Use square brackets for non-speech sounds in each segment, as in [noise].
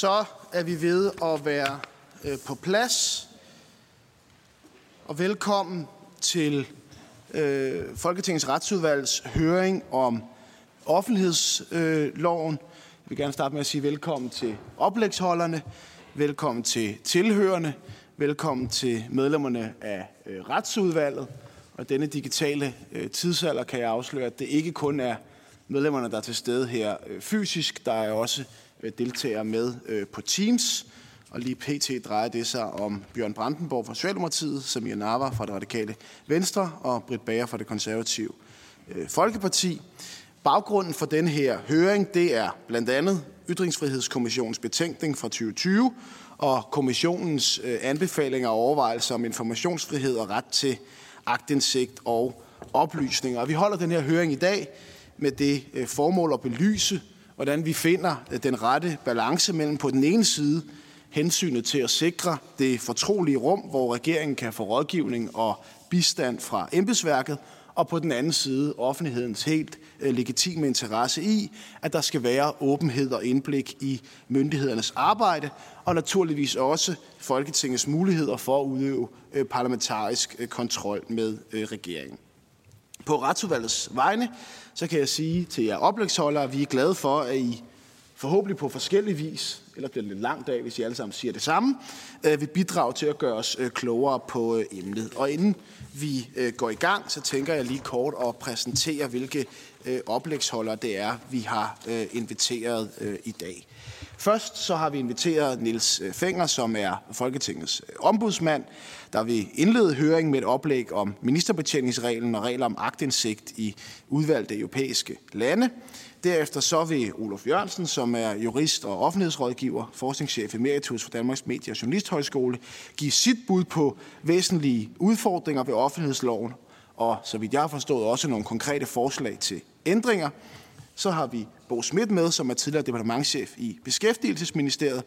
Så er vi ved at være øh, på plads. Og velkommen til øh, Folketingets retsudvalgs høring om offentlighedsloven. Jeg vil gerne starte med at sige velkommen til oplægsholderne, velkommen til tilhørende, velkommen til medlemmerne af øh, retsudvalget. Og denne digitale øh, tidsalder kan jeg afsløre, at det ikke kun er medlemmerne, der er til stede her øh, fysisk. Der er også Øh, deltager med øh, på Teams. Og lige pt. drejer det sig om Bjørn Brandenborg fra Socialdemokratiet, Samir Nava fra det radikale Venstre og Britt Bager fra det konservative øh, Folkeparti. Baggrunden for den her høring, det er blandt andet Ytringsfrihedskommissionens betænkning fra 2020 og kommissionens anbefalinger og overvejelser om informationsfrihed og ret til agtindsigt og oplysninger. Og vi holder den her høring i dag med det formål at belyse, hvordan vi finder øh, den rette balance mellem på den ene side hensynet til at sikre det fortrolige rum, hvor regeringen kan få rådgivning og bistand fra embedsværket, og på den anden side offentlighedens helt øh, legitime interesse i, at der skal være åbenhed og indblik i myndighedernes arbejde, og naturligvis også Folketingets muligheder for at udøve øh, parlamentarisk kontrol med regeringen. På retsudvalgets vegne, så kan jeg sige til jer oplægsholdere, at vi er glade for, at I forhåbentlig på forskellig vis, eller bliver det en lang dag, hvis I alle sammen siger det samme, øh, vil bidrage til at gøre os øh, klogere på øh, emnet. Og inden vi går i gang, så tænker jeg lige kort at præsentere, hvilke oplægsholdere det er, vi har inviteret i dag. Først så har vi inviteret Nils Fenger, som er Folketingets ombudsmand, der vil indlede høring med et oplæg om ministerbetjeningsreglen og regler om agtindsigt i udvalgte europæiske lande. Derefter så vil Olof Jørgensen, som er jurist og offentlighedsrådgiver, forskningschef emeritus for Danmarks Medie- og Journalisthøjskole, give sit bud på væsentlige udfordringer ved offentlighedsloven, og så vidt jeg har forstået også nogle konkrete forslag til ændringer. Så har vi Bo Schmidt med, som er tidligere departementchef i Beskæftigelsesministeriet,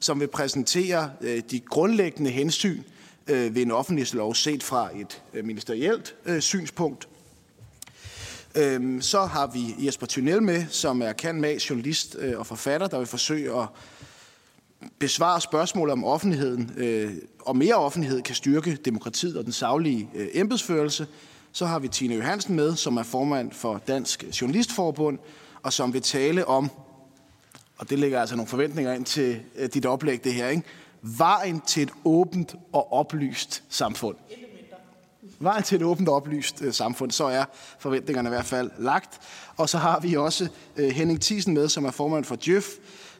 som vil præsentere øh, de grundlæggende hensyn øh, ved en offentlighedslov set fra et øh, ministerielt øh, synspunkt. Øhm, så har vi Jesper Thunel med, som er kan med journalist øh, og forfatter, der vil forsøge at besvare spørgsmål om offentligheden øh, og mere offentlighed kan styrke demokratiet og den savlige øh, embedsførelse. Så har vi Tine Johansen med, som er formand for Dansk Journalistforbund, og som vil tale om, og det lægger altså nogle forventninger ind til øh, dit oplæg det her, ikke? Vejen til et åbent og oplyst samfund vejen til et åbent og oplyst øh, samfund, så er forventningerne i hvert fald lagt. Og så har vi også øh, Henning Thiesen med, som er formand for Djøf,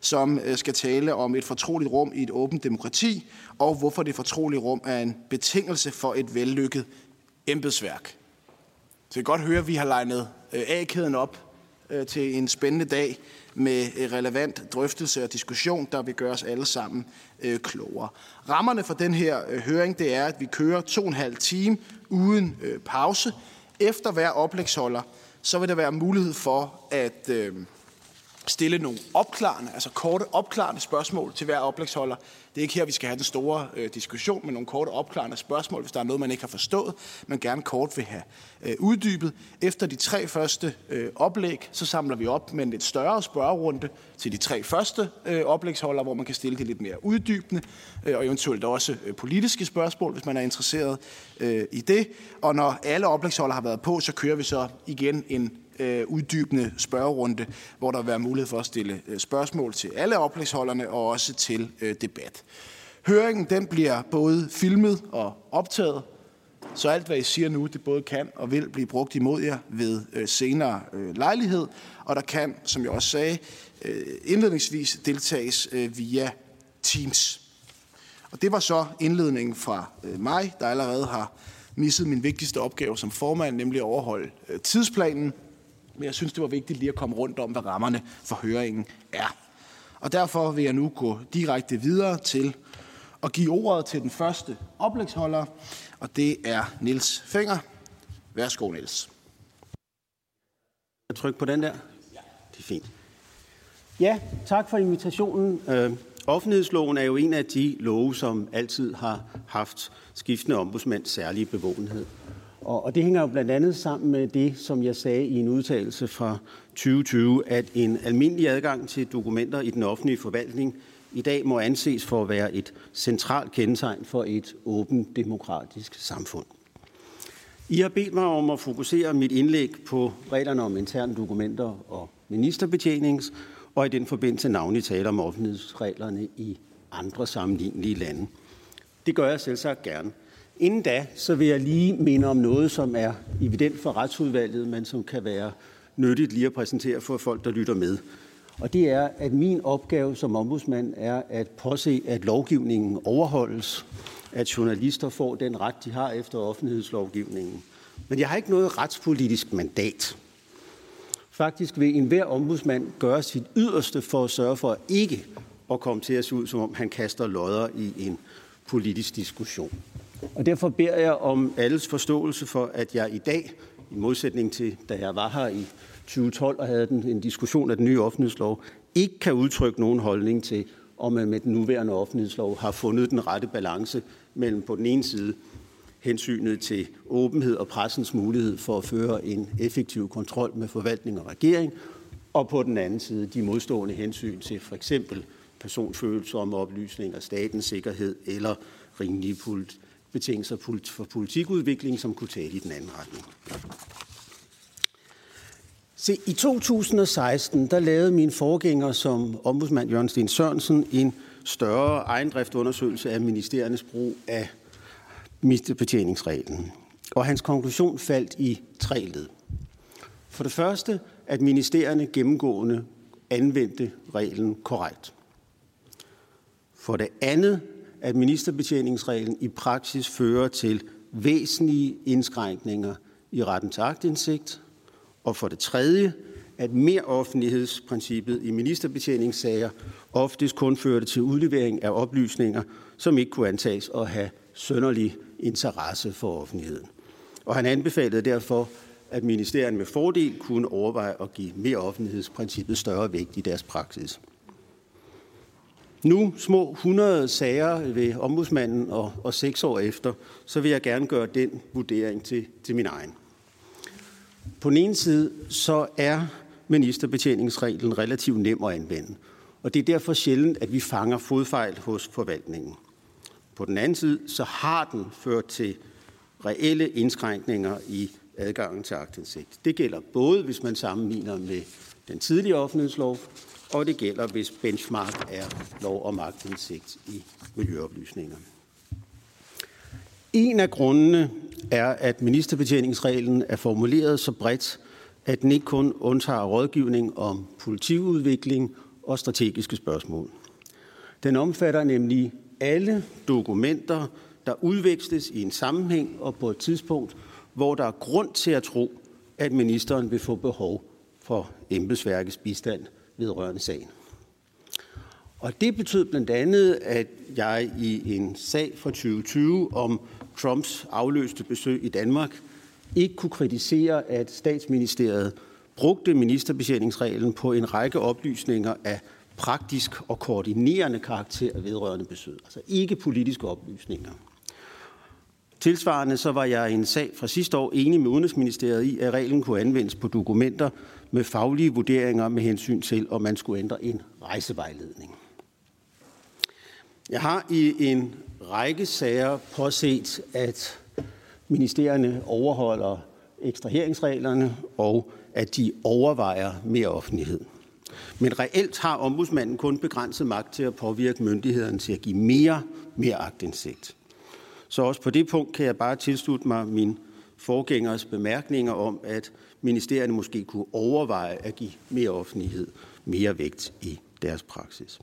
som øh, skal tale om et fortroligt rum i et åbent demokrati, og hvorfor det fortrolige rum er en betingelse for et vellykket embedsværk. Så jeg kan godt høre, at vi har legnet øh, A-kæden op øh, til en spændende dag med øh, relevant drøftelse og diskussion, der vil gøre os alle sammen øh, klogere. Rammerne for den her øh, høring, det er, at vi kører to og en halv time uden øh, pause. Efter hver oplægsholder, så vil der være mulighed for at øh, stille nogle opklarende, altså korte opklarende spørgsmål til hver oplægsholder. Det er ikke her, vi skal have den store øh, diskussion men nogle korte opklarende spørgsmål, hvis der er noget, man ikke har forstået, men gerne kort vil have øh, uddybet. Efter de tre første øh, oplæg, så samler vi op med en lidt større spørgerunde til de tre første øh, oplægsholder, hvor man kan stille de lidt mere uddybende, øh, og eventuelt også øh, politiske spørgsmål, hvis man er interesseret øh, i det. Og når alle oplægsholdere har været på, så kører vi så igen en øh, uddybende spørgerunde, hvor der vil være mulighed for at stille øh, spørgsmål til alle oplægsholderne og også til øh, debat. Høringen den bliver både filmet og optaget, så alt hvad I siger nu, det både kan og vil blive brugt imod jer ved øh, senere øh, lejlighed, og der kan, som jeg også sagde, øh, indledningsvis deltages øh, via Teams. Og det var så indledningen fra øh, mig, der allerede har misset min vigtigste opgave som formand, nemlig at overholde øh, tidsplanen men jeg synes, det var vigtigt lige at komme rundt om, hvad rammerne for høringen er. Og derfor vil jeg nu gå direkte videre til at give ordet til den første oplægsholder, og det er Nils Fenger. Værsgo, Nils. Jeg trykker på den der. Det er fint. Ja, tak for invitationen. Øh, offentlighedsloven er jo en af de love, som altid har haft skiftende ombudsmænds særlige bevågenhed. Og, og det hænger jo blandt andet sammen med det, som jeg sagde i en udtalelse fra 2020, at en almindelig adgang til dokumenter i den offentlige forvaltning i dag må anses for at være et centralt kendetegn for et åbent demokratisk samfund. I har bedt mig om at fokusere mit indlæg på reglerne om interne dokumenter og ministerbetjenings, og i den forbindelse navnlig tale om offentlighedsreglerne i andre sammenlignelige lande. Det gør jeg selv sagt gerne. Inden da, så vil jeg lige minde om noget, som er evident for retsudvalget, men som kan være nyttigt lige at præsentere for folk, der lytter med. Og det er, at min opgave som ombudsmand er at påse, at lovgivningen overholdes, at journalister får den ret, de har efter offentlighedslovgivningen. Men jeg har ikke noget retspolitisk mandat. Faktisk vil enhver ombudsmand gøre sit yderste for at sørge for ikke at komme til at se ud, som om han kaster lodder i en politisk diskussion. Og derfor beder jeg om alles forståelse for, at jeg i dag, i modsætning til da jeg var her i 2012 og havde den, en diskussion af den nye offentlighedslov, ikke kan udtrykke nogen holdning til, om man med den nuværende offentlighedslov har fundet den rette balance mellem på den ene side hensynet til åbenhed og pressens mulighed for at føre en effektiv kontrol med forvaltning og regering, og på den anden side de modstående hensyn til for eksempel personfølsomme oplysninger, statens sikkerhed eller rimelige betingelser for politikudvikling, som kunne tale i den anden retning. Se, i 2016, der lavede min forgænger som ombudsmand Jørgen Sten Sørensen en større ejendriftundersøgelse af ministeriernes brug af ministerbetjeningsreglen. Og hans konklusion faldt i tre led. For det første, at ministerierne gennemgående anvendte reglen korrekt. For det andet, at ministerbetjeningsreglen i praksis fører til væsentlige indskrænkninger i retten til agtindsigt. Og for det tredje, at mere offentlighedsprincippet i ministerbetjeningssager oftest kun førte til udlevering af oplysninger, som ikke kunne antages at have sønderlig interesse for offentligheden. Og han anbefalede derfor, at ministerierne med fordel kunne overveje at give mere offentlighedsprincippet større vægt i deres praksis. Nu, små 100 sager ved ombudsmanden og, og seks år efter, så vil jeg gerne gøre den vurdering til, til min egen. På den ene side, så er ministerbetjeningsreglen relativt nem at anvende, og det er derfor sjældent, at vi fanger fodfejl hos forvaltningen. På den anden side, så har den ført til reelle indskrænkninger i adgangen til aktindsigt. Det gælder både, hvis man sammenligner med den tidlige offentlighedslov, og det gælder, hvis benchmark er lov og magtindsigt i miljøoplysninger. En af grundene er, at ministerbetjeningsreglen er formuleret så bredt, at den ikke kun undtager rådgivning om politiudvikling og strategiske spørgsmål. Den omfatter nemlig alle dokumenter, der udveksles i en sammenhæng og på et tidspunkt, hvor der er grund til at tro, at ministeren vil få behov for embedsværkets bistand vedrørende sagen. Og det betød blandt andet, at jeg i en sag fra 2020 om Trumps afløste besøg i Danmark ikke kunne kritisere, at statsministeriet brugte ministerbetjeningsreglen på en række oplysninger af praktisk og koordinerende karakter vedrørende besøg, altså ikke politiske oplysninger. Tilsvarende så var jeg i en sag fra sidste år enig med Udenrigsministeriet i, at reglen kunne anvendes på dokumenter med faglige vurderinger med hensyn til, om man skulle ændre en rejsevejledning. Jeg har i en række sager påset, at ministerierne overholder ekstraheringsreglerne og at de overvejer mere offentlighed. Men reelt har ombudsmanden kun begrænset magt til at påvirke myndighederne til at give mere, mere agtindsigt. Så også på det punkt kan jeg bare tilslutte mig min forgængers bemærkninger om, at ministerierne måske kunne overveje at give mere offentlighed, mere vægt i deres praksis.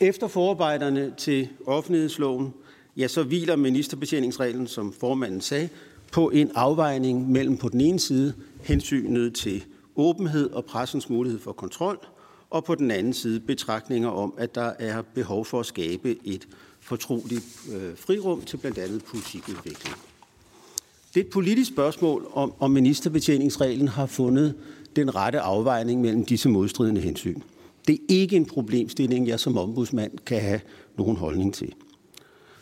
Efter forarbejderne til offentlighedsloven, ja, så hviler ministerbetjeningsreglen, som formanden sagde, på en afvejning mellem på den ene side hensynet til åbenhed og pressens mulighed for kontrol, og på den anden side betragtninger om, at der er behov for at skabe et fortroligt øh, frirum til blandt andet politikudvikling. Det er et politisk spørgsmål, om, om ministerbetjeningsreglen har fundet den rette afvejning mellem disse modstridende hensyn. Det er ikke en problemstilling, jeg som ombudsmand kan have nogen holdning til.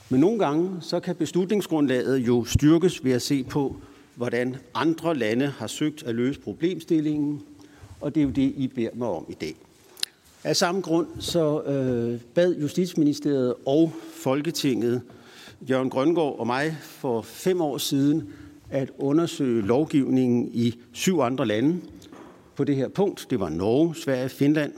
Men nogle gange så kan beslutningsgrundlaget jo styrkes ved at se på, hvordan andre lande har søgt at løse problemstillingen, og det er jo det, I beder mig om i dag. Af samme grund så øh, bad Justitsministeriet og Folketinget Jørgen Grøngård og mig for fem år siden at undersøge lovgivningen i syv andre lande på det her punkt. Det var Norge, Sverige, Finland,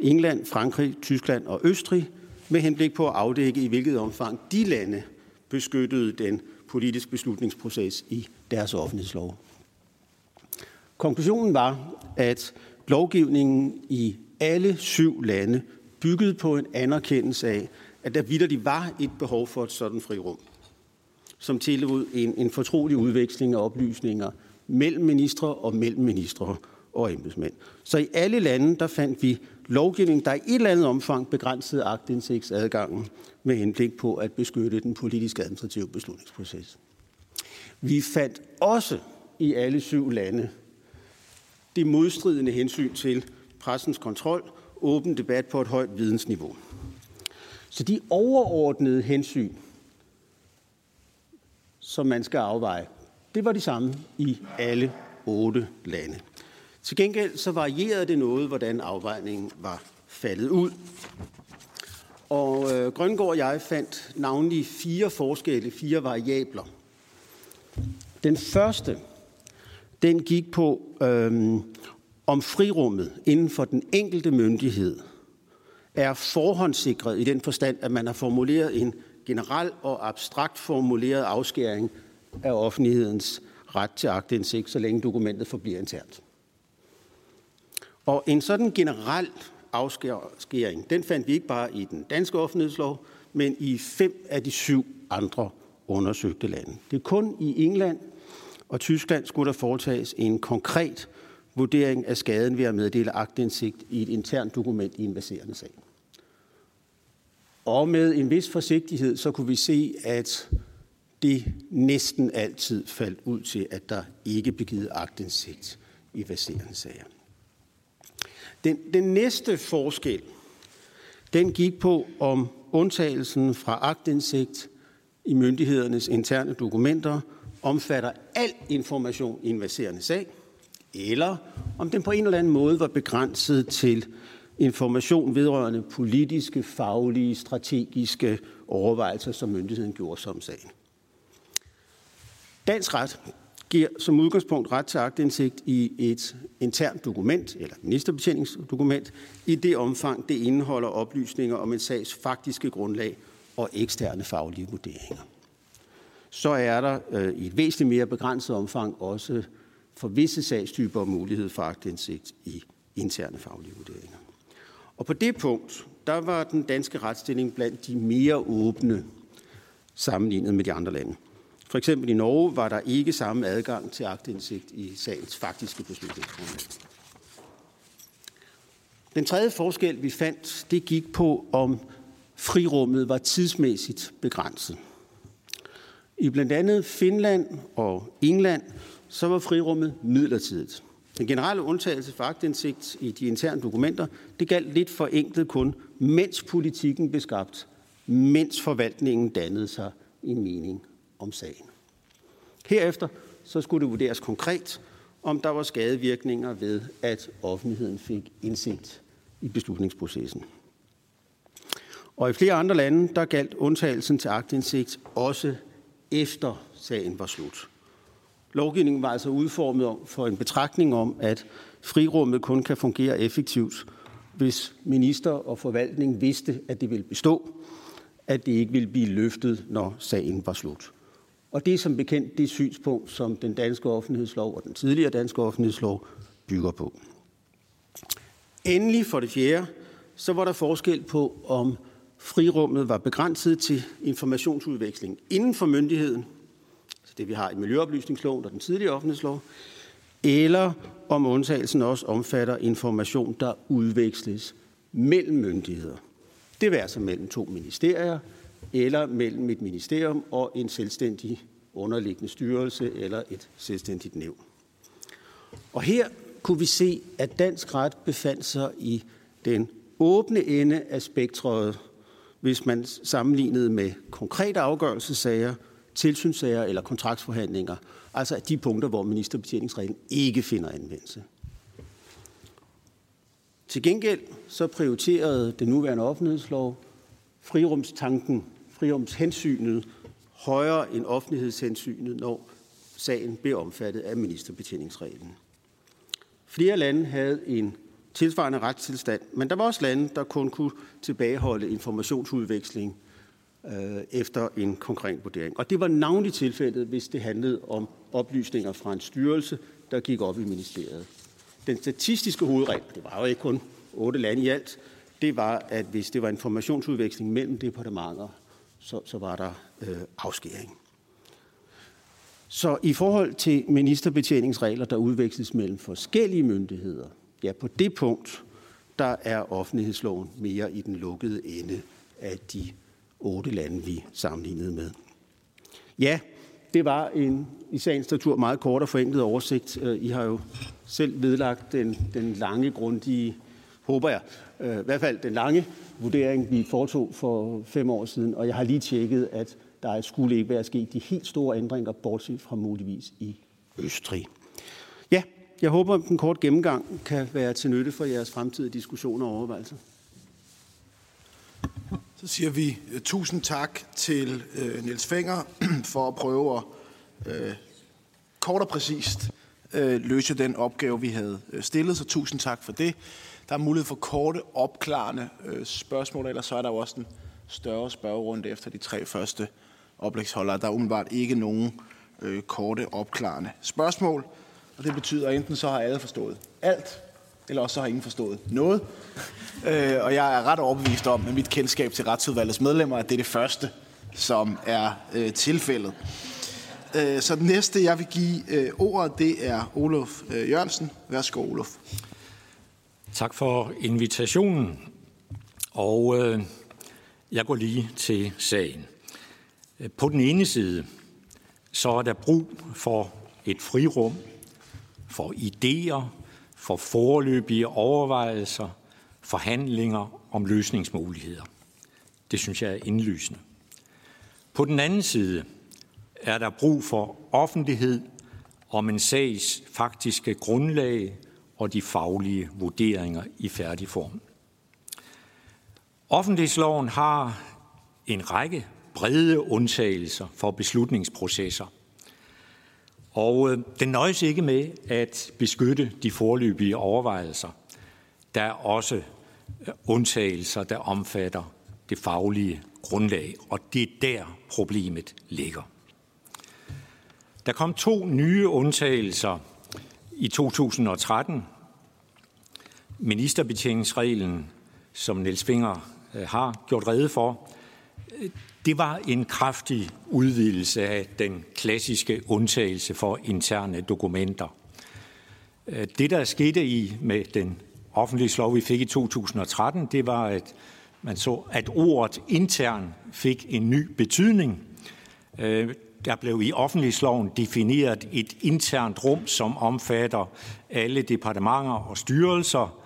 England, Frankrig, Tyskland og Østrig, med henblik på at afdække, i hvilket omfang de lande beskyttede den politiske beslutningsproces i deres offentlighedslov. Konklusionen var, at lovgivningen i alle syv lande byggede på en anerkendelse af, at der vidderligt var et behov for et sådan frirum, som tillod en, en fortrolig udveksling af oplysninger mellem ministre og mellem ministre og embedsmænd. Så i alle lande, der fandt vi lovgivning, der i et eller andet omfang begrænsede aktindsigtsadgangen med henblik på at beskytte den politiske administrative beslutningsproces. Vi fandt også i alle syv lande det modstridende hensyn til pressens kontrol, åben debat på et højt vidensniveau. Så de overordnede hensyn, som man skal afveje, det var de samme i alle otte lande. Til gengæld så varierede det noget, hvordan afvejningen var faldet ud. Og øh, Grøngård og jeg fandt navnlig fire forskelle, fire variabler. Den første, den gik på, øh, om frirummet inden for den enkelte myndighed er forhåndssikret i den forstand, at man har formuleret en generel og abstrakt formuleret afskæring af offentlighedens ret til agtindsigt, så længe dokumentet forbliver internt. Og en sådan generel afskæring, den fandt vi ikke bare i den danske offentlighedslov, men i fem af de syv andre undersøgte lande. Det er kun i England og Tyskland skulle der foretages en konkret vurdering af skaden ved at meddele agtindsigt i et internt dokument i en baserende sag. Og med en vis forsigtighed, så kunne vi se, at det næsten altid faldt ud til, at der ikke blev givet agtindsigt i baserende sager. Den, den næste forskel, den gik på, om undtagelsen fra agtindsigt i myndighedernes interne dokumenter omfatter al information i en baserende sag – eller om den på en eller anden måde var begrænset til information vedrørende politiske, faglige, strategiske overvejelser, som myndigheden gjorde som sagen. Dansk ret giver som udgangspunkt ret til agtindsigt i et internt dokument eller ministerbetjeningsdokument i det omfang, det indeholder oplysninger om en sags faktiske grundlag og eksterne faglige vurderinger. Så er der øh, i et væsentligt mere begrænset omfang også for visse sagstyper mulighed for agtindsigt i interne faglige vurderinger. Og på det punkt, der var den danske retsstilling blandt de mere åbne sammenlignet med de andre lande. For eksempel i Norge var der ikke samme adgang til agtindsigt i sagens faktiske beslutningsgrundlag. Den tredje forskel, vi fandt, det gik på, om frirummet var tidsmæssigt begrænset. I blandt andet Finland og England så var frirummet midlertidigt. Den generelle undtagelse for agtindsigt i de interne dokumenter, det galt lidt for enkelt kun, mens politikken blev skabt, mens forvaltningen dannede sig i mening om sagen. Herefter så skulle det vurderes konkret, om der var skadevirkninger ved, at offentligheden fik indsigt i beslutningsprocessen. Og i flere andre lande, der galt undtagelsen til agtindsigt også efter sagen var slut. Lovgivningen var altså udformet for en betragtning om, at frirummet kun kan fungere effektivt, hvis minister og forvaltning vidste, at det ville bestå, at det ikke ville blive løftet, når sagen var slut. Og det er som bekendt det synspunkt, som den danske offentlighedslov og den tidligere danske offentlighedslov bygger på. Endelig for det fjerde, så var der forskel på, om frirummet var begrænset til informationsudveksling inden for myndigheden, det vi har i Miljøoplysningsloven og den tidligere offentlighedslov, eller om undtagelsen også omfatter information, der udveksles mellem myndigheder. Det vil altså mellem to ministerier, eller mellem et ministerium og en selvstændig underliggende styrelse eller et selvstændigt nævn. Og her kunne vi se, at dansk ret befandt sig i den åbne ende af spektret, hvis man sammenlignede med konkrete afgørelsessager tilsynssager eller kontraktsforhandlinger, altså de punkter, hvor ministerbetjeningsreglen ikke finder anvendelse. Til gengæld så prioriterede den nuværende offentlighedslov frirumstanken, frirumshensynet højere end offentlighedshensynet, når sagen blev omfattet af ministerbetjeningsreglen. Flere lande havde en tilsvarende retstilstand, men der var også lande, der kun kunne tilbageholde informationsudveksling øh, efter en konkret vurdering. Og det var navnligt tilfældet, hvis det handlede om oplysninger fra en styrelse, der gik op i ministeriet. Den statistiske hovedregel, det var jo ikke kun otte lande i alt, det var, at hvis det var informationsudveksling mellem departementer, så, så var der øh, afskæring. Så i forhold til ministerbetjeningsregler, der udveksles mellem forskellige myndigheder, ja, på det punkt, der er offentlighedsloven mere i den lukkede ende af de otte lande, vi sammenlignede med. Ja, det var en i sagens natur meget kort og forenklet oversigt. Øh, I har jo selv vedlagt den, den lange, grundige, håber jeg, øh, i hvert fald den lange vurdering, vi foretog for fem år siden, og jeg har lige tjekket, at der skulle ikke være sket de helt store ændringer, bortset fra muligvis i Østrig. Ja, jeg håber, at den kort gennemgang kan være til nytte for jeres fremtidige diskussioner og overvejelser. Så siger vi uh, tusind tak til uh, Niels Fenger [clears throat] for at prøve at uh, kort og præcist uh, løse den opgave, vi havde stillet. Så tusind tak for det. Der er mulighed for korte, opklarende uh, spørgsmål, eller så er der jo også en større spørgerunde efter de tre første oplægsholdere. Der er umiddelbart ikke nogen uh, korte, opklarende spørgsmål. Og det betyder, at enten så har alle forstået alt, eller også så har ingen forstået noget. Øh, og jeg er ret overbevist om, med mit kendskab til retsudvalgets medlemmer, at det er det første, som er øh, tilfældet. Øh, så den næste, jeg vil give øh, ordet, det er Olof øh, Jørgensen. Værsgo, Olof. Tak for invitationen. Og øh, jeg går lige til sagen. Øh, på den ene side, så er der brug for et frirum for idéer, for forløbige overvejelser, forhandlinger om løsningsmuligheder. Det synes jeg er indlysende. På den anden side er der brug for offentlighed om en sags faktiske grundlag og de faglige vurderinger i færdig form. Offentlighedsloven har en række brede undtagelser for beslutningsprocesser – og øh, den nøjes ikke med at beskytte de forløbige overvejelser. Der er også undtagelser, der omfatter det faglige grundlag, og det er der problemet ligger. Der kom to nye undtagelser i 2013. Ministerbetjeningsreglen, som Niels Finger øh, har gjort rede for, det var en kraftig udvidelse af den klassiske undtagelse for interne dokumenter. Øh, det, der skete i med den offentlighedslov, vi fik i 2013, det var, at man så, at ordet intern fik en ny betydning. Øh, der blev i offentlighedsloven defineret et internt rum, som omfatter alle departementer og styrelser,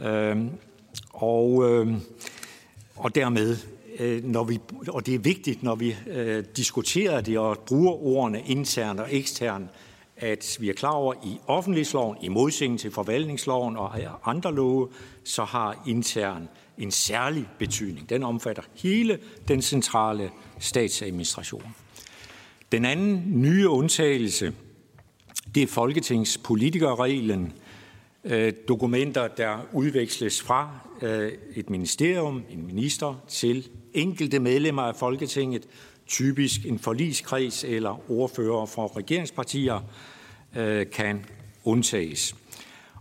øh, og, øh, og dermed når vi, og det er vigtigt, når vi øh, diskuterer det og bruger ordene intern og ekstern, at vi er klar over, at i offentlighedsloven, i modsætning til forvaltningsloven og andre love, så har intern en særlig betydning. Den omfatter hele den centrale statsadministration. Den anden nye undtagelse, det er folketingspolitikerreglen, øh, dokumenter, der udveksles fra øh, et ministerium, en minister, til enkelte medlemmer af Folketinget, typisk en forligskreds eller ordfører fra regeringspartier, øh, kan undtages.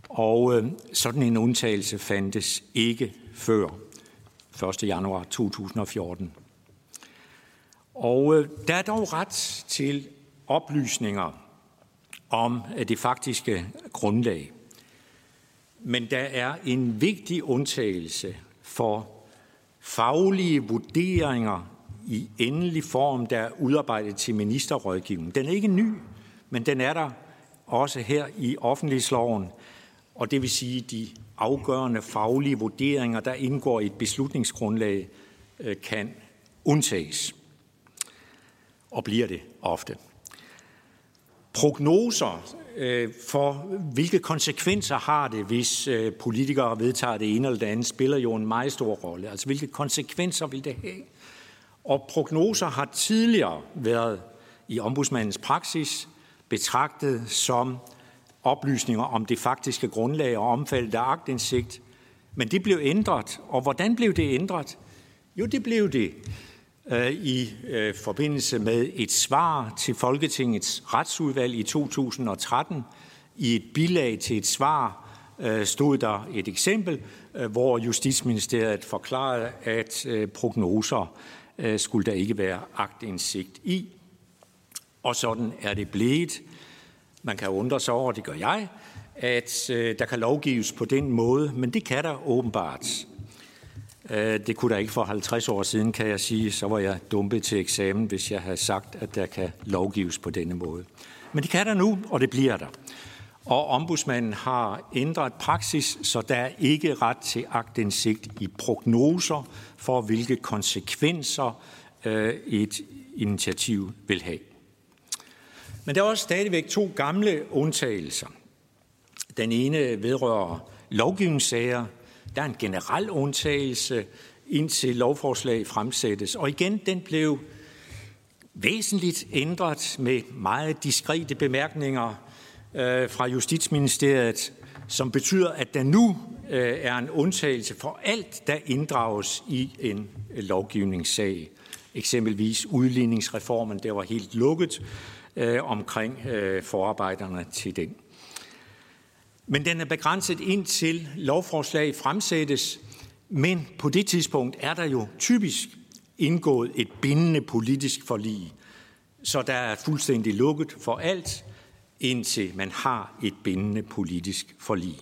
Og øh, sådan en undtagelse fandtes ikke før 1. januar 2014. Og øh, der er dog ret til oplysninger om øh, det faktiske grundlag. Men der er en vigtig undtagelse for faglige vurderinger i endelig form, der er udarbejdet til ministerrådgivning. Den er ikke ny, men den er der også her i offentlighedsloven, og det vil sige de afgørende faglige vurderinger, der indgår i et beslutningsgrundlag, øh, kan undtages. Og bliver det ofte. Prognoser øh, for, hvilke konsekvenser har det, hvis øh, politikere vedtager det ene eller det andet, spiller jo en meget stor rolle. Altså, hvilke konsekvenser vil det have? Og prognoser har tidligere været i ombudsmandens praksis betragtet som oplysninger om det faktiske grundlag og omfattet af agtindsigt. Men det blev ændret. Og hvordan blev det ændret? Jo, det blev det øh, i øh, forbindelse med et svar til Folketingets retsudvalg i 2013. I et bilag til et svar øh, stod der et eksempel, øh, hvor Justitsministeriet forklarede, at øh, prognoser Øh, skulle der ikke være agtindsigt i. Og sådan er det blevet. Man kan undre sig over, det gør jeg, at øh, der kan lovgives på den måde, men det kan der åbenbart. Øh, det kunne der ikke for 50 år siden, kan jeg sige. Så var jeg dumpet til eksamen, hvis jeg havde sagt, at der kan lovgives på denne måde. Men det kan der nu, og det bliver der. Og ombudsmanden har ændret praksis, så der er ikke ret til agtindsigt i prognoser for, hvilke konsekvenser øh, et initiativ vil have. Men der er også stadigvæk to gamle undtagelser. Den ene vedrører lovgivningssager, der er en generel undtagelse, indtil lovforslag fremsættes. Og igen, den blev væsentligt ændret med meget diskrete bemærkninger øh, fra Justitsministeriet, som betyder, at der nu øh, er en undtagelse for alt, der inddrages i en øh, lovgivningssag. Eksempelvis udligningsreformen, der var helt lukket øh, omkring øh, forarbejderne til den. Men den er begrænset indtil lovforslag fremsættes, men på det tidspunkt er der jo typisk indgået et bindende politisk forlig, så der er fuldstændig lukket for alt, indtil man har et bindende politisk forlig.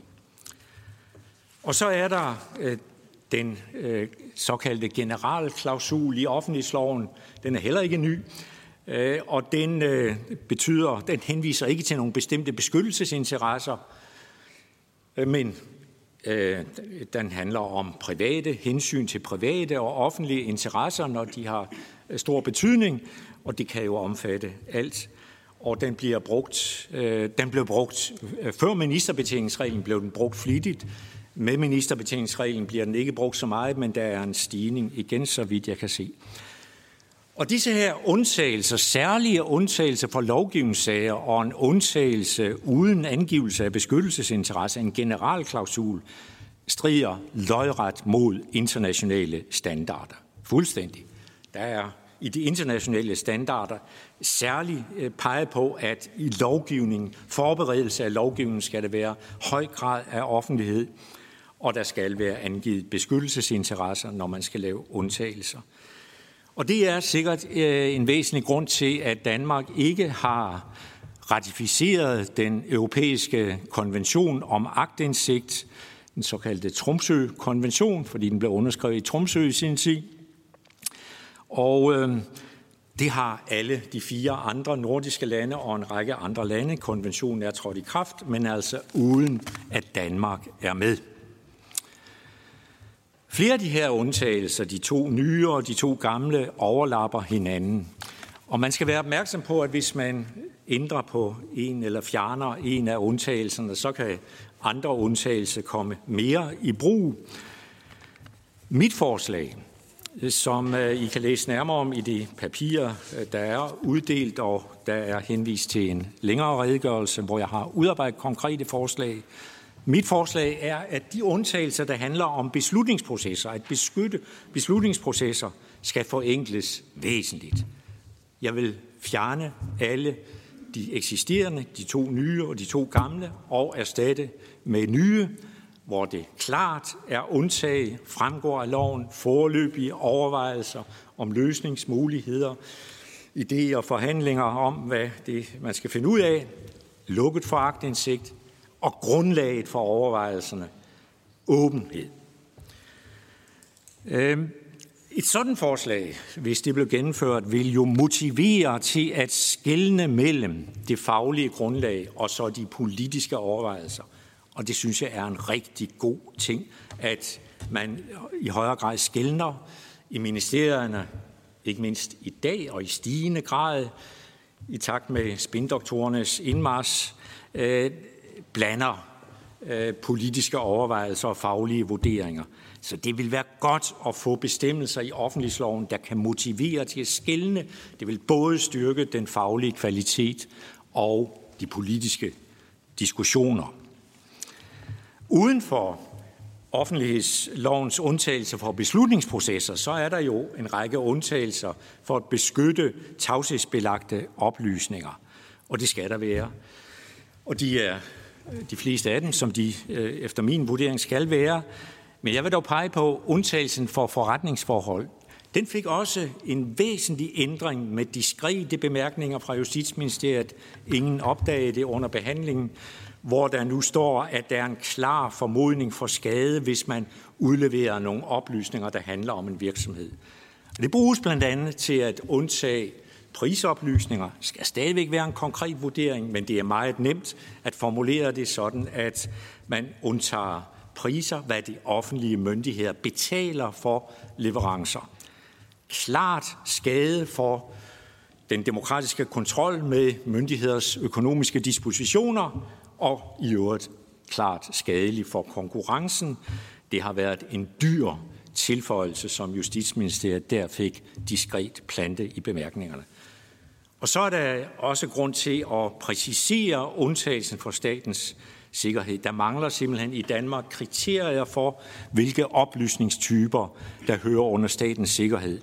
Og så er der øh, den øh, såkaldte generalklausul i offentlighedsloven. Den er heller ikke ny, øh, og den øh, betyder, den henviser ikke til nogle bestemte beskyttelsesinteresser, Øh, men øh, den handler om private, hensyn til private og offentlige interesser, når de har øh, stor betydning, og det kan jo omfatte alt. Og den bliver brugt, øh, den blev brugt øh, før ministerbetjeningsreglen blev den brugt flittigt. Med ministerbetjeningsreglen bliver den ikke brugt så meget, men der er en stigning igen, så vidt jeg kan se. Og disse her undtagelser, særlige undtagelser for lovgivningssager og en undtagelse uden angivelse af beskyttelsesinteresse, en generalklausul, strider løjret mod internationale standarder. Fuldstændig. Der er i de internationale standarder særligt øh, peget på, at i lovgivningen, forberedelse af lovgivningen, skal der være høj grad af offentlighed, og der skal være angivet beskyttelsesinteresser, når man skal lave undtagelser. Og det er sikkert øh, en væsentlig grund til, at Danmark ikke har ratificeret den europæiske konvention om agtindsigt, den såkaldte Tromsø-konvention, fordi den blev underskrevet i Tromsø i sin tid. Og øh, det har alle de fire andre nordiske lande og en række andre lande. Konventionen er trådt i kraft, men altså uden at Danmark er med. Flere af de her undtagelser, de to nye og de to gamle, overlapper hinanden. Og man skal være opmærksom på, at hvis man ændrer på en eller fjerner en af undtagelserne, så kan andre undtagelser komme mere i brug. Mit forslag, som øh, I kan læse nærmere om i de papirer, øh, der er uddelt, og der er henvist til en længere redegørelse, hvor jeg har udarbejdet konkrete forslag, mit forslag er, at de undtagelser, der handler om beslutningsprocesser, at beskytte beslutningsprocesser, skal forenkles væsentligt. Jeg vil fjerne alle de eksisterende, de to nye og de to gamle, og erstatte med nye, hvor det klart er undtaget, fremgår af loven, foreløbige overvejelser om løsningsmuligheder, idéer og forhandlinger om, hvad det, man skal finde ud af, lukket for agtindsigt, og grundlaget for overvejelserne åbenhed. Øhm, et sådan forslag, hvis det blev gennemført, vil jo motivere til at skelne mellem det faglige grundlag og så de politiske overvejelser. Og det synes jeg er en rigtig god ting, at man i højere grad skældner i ministerierne, ikke mindst i dag og i stigende grad, i takt med spindoktorernes indmars, øh, blander øh, politiske overvejelser og faglige vurderinger. Så det vil være godt at få bestemmelser i offentlighedsloven, der kan motivere til at skille. Det vil både styrke den faglige kvalitet og de politiske diskussioner. Uden for offentlighedslovens undtagelse for beslutningsprocesser, så er der jo en række undtagelser for at beskytte tavshedsbelagte oplysninger. Og det skal der være. Og de er øh, de fleste af dem, som de øh, efter min vurdering skal være. Men jeg vil dog pege på undtagelsen for forretningsforhold. Den fik også en væsentlig ændring med diskrete bemærkninger fra Justitsministeriet. Ingen opdagede det under behandlingen, hvor der nu står, at der er en klar formodning for skade, hvis man udleverer nogle oplysninger, der handler om en virksomhed. Det bruges blandt andet til at undtage prisoplysninger. Det skal stadigvæk være en konkret vurdering, men det er meget nemt at formulere det sådan, at man undtager priser, hvad de offentlige myndigheder betaler for leverancer. Klart skade for den demokratiske kontrol med myndigheders økonomiske dispositioner, og i øvrigt klart skadelig for konkurrencen. Det har været en dyr tilføjelse, som Justitsministeriet der fik diskret plante i bemærkningerne. Og så er der også grund til at præcisere undtagelsen for statens sikkerhed. Der mangler simpelthen i Danmark kriterier for, hvilke oplysningstyper, der hører under statens sikkerhed.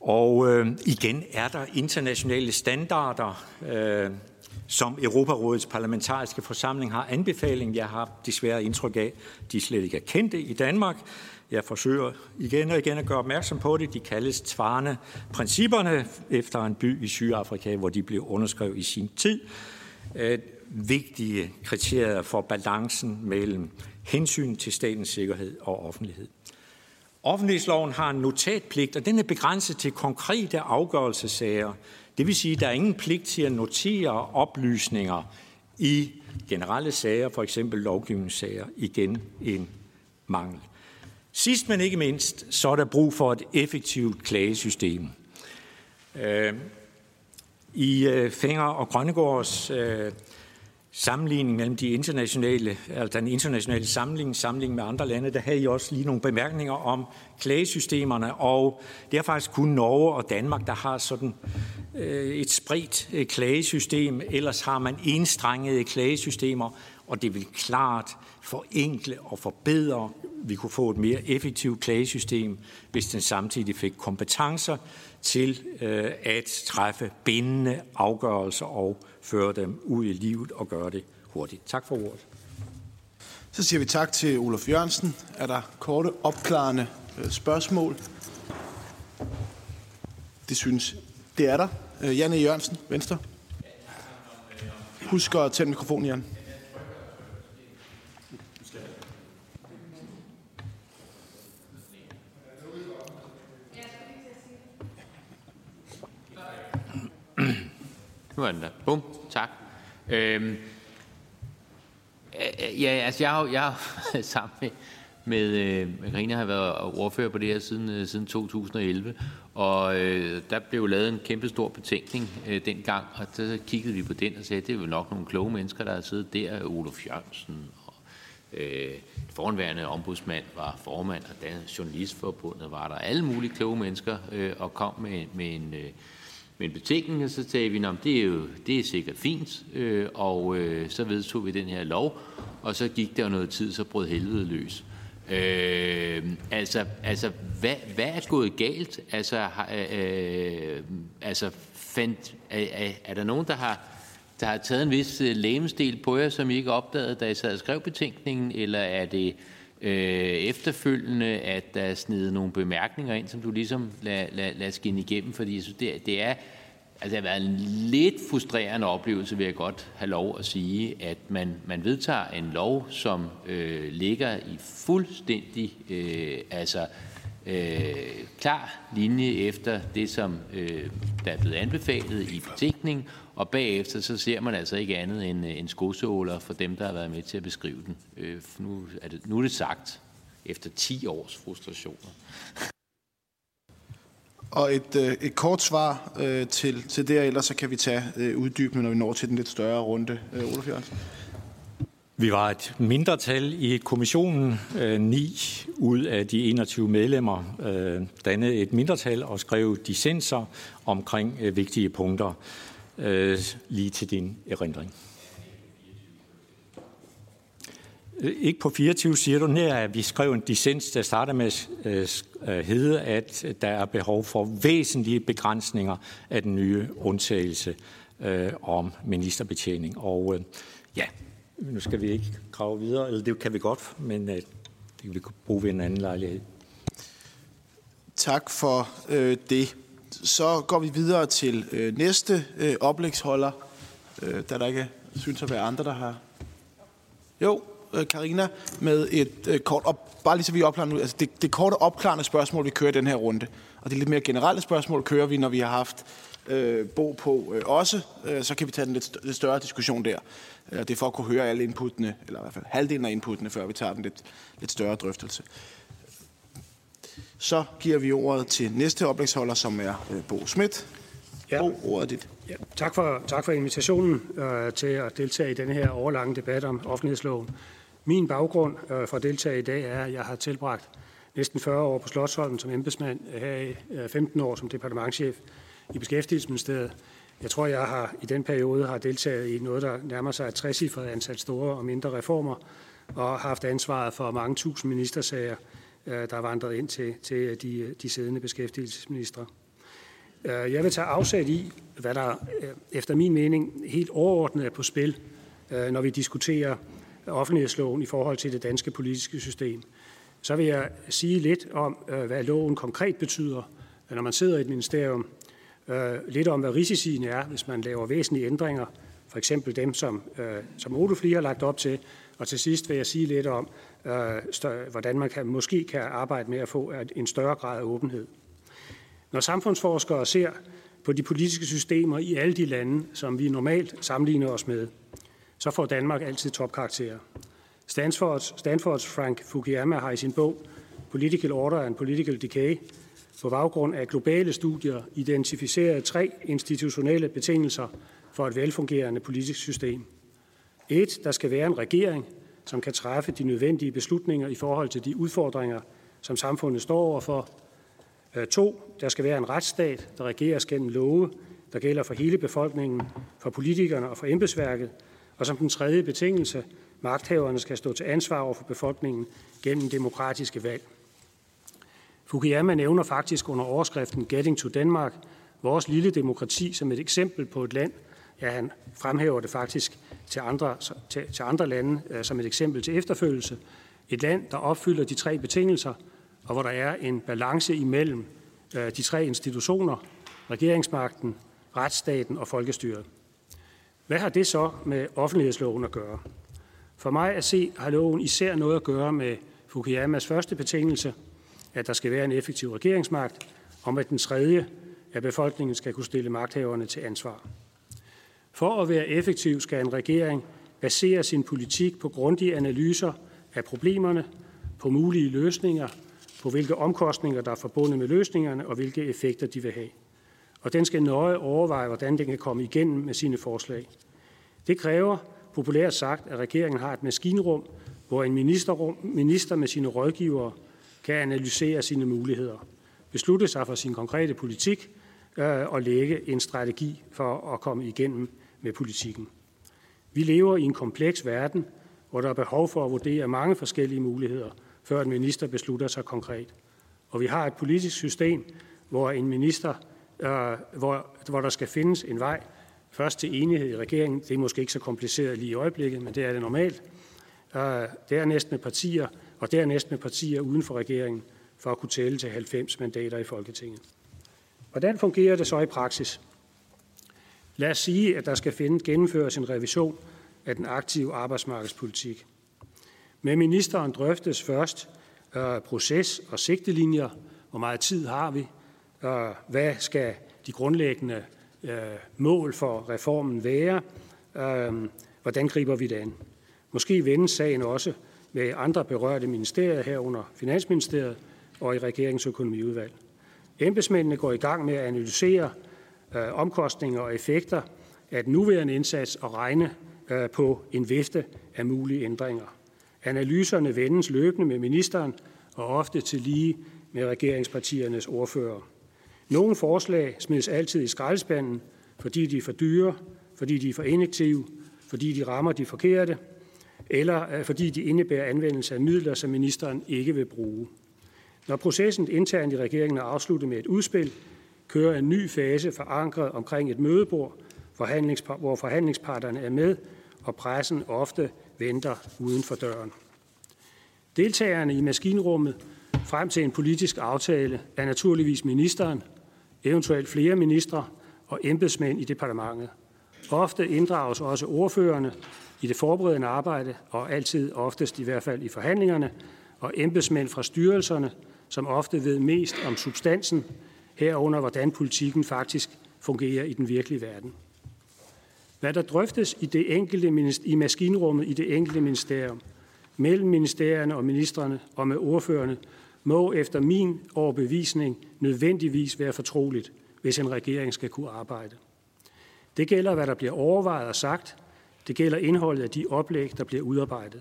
Og øh, igen er der internationale standarder, øh, som Europarådets parlamentariske forsamling har anbefaling. Jeg har desværre indtryk af, at de slet ikke er kendte i Danmark. Jeg forsøger igen og igen at gøre opmærksom på det. De kaldes Tvarne-principperne efter en by i Sydafrika, hvor de blev underskrevet i sin tid. Et vigtige kriterier for balancen mellem hensyn til statens sikkerhed og offentlighed. Offentlighedsloven har en notatpligt, og den er begrænset til konkrete afgørelsesager. Det vil sige, at der er ingen pligt til at notere oplysninger i generelle sager, for eksempel lovgivningssager, igen en mangel. Sidst men ikke mindst, så er der brug for et effektivt klagesystem. Øh, I øh, Fænger Fenger og Grønnegårds øh, sammenligning mellem de internationale, altså den internationale sammenligning, sammenligning med andre lande, der havde I også lige nogle bemærkninger om klagesystemerne, og det er faktisk kun Norge og Danmark, der har sådan øh, et spredt øh, klagesystem. Ellers har man enstrengede klagesystemer, og det vil klart forenkle og forbedre. Vi kunne få et mere effektivt klagesystem, hvis den samtidig fik kompetencer til øh, at træffe bindende afgørelser og føre dem ud i livet og gøre det hurtigt. Tak for ordet. Så siger vi tak til Olof Jørgensen. Er der korte, opklarende øh, spørgsmål? Det synes, det er der. Øh, Janne Jørgensen, Venstre. Husk at tænde mikrofonen, Jan. Nu er den der. Bum, tak. Øhm, øh, øh, ja, altså jeg har, jeg har [laughs] sammen med, med, øh, med Karina har været ordfører på det her siden, siden 2011, og øh, der blev lavet en kæmpe stor betænkning øh, dengang, og så kiggede vi på den og sagde, at det er jo nok nogle kloge mennesker, der har siddet der, Olof Jørgensen og øh, foranværende ombudsmand var formand, og den journalistforbundet var der, alle mulige kloge mennesker, øh, og kom med, med en... Øh, men betænkningen, betænkning, så sagde vi, at det er jo det er sikkert fint, øh, og øh, så vedtog vi den her lov, og så gik der noget tid, så brød helvede løs. Øh, altså, altså hvad, hvad er gået galt? Altså, øh, altså fandt, er, er, er der nogen, der har, der har taget en vis øh, lægemestil på jer, som I ikke opdagede, da I sad og skrev betænkningen, eller er det øh, efterfølgende, at der er snedet nogle bemærkninger ind, som du ligesom lader lad, lad skinne igennem, fordi jeg synes, det, det er Altså, det har været en lidt frustrerende oplevelse, vil jeg godt have lov at sige, at man, man vedtager en lov, som øh, ligger i fuldstændig øh, altså, øh, klar linje efter det, som øh, der er blevet anbefalet i betænkningen, og bagefter så ser man altså ikke andet end, øh, en skosåler for dem, der har været med til at beskrive den. Øh, nu, er det, nu er det sagt efter 10 års frustrationer. Og et, øh, et kort svar øh, til, til det, ellers så kan vi tage øh, uddybende, når vi når til den lidt større runde. Øh, Olof Jørgensen. Vi var et mindretal i kommissionen. Øh, ni ud af de 21 medlemmer øh, dannede et mindretal og skrev dissenser omkring øh, vigtige punkter. Øh, lige til din erindring. Øh, ikke på 24 siger du nær, at vi skrev en dissens, der starter med øh, at øh, hedde, at der er behov for væsentlige begrænsninger af den nye undtagelse øh, om ministerbetjening. Og øh, ja, nu skal vi ikke grave videre, eller det kan vi godt, men øh, det kan vi bruge ved en anden lejlighed. Tak for øh, det. Så går vi videre til øh, næste øh, oplægsholder, øh, da der ikke synes at være andre, der har... Jo, øh, Karina, med et øh, kort op, bare lige så vi opklarer nu, altså det, det korte opklarende spørgsmål, vi kører i den her runde, og det lidt mere generelle spørgsmål kører vi, når vi har haft øh, Bo på øh, også, øh, så kan vi tage den lidt, lidt større diskussion der. Øh, det er for at kunne høre alle inputtene, eller i hvert fald halvdelen af inputtene, før vi tager den lidt, lidt større drøftelse. Så giver vi ordet til næste oplægsholder, som er øh, Bo Schmidt. Ja. Bo, ordet dit. Ja, tak, for, tak for invitationen øh, til at deltage i denne her overlange debat om offentlighedsloven. Min baggrund øh, for at deltage i dag er, at jeg har tilbragt næsten 40 år på Slottsholmen som embedsmand, her i øh, 15 år som departementchef i Beskæftigelsesministeriet. Jeg tror, jeg har i den periode har deltaget i noget, der nærmer sig et 60 antal store og mindre reformer, og har haft ansvaret for mange tusind ministersager, øh, Øh, der er vandret ind til, til øh, de, øh, de siddende beskæftigelsesministre. Jeg vil tage afsæt i, hvad der efter min mening helt overordnet er på spil, når vi diskuterer offentlighedsloven i forhold til det danske politiske system. Så vil jeg sige lidt om, hvad loven konkret betyder, når man sidder i et ministerium. Lidt om, hvad risiciene er, hvis man laver væsentlige ændringer, for eksempel dem, som, som Olof lige har lagt op til. Og til sidst vil jeg sige lidt om, Øh, hvordan man kan, måske kan arbejde med at få en større grad af åbenhed. Når samfundsforskere ser på de politiske systemer i alle de lande, som vi normalt sammenligner os med, så får Danmark altid topkarakterer. Stanfords, Stanfords Frank Fukuyama har i sin bog Political Order and Political Decay på baggrund af globale studier identificeret tre institutionelle betingelser for et velfungerende politisk system. Et, der skal være en regering, som kan træffe de nødvendige beslutninger i forhold til de udfordringer, som samfundet står overfor. Øh, to, der skal være en retsstat, der regeres gennem love, der gælder for hele befolkningen, for politikerne og for embedsværket. Og som den tredje betingelse, magthaverne skal stå til ansvar over for befolkningen gennem demokratiske valg. Fukuyama nævner faktisk under overskriften Getting to Denmark vores lille demokrati som et eksempel på et land, ja, han fremhæver det faktisk til andre, til, til andre lande øh, som et eksempel til efterfølgelse. Et land, der opfylder de tre betingelser, og hvor der er en balance imellem øh, de tre institutioner, regeringsmagten, retsstaten og folkestyret. Hvad har det så med offentlighedsloven at gøre? For mig at se har loven især noget at gøre med Fukuyamas første betingelse, at der skal være en effektiv regeringsmagt, og med den tredje, at befolkningen skal kunne stille magthaverne til ansvar. For at være effektiv skal en regering basere sin politik på grundige analyser af problemerne, på mulige løsninger, på hvilke omkostninger der er forbundet med løsningerne og hvilke effekter de vil have. Og den skal nøje overveje, hvordan den kan komme igennem med sine forslag. Det kræver, populært sagt, at regeringen har et maskinrum, hvor en ministerrum, minister med sine rådgivere kan analysere sine muligheder, beslutte sig for sin konkrete politik øh, og lægge en strategi for at komme igennem med politikken. Vi lever i en kompleks verden, hvor der er behov for at vurdere mange forskellige muligheder, før en minister beslutter sig konkret. Og vi har et politisk system, hvor en minister, øh, hvor, hvor der skal findes en vej først til enighed i regeringen. Det er måske ikke så kompliceret lige i øjeblikket, men det er det normalt. Øh, dernæst med partier, og dernæst med partier uden for regeringen, for at kunne tælle til 90 mandater i Folketinget. Hvordan fungerer det så i praksis? Lad os sige, at der skal finde, gennemføres en revision af den aktive arbejdsmarkedspolitik. Med ministeren drøftes først øh, proces og sigtelinjer. Hvor meget tid har vi? Øh, hvad skal de grundlæggende øh, mål for reformen være? Øh, hvordan griber vi det an? Måske vendes sagen også med andre berørte ministerier herunder Finansministeriet og i regeringsøkonomiudvalg. Embedsmændene går i gang med at analysere Øh, omkostninger og effekter af den nuværende indsats og regne øh, på en vifte af mulige ændringer. Analyserne vendes løbende med ministeren og ofte til lige med regeringspartiernes ordfører. Nogle forslag smides altid i skraldespanden, fordi de er for dyre, fordi de er for inaktive, fordi de rammer de forkerte, eller øh, fordi de indebærer anvendelse af midler, som ministeren ikke vil bruge. Når processen internt i regeringen er afsluttet med et udspil, kører en ny fase forankret omkring et mødebord, hvor forhandlingsparterne er med, og pressen ofte venter uden for døren. Deltagerne i maskinrummet frem til en politisk aftale er naturligvis ministeren, eventuelt flere ministre og embedsmænd i departementet. Ofte inddrages også ordførerne i det forberedende arbejde, og altid oftest i hvert fald i forhandlingerne, og embedsmænd fra styrelserne, som ofte ved mest om substansen, herunder hvordan politikken faktisk fungerer i den virkelige verden. Hvad der drøftes i, det enkelte, i maskinrummet i det enkelte ministerium, mellem ministerierne og ministerne og med ordførerne, må efter min overbevisning nødvendigvis være fortroligt, hvis en regering skal kunne arbejde. Det gælder, hvad der bliver overvejet og sagt. Det gælder indholdet af de oplæg, der bliver udarbejdet.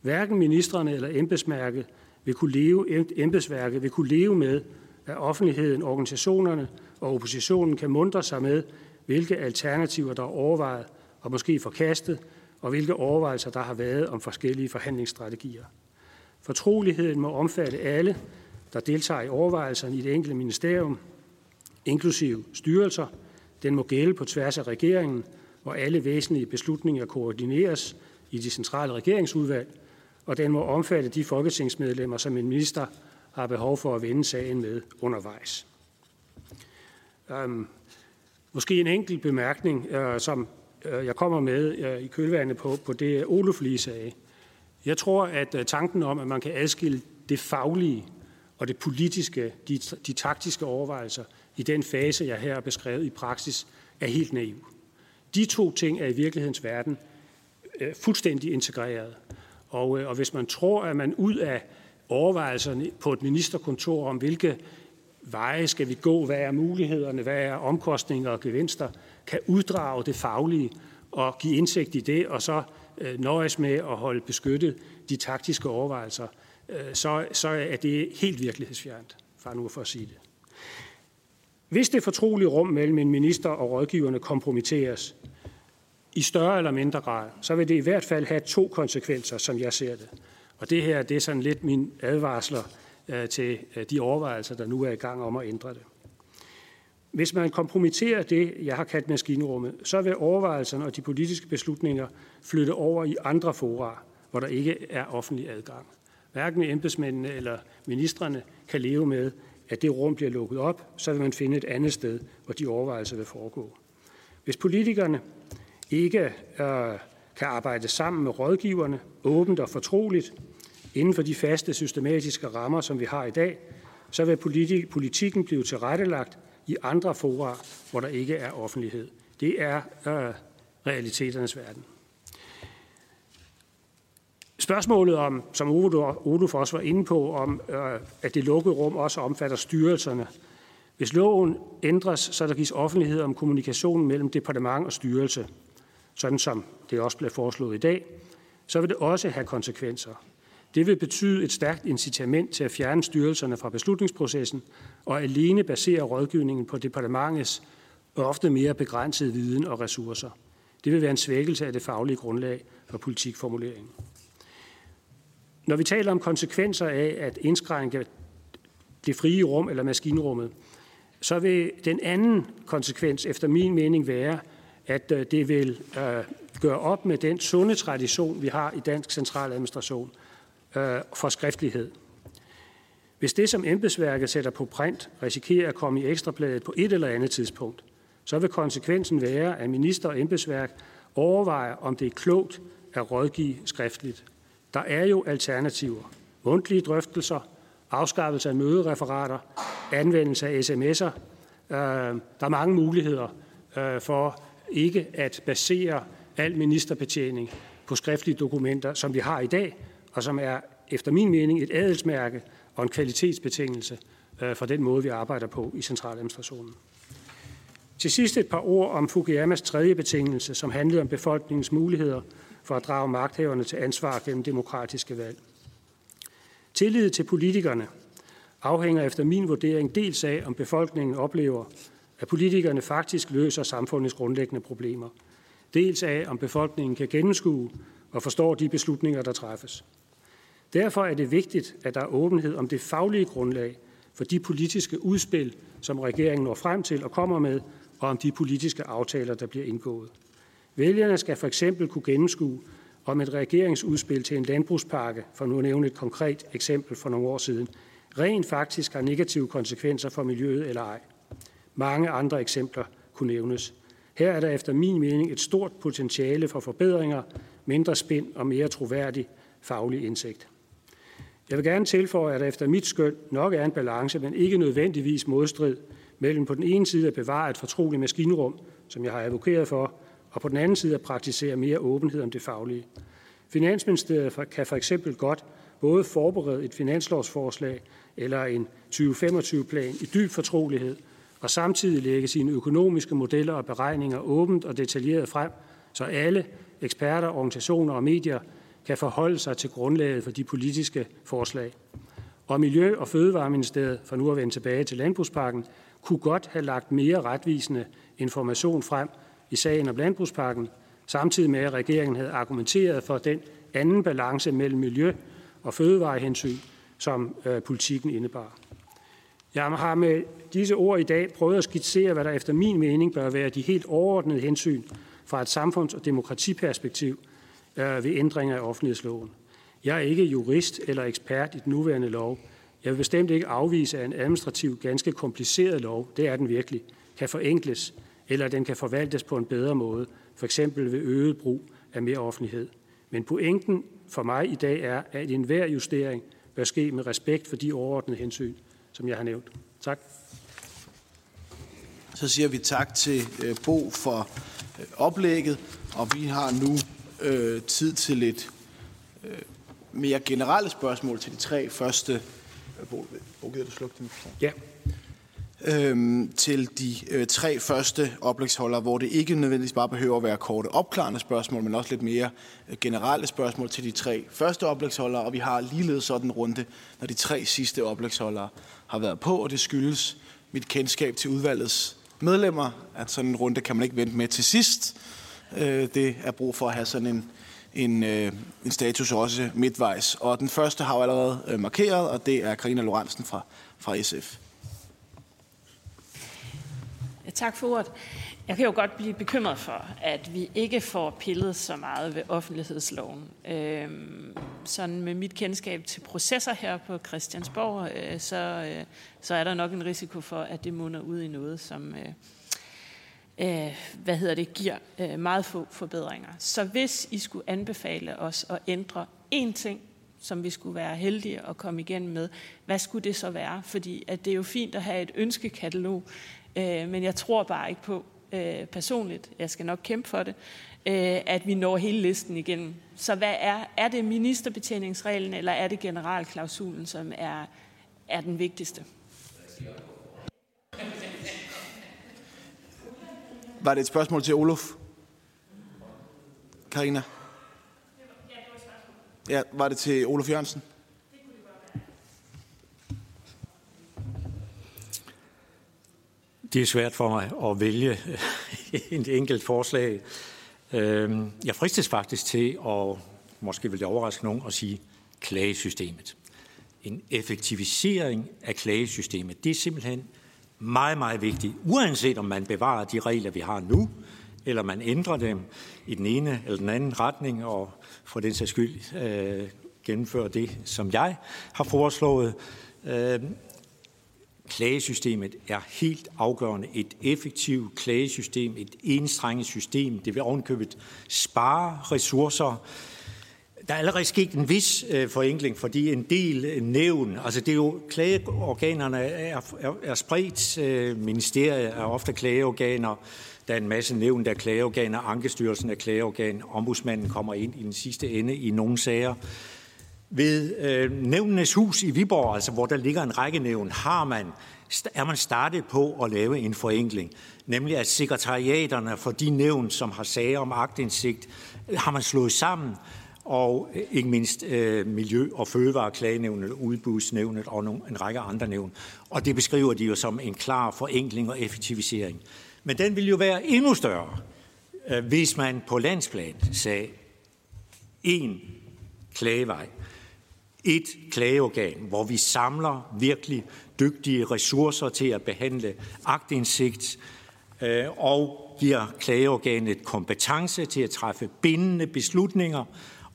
Hverken ministerne eller embedsmærket vil kunne leve, embedsværket vil kunne leve med, at offentligheden, organisationerne og oppositionen kan mundre sig med, hvilke alternativer, der er overvejet og måske forkastet, og hvilke overvejelser, der har været om forskellige forhandlingsstrategier. Fortroligheden må omfatte alle, der deltager i overvejelserne i det enkelte ministerium, inklusive styrelser. Den må gælde på tværs af regeringen, hvor alle væsentlige beslutninger koordineres i de centrale regeringsudvalg, og den må omfatte de folketingsmedlemmer, som en minister har behov for at vende sagen med undervejs. Øhm, måske en enkelt bemærkning, øh, som øh, jeg kommer med øh, i kølvandet på, på det, Olof lige sagde. Jeg tror, at øh, tanken om, at man kan adskille det faglige og det politiske, de, de taktiske overvejelser i den fase, jeg her har beskrevet i praksis, er helt naiv. De to ting er i virkelighedens verden øh, fuldstændig integreret. Og, øh, og hvis man tror, at man ud af overvejelserne på et ministerkontor om, hvilke veje skal vi gå, hvad er mulighederne, hvad er omkostninger og gevinster, kan uddrage det faglige og give indsigt i det, og så øh, nøjes med at holde beskyttet de taktiske overvejelser, øh, så, så er det helt virkelighedsfjernt, for nu for at sige det. Hvis det fortrolige rum mellem en minister og rådgiverne kompromitteres i større eller mindre grad, så vil det i hvert fald have to konsekvenser, som jeg ser det. Og det her det er sådan lidt min advarsler øh, til øh, de overvejelser, der nu er i gang om at ændre det. Hvis man kompromitterer det, jeg har kaldt maskinrummet, så vil overvejelserne og de politiske beslutninger flytte over i andre fora, hvor der ikke er offentlig adgang. Hverken embedsmændene eller ministerne kan leve med, at det rum bliver lukket op, så vil man finde et andet sted, hvor de overvejelser vil foregå. Hvis politikerne ikke øh, kan arbejde sammen med rådgiverne, åbent og fortroligt, inden for de faste systematiske rammer, som vi har i dag, så vil politikken blive tilrettelagt i andre fora, hvor der ikke er offentlighed. Det er øh, realiteternes verden. Spørgsmålet om, som Oluf også var inde på, om øh, at det lukkede rum også omfatter styrelserne. Hvis loven ændres, så der gives offentlighed om kommunikationen mellem departement og styrelse, sådan som det også bliver foreslået i dag, så vil det også have konsekvenser. Det vil betyde et stærkt incitament til at fjerne styrelserne fra beslutningsprocessen og alene basere rådgivningen på departementets ofte mere begrænsede viden og ressourcer. Det vil være en svækkelse af det faglige grundlag for politikformuleringen. Når vi taler om konsekvenser af at indskrænke det frie rum eller maskinrummet, så vil den anden konsekvens efter min mening være, at øh, det vil øh, gøre op med den sunde tradition, vi har i dansk centraladministration øh, for skriftlighed. Hvis det, som embedsværket sætter på print, risikerer at komme i ekstrabladet på et eller andet tidspunkt, så vil konsekvensen være, at minister og embedsværk overvejer, om det er klogt at rådgive skriftligt. Der er jo alternativer. Mundtlige drøftelser, afskaffelse af mødereferater, anvendelse af sms'er. Der er mange muligheder for ikke at basere al ministerbetjening på skriftlige dokumenter, som vi har i dag, og som er efter min mening et adelsmærke og en kvalitetsbetingelse øh, for den måde, vi arbejder på i centraladministrationen. Til sidst et par ord om Fukuyamas tredje betingelse, som handlede om befolkningens muligheder for at drage magthaverne til ansvar gennem demokratiske valg. Tillid til politikerne afhænger efter min vurdering dels af, om befolkningen oplever, at politikerne faktisk løser samfundets grundlæggende problemer, dels af, om befolkningen kan gennemskue og forstår de beslutninger, der træffes. Derfor er det vigtigt, at der er åbenhed om det faglige grundlag for de politiske udspil, som regeringen når frem til og kommer med, og om de politiske aftaler, der bliver indgået. Vælgerne skal for eksempel kunne gennemskue, om et regeringsudspil til en landbrugspakke, for nu at nævne et konkret eksempel for nogle år siden, rent faktisk har negative konsekvenser for miljøet eller ej. Mange andre eksempler kunne nævnes. Her er der efter min mening et stort potentiale for forbedringer, mindre spind og mere troværdig faglig indsigt. Jeg vil gerne tilføje, at der efter mit skøn nok er en balance, men ikke nødvendigvis modstrid mellem på den ene side at bevare et fortroligt maskinrum, som jeg har advokeret for, og på den anden side at praktisere mere åbenhed om det faglige. Finansministeriet kan for eksempel godt både forberede et finanslovsforslag eller en 2025-plan i dyb fortrolighed, og samtidig lægge sine økonomiske modeller og beregninger åbent og detaljeret frem, så alle eksperter, organisationer og medier kan forholde sig til grundlaget for de politiske forslag. Og Miljø- og Fødevareministeriet, for nu at vende tilbage til landbrugspakken, kunne godt have lagt mere retvisende information frem i sagen om landbrugspakken, samtidig med at regeringen havde argumenteret for den anden balance mellem miljø- og fødevarehensyn, som øh, politikken indebar. Jeg har med disse ord i dag prøvet at skitsere, hvad der efter min mening bør være de helt overordnede hensyn fra et samfunds- og demokratiperspektiv øh, ved ændringer af offentlighedsloven. Jeg er ikke jurist eller ekspert i den nuværende lov. Jeg vil bestemt ikke afvise, at en administrativ ganske kompliceret lov, det er den virkelig, kan forenkles, eller den kan forvaltes på en bedre måde, for eksempel ved øget brug af mere offentlighed. Men pointen for mig i dag er, at enhver justering bør ske med respekt for de overordnede hensyn, som jeg har nævnt. Tak. Så siger vi tak til øh, Bo for øh, oplægget, og vi har nu øh, tid til lidt øh, mere generelle spørgsmål til de tre første. Bo gider du slukke din Ja. Øhm, til de øh, tre første oplægsholdere, hvor det ikke nødvendigvis bare behøver at være korte opklarende spørgsmål, men også lidt mere øh, generelle spørgsmål til de tre første oplægsholdere, og vi har ligeledes sådan en runde, når de tre sidste oplægsholdere har været på, og det skyldes mit kendskab til udvalgets medlemmer, at sådan en runde kan man ikke vente med til sidst. Øh, det er brug for at have sådan en, en, øh, en status også midtvejs. Og den første har jo allerede øh, markeret, og det er Karina Lorentzen fra, fra SF. Tak for ordet. Jeg kan jo godt blive bekymret for, at vi ikke får pillet så meget ved offentlighedsloven. Øhm, sådan med mit kendskab til processer her på Christiansborg, øh, så, øh, så er der nok en risiko for, at det munder ud i noget, som øh, øh, hvad hedder det, giver øh, meget få forbedringer. Så hvis I skulle anbefale os at ændre én ting, som vi skulle være heldige at komme igennem med, hvad skulle det så være? Fordi at det er jo fint at have et ønskekatalog, øh, men jeg tror bare ikke på, øh, personligt, jeg skal nok kæmpe for det, øh, at vi når hele listen igennem. Så hvad er, er det ministerbetjeningsreglen, eller er det generalklausulen, som er, er den vigtigste? Var det et spørgsmål til Olof? Karina? Ja, var det til Olof Jørgensen? Det er svært for mig at vælge [laughs] et enkelt forslag. Øhm, jeg fristes faktisk til, og måske vil det overraske nogen, at sige klagesystemet. En effektivisering af klagesystemet, det er simpelthen meget, meget vigtigt, uanset om man bevarer de regler, vi har nu, eller man ændrer dem i den ene eller den anden retning, og for den sags skyld øh, gennemfører det, som jeg har foreslået. Øh, klagesystemet er helt afgørende. Et effektivt klagesystem, et enstrenget system, det vil ovenkøbet spare ressourcer. Der er allerede sket en vis øh, forenkling, fordi en del nævn, altså det er jo, klageorganerne er, er, er spredt, øh, ministeriet er ofte klageorganer, der er en masse nævn, der er klageorganer, Ankestyrelsen er klageorgan, ombudsmanden kommer ind i den sidste ende i nogle sager. Ved øh, nævnenes hus i Viborg, altså hvor der ligger en række nævn, har man, er man startet på at lave en forenkling, nemlig at sekretariaterne for de nævn, som har sager om agtindsigt, har man slået sammen, og øh, ikke mindst øh, Miljø- og Fødevareklagenævnet, Udbudsnævnet og nogle, en række andre nævn. Og det beskriver de jo som en klar forenkling og effektivisering. Men den vil jo være endnu større, øh, hvis man på landsplan sagde en klagevej, et klageorgan, hvor vi samler virkelig dygtige ressourcer til at behandle agtindsigt øh, og giver klageorganet kompetence til at træffe bindende beslutninger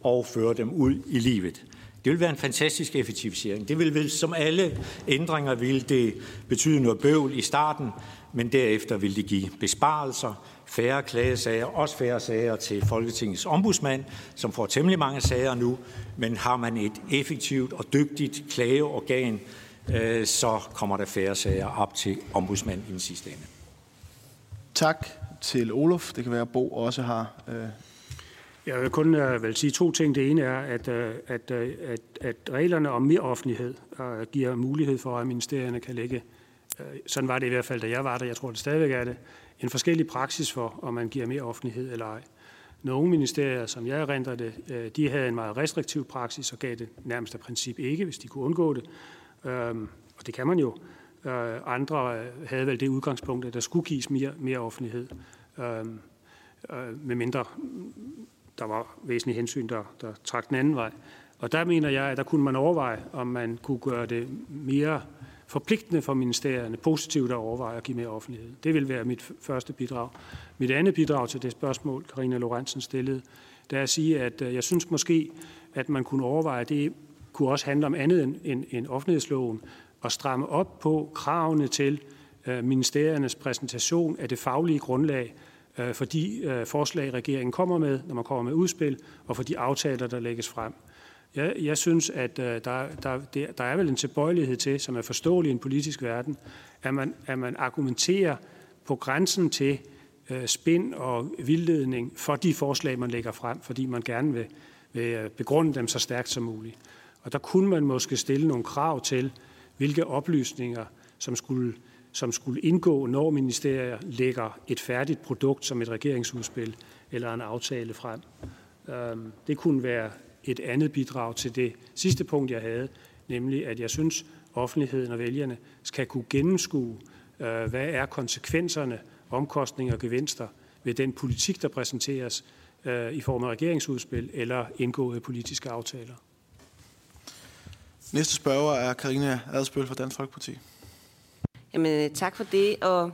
og føre dem ud i livet. Det vil være en fantastisk effektivisering. Det vil, vel som alle ændringer, vil det betyde noget bøvl i starten, men derefter vil det give besparelser, færre klagesager, også færre sager til Folketingets ombudsmand, som får temmelig mange sager nu, men har man et effektivt og dygtigt klageorgan, øh, så kommer der færre sager op til ombudsmand i den sidste ende. Tak til Olof. Det kan være, at Bo også har øh, jeg vil kun uh, vel sige to ting. Det ene er, at, uh, at, uh, at, at reglerne om mere offentlighed uh, giver mulighed for, at ministerierne kan lægge, uh, sådan var det i hvert fald, da jeg var der, jeg tror det stadigvæk er det, en forskellig praksis for, om man giver mere offentlighed eller ej. Nogle ministerier, som jeg erindrer det, øh, de havde en meget restriktiv praksis og gav det nærmest af princip ikke, hvis de kunne undgå det. Øhm, og det kan man jo. Øh, andre øh, havde vel det udgangspunkt, at der skulle gives mere, mere offentlighed. Øhm, med mindre der var væsentlige hensyn, der, der trak den anden vej. Og der mener jeg, at der kunne man overveje, om man kunne gøre det mere forpligtende for ministerierne, positivt at overveje at give mere offentlighed. Det vil være mit første bidrag. Mit andet bidrag til det spørgsmål, Karina Lorentzen stillede, det er at sige, at øh, jeg synes måske, at man kunne overveje, at det kunne også handle om andet end, end, end offentlighedsloven, og stramme op på kravene til øh, ministeriernes præsentation af det faglige grundlag Øh, for de øh, forslag, regeringen kommer med, når man kommer med udspil, og for de aftaler, der lægges frem. Jeg, jeg synes, at øh, der, der, der er vel en tilbøjelighed til, som er forståelig i en politisk verden, at man, at man argumenterer på grænsen til øh, spind og vildledning for de forslag, man lægger frem, fordi man gerne vil, vil øh, begrunde dem så stærkt som muligt. Og der kunne man måske stille nogle krav til, hvilke oplysninger, som skulle som skulle indgå, når ministerier lægger et færdigt produkt som et regeringsudspil eller en aftale frem. Øhm, det kunne være et andet bidrag til det sidste punkt, jeg havde, nemlig at jeg synes, offentligheden og vælgerne skal kunne gennemskue, øh, hvad er konsekvenserne, omkostninger og gevinster ved den politik, der præsenteres øh, i form af regeringsudspil eller indgåede politiske aftaler. Næste spørger er Karina Adspøl fra Dansk Folkeparti. Jamen, øh, tak for det, og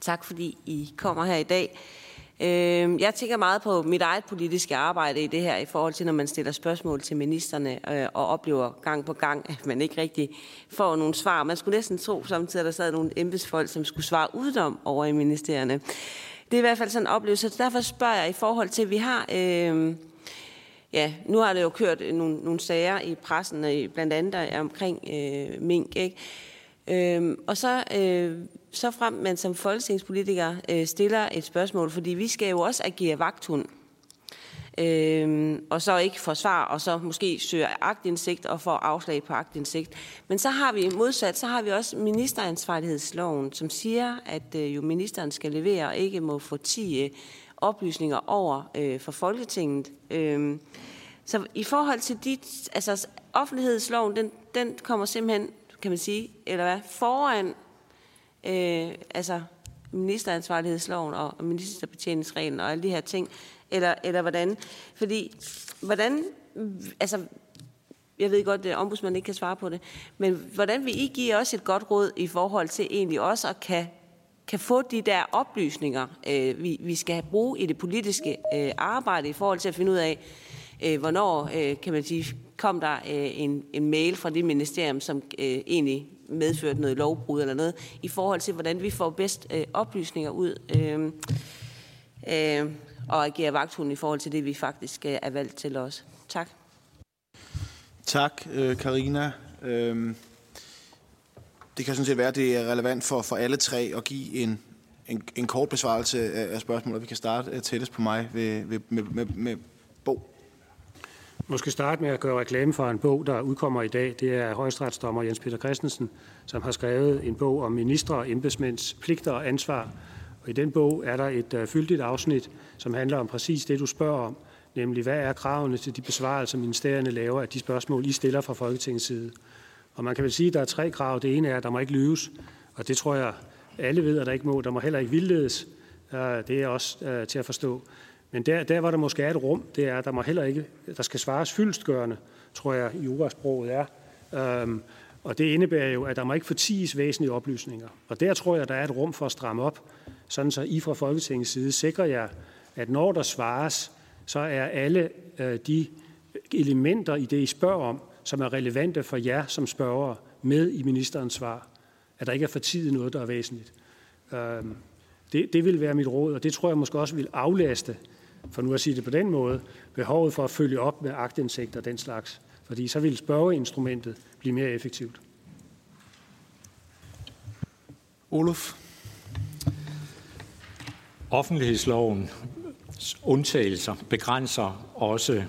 tak fordi I kommer her i dag. Øh, jeg tænker meget på mit eget politiske arbejde i det her, i forhold til, når man stiller spørgsmål til ministerne øh, og oplever gang på gang, at man ikke rigtig får nogle svar. Man skulle næsten tro samtidig, at der sad nogle embedsfolk, som skulle svare udenom over i ministerierne. Det er i hvert fald sådan en oplevelse. Så derfor spørger jeg i forhold til, at vi har... Øh, ja, nu har det jo kørt nogle, nogle sager i pressen, øh, blandt andet omkring øh, mink, ikke? Øhm, og så, øh, så frem man som folketingspolitiker øh, stiller et spørgsmål, fordi vi skal jo også agere vagthund. Øhm, og så ikke forsvar, og så måske søge agtindsigt og få afslag på agtindsigt. Men så har vi modsat, så har vi også ministeransvarlighedsloven, som siger, at øh, jo ministeren skal levere og ikke må få 10 øh, oplysninger over øh, for Folketinget. Øhm, så i forhold til dit, altså offentlighedsloven, den, den kommer simpelthen kan man sige, eller hvad, foran øh, altså ministeransvarlighedsloven og ministerbetjeningsreglen og alle de her ting, eller, eller hvordan? Fordi, hvordan, altså, jeg ved godt, at ombudsmanden ikke kan svare på det, men hvordan vil I give os et godt råd i forhold til egentlig også at kan, kan få de der oplysninger, øh, vi, vi skal bruge i det politiske øh, arbejde i forhold til at finde ud af, øh, hvornår, øh, kan man sige, kom der øh, en, en mail fra det ministerium, som øh, egentlig medført noget lovbrud eller noget, i forhold til, hvordan vi får bedst øh, oplysninger ud øh, øh, og agerer vagthunden i forhold til det, vi faktisk øh, er valgt til os. Tak. Tak, øh, Karina. Øh, det kan sådan set være, at det er relevant for, for alle tre at give en, en, en kort besvarelse af, af spørgsmålet. Vi kan starte øh, tættest på mig ved, ved, med, med, med Bo måske starte med at gøre reklame for en bog, der udkommer i dag. Det er højesteretsdommer Jens Peter Christensen, som har skrevet en bog om ministre og embedsmænds pligter og ansvar. Og i den bog er der et uh, fyldigt afsnit, som handler om præcis det, du spørger om, nemlig hvad er kravene til de besvarelser, ministerierne laver af de spørgsmål, I stiller fra Folketingets side. Og man kan vel sige, at der er tre krav. Det ene er, at der må ikke lyves, og det tror jeg, alle ved, at der ikke må. Der må heller ikke vildledes. Øh, det er også uh, til at forstå. Men der, der, var der måske er et rum, det er, der må heller ikke, der skal svares fyldstgørende, tror jeg, i jurasproget er. Øhm, og det indebærer jo, at der må ikke fortiges væsentlige oplysninger. Og der tror jeg, der er et rum for at stramme op, sådan så I fra Folketingets side sikrer jer, at når der svares, så er alle øh, de elementer i det, I spørger om, som er relevante for jer som spørgere, med i ministerens svar. At der ikke er fortidet noget, der er væsentligt. Øhm, det, det vil være mit råd, og det tror jeg måske også vil aflaste for nu at sige det på den måde, behovet for at følge op med agtindsigt og den slags. Fordi så vil spørgeinstrumentet blive mere effektivt. Olof? Offentlighedsloven undtagelser begrænser også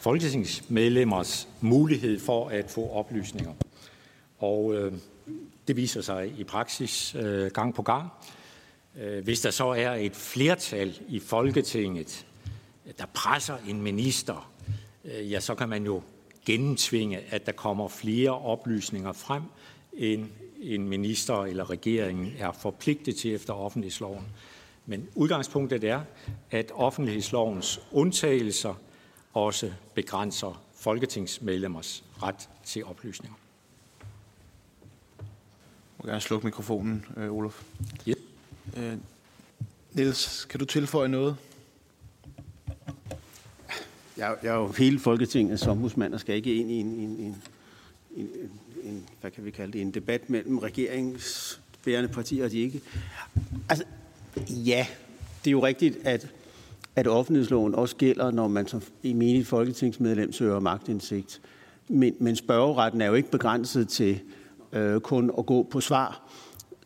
folketingsmedlemmers mulighed for at få oplysninger. Og øh, det viser sig i praksis øh, gang på gang. Øh, hvis der så er et flertal i Folketinget, der presser en minister, øh, ja, så kan man jo gennemtvinge, at der kommer flere oplysninger frem, end en minister eller regeringen er forpligtet til efter offentlighedsloven. Men udgangspunktet er, at offentlighedslovens undtagelser også begrænser folketingsmedlemmers ret til oplysninger. Jeg må gerne slukke mikrofonen, øh, Olof. Ja. Øh, Niels, kan du tilføje noget? Jeg, jeg er jo hele Folketingets ombudsmand og skal ikke ind i en, en, en, en, en, hvad kan vi kalde det, en debat mellem regeringsbærende partier og de ikke. Altså, ja, det er jo rigtigt, at, at offentlighedsloven også gælder, når man som i menigt folketingsmedlem søger magtindsigt. Men, men spørgeretten er jo ikke begrænset til øh, kun at gå på svar,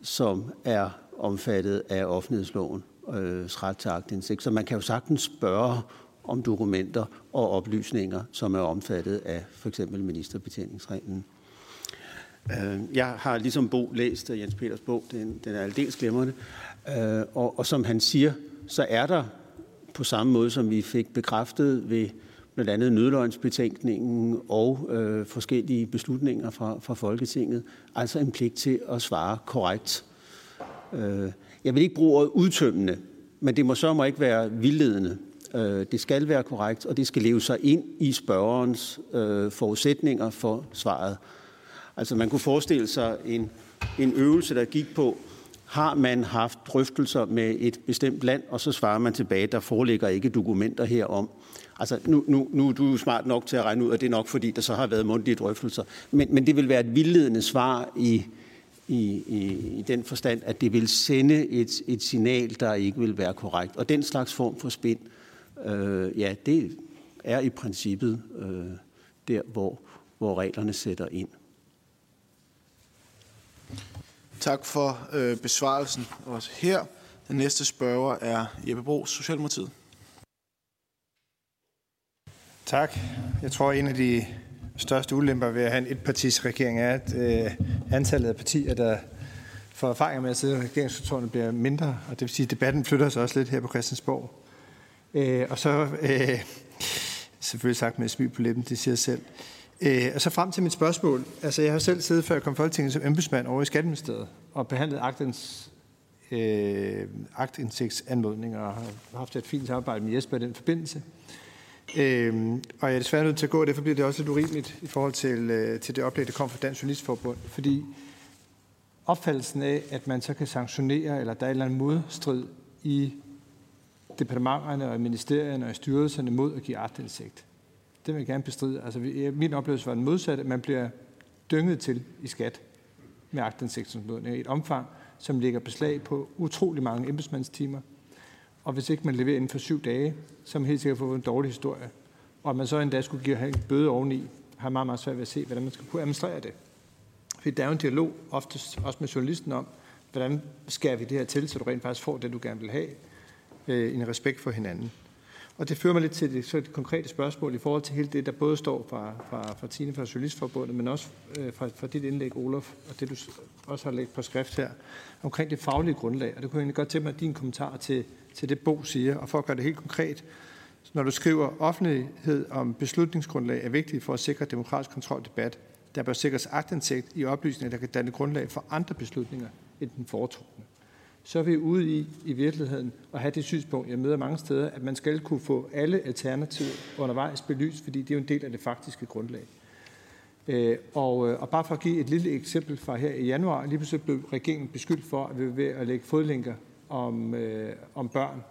som er omfattet af offentlighedsloven øh, ret til agtindsigt. Så man kan jo sagtens spørge om dokumenter og oplysninger, som er omfattet af for eksempel ministerbetjeningsreglen. Øh, jeg har ligesom Bo læst øh, Jens Peters bog, den, den er aldeles glemrende, øh, og, og som han siger, så er der på samme måde, som vi fik bekræftet ved blandt andet nødløgnsbetænkningen og øh, forskellige beslutninger fra, fra Folketinget, altså en pligt til at svare korrekt. Øh, jeg vil ikke bruge ordet udtømmende, men det må så må ikke være vildledende. Øh, det skal være korrekt, og det skal leve sig ind i spørgerens øh, forudsætninger for svaret. Altså man kunne forestille sig en, en øvelse, der gik på, har man haft drøftelser med et bestemt land, og så svarer man tilbage, der foreligger ikke dokumenter herom. Altså, nu, nu, nu er du smart nok til at regne ud, at det er nok, fordi der så har været mundtlige drøftelser. Men, men det vil være et vildledende svar i, i, i, i den forstand, at det vil sende et, et signal, der ikke vil være korrekt. Og den slags form for spind, øh, ja, det er i princippet øh, der, hvor, hvor reglerne sætter ind. Tak for øh, besvarelsen også her. Den næste spørger er Jeppe Bro, Socialdemokratiet. Tak. Jeg tror, en af de største ulemper ved at have en etpartis regering er, at øh, antallet af partier, der får erfaringer med at sidde i regeringskontorene, bliver mindre. Og det vil sige, at debatten flytter sig også lidt her på Christiansborg. Øh, og så, øh, selvfølgelig sagt med et smil på læben, det siger selv. Øh, og så frem til mit spørgsmål. Altså, jeg har selv siddet før jeg kom Folketinget som embedsmand over i Skatteministeriet og behandlet agtens, øh, agtindsigtsanmodninger og har haft et fint samarbejde med Jesper i den forbindelse. Øh, og jeg er desværre nødt til at gå, og derfor bliver det også lidt urimeligt i forhold til, øh, til det oplæg, der kom fra Dansk Journalistforbund. Fordi opfattelsen af, at man så kan sanktionere, eller der er en eller anden modstrid i departementerne og i ministerierne og i styrelserne mod at give artindsigt. Det vil jeg gerne bestride. Altså, min oplevelse var den modsatte. Man bliver dynget til i skat med agtindsigtsområdet i et omfang, som ligger beslag på utrolig mange embedsmandstimer. Og hvis ikke man leverer inden for syv dage, så er man helt sikkert få en dårlig historie. Og at man så endda skulle give en bøde oveni, har meget, meget svært ved at se, hvordan man skal kunne administrere det. Fordi der er jo en dialog, oftest også med journalisten om, hvordan skærer vi det her til, så du rent faktisk får det, du gerne vil have, øh, en respekt for hinanden. Og det fører mig lidt til det, så det konkrete spørgsmål i forhold til hele det, der både står fra, fra, fra Tine fra Journalistforbundet, men også øh, fra, fra dit indlæg, Olof, og det du også har lagt på skrift her, omkring det faglige grundlag. Og det kunne jeg egentlig godt tænke mig din kommentar til, til det, Bo siger. Og for at gøre det helt konkret, når du skriver, offentlighed om beslutningsgrundlag er vigtigt for at sikre demokratisk kontrol og debat, der bør sikres agtindsigt i oplysninger, der kan danne grundlag for andre beslutninger end den foretrukne så er vi ude i i virkeligheden at have det synspunkt, jeg møder mange steder, at man skal kunne få alle alternativer undervejs belyst, fordi det er jo en del af det faktiske grundlag. Øh, og, øh, og bare for at give et lille eksempel fra her i januar, lige pludselig blev regeringen beskyldt for, at vi var ved at lægge fodlænker om, øh, om børn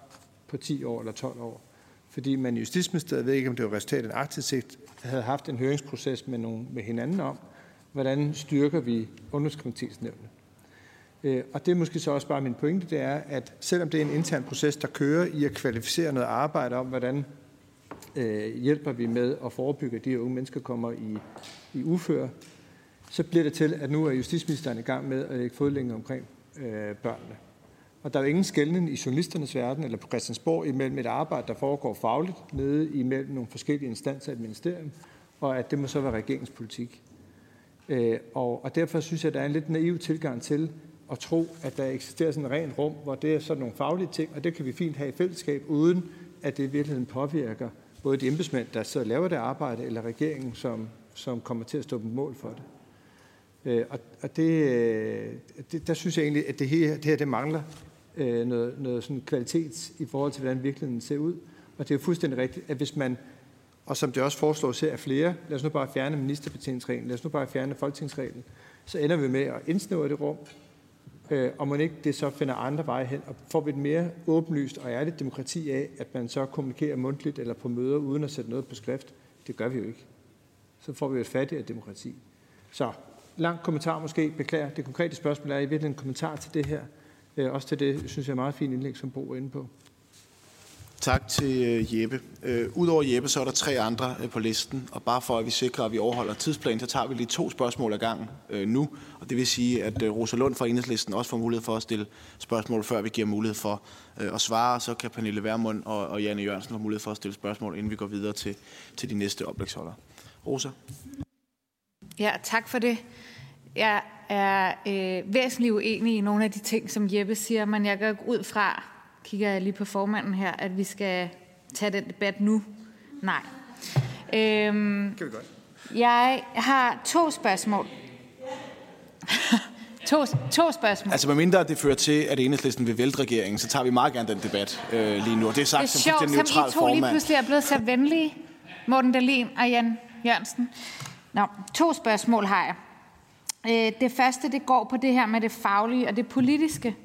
på 10 år eller 12 år. Fordi man i Justitsministeriet, ved ikke om det var resultat af en aktindsigt, havde haft en høringsproces med, nogle, med hinanden om, hvordan styrker vi ungdomskriminalitetsnævnet. Øh, og det er måske så også bare min pointe, det er, at selvom det er en intern proces, der kører i at kvalificere noget arbejde om, hvordan øh, hjælper vi med at forebygge, at de unge mennesker kommer i, i uføre, så bliver det til, at nu er justitsministeren i gang med at lægge fodlænge omkring øh, børnene. Og der er jo ingen skældning i journalisternes verden eller på Christiansborg imellem et arbejde, der foregår fagligt nede imellem nogle forskellige instanser i et ministerium, og at det må så være regeringspolitik. Øh, og, og derfor synes jeg, at der er en lidt naiv tilgang til, at tro, at der eksisterer sådan et rent rum, hvor det er sådan nogle faglige ting, og det kan vi fint have i fællesskab, uden at det i virkeligheden påvirker både de embedsmænd, der sidder og laver det arbejde, eller regeringen, som, som kommer til at stå på mål for det. Øh, og og det, øh, det, der synes jeg egentlig, at det her, det her det mangler øh, noget, noget sådan kvalitet i forhold til, hvordan virkeligheden ser ud. Og det er fuldstændig rigtigt, at hvis man, og som det også foreslås her af flere, lad os nu bare fjerne ministerbetjeningsreglen, lad os nu bare fjerne folketingsreglen, så ender vi med at indsnævre det rum, øh, og man ikke det så finder andre veje hen, og får vi et mere åbenlyst og ærligt demokrati af, at man så kommunikerer mundtligt eller på møder uden at sætte noget på skrift. Det gør vi jo ikke. Så får vi et fattigere demokrati. Så lang kommentar måske, beklager. Det konkrete spørgsmål er i virkeligheden en kommentar til det her. Øh, også til det, synes jeg, er meget fint indlæg, som Bo er inde på. Tak til øh, Jeppe. Øh, udover Jeppe, så er der tre andre øh, på listen, og bare for at vi sikrer, at vi overholder tidsplanen, så tager vi lige to spørgsmål ad gangen nu. Og det vil sige, at Rosa Lund fra Enhedslisten også får mulighed for at stille spørgsmål, før vi giver mulighed for at svare. Så kan Pernille Vermund og, og Janne Jørgensen få mulighed for at stille spørgsmål, inden vi går videre til, til de næste oplægsholdere. Rosa? Ja, tak for det. Jeg er øh, væsentligt uenig i nogle af de ting, som Jeppe siger, men jeg går ud fra, kigger jeg lige på formanden her, at vi skal tage den debat nu. Nej. Øhm, kan vi godt. Jeg har to spørgsmål. [laughs] to, to spørgsmål. Altså medmindre det fører til, at enhedslisten vil vælte regeringen, så tager vi meget gerne den debat øh, lige nu. Og det er sagt det er som sjovt, som neutral I to formand. lige pludselig er blevet så venlige, Morten Dahlin og Jan Jørgensen. Nå, to spørgsmål har jeg. Øh, det første, det går på det her med det faglige og det politiske.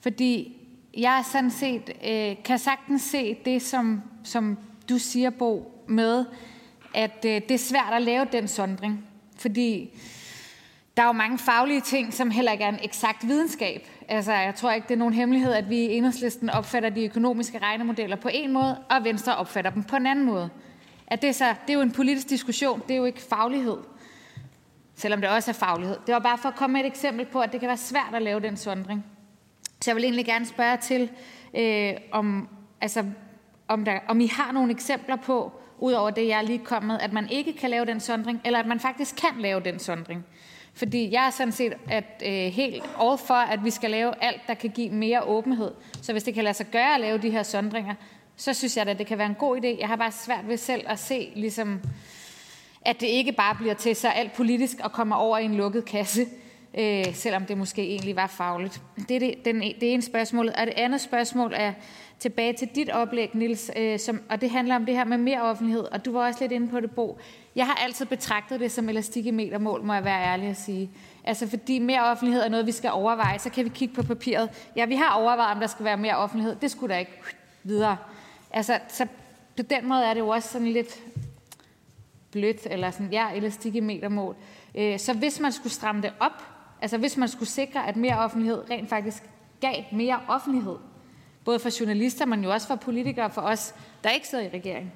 Fordi jeg sådan set, øh, kan sagtens se det, som, som du siger, Bo, med, at øh, det er svært at lave den sondring. Fordi der er jo mange faglige ting, som heller ikke er en eksakt videnskab. Altså, jeg tror ikke, det er nogen hemmelighed, at vi i enhedslisten opfatter de økonomiske regnemodeller på en måde, og Venstre opfatter dem på en anden måde. At det, så, det er jo en politisk diskussion, det er jo ikke faglighed. Selvom det også er faglighed. Det var bare for at komme med et eksempel på, at det kan være svært at lave den sondring. Så jeg vil egentlig gerne spørge til, øh, om, altså, om, der, om I har nogle eksempler på, udover det, jeg lige kom med, at man ikke kan lave den sondring, eller at man faktisk kan lave den sondring. Fordi jeg er sådan set at, øh, helt over for, at vi skal lave alt, der kan give mere åbenhed. Så hvis det kan lade sig gøre at lave de her sondringer, så synes jeg at det kan være en god idé. Jeg har bare svært ved selv at se, ligesom, at det ikke bare bliver til så alt politisk og kommer over i en lukket kasse, øh, selvom det måske egentlig var fagligt. Det er det, den, e, det ene spørgsmål. Og det andet spørgsmål er tilbage til dit oplæg, Nils, øh, som, og det handler om det her med mere offentlighed, og du var også lidt inde på det, Bo. Jeg har altid betragtet det som elastik i metermål, må jeg være ærlig at sige. Altså fordi mere offentlighed er noget, vi skal overveje, så kan vi kigge på papiret. Ja, vi har overvejet, om der skal være mere offentlighed. Det skulle der ikke videre. Altså, så på den måde er det jo også sådan lidt blødt, eller sådan, ja, elastik i metermål. Øh, så hvis man skulle stramme det op, altså hvis man skulle sikre, at mere offentlighed rent faktisk gav mere offentlighed, både for journalister, men jo også for politikere, for os, der ikke sidder i regeringen,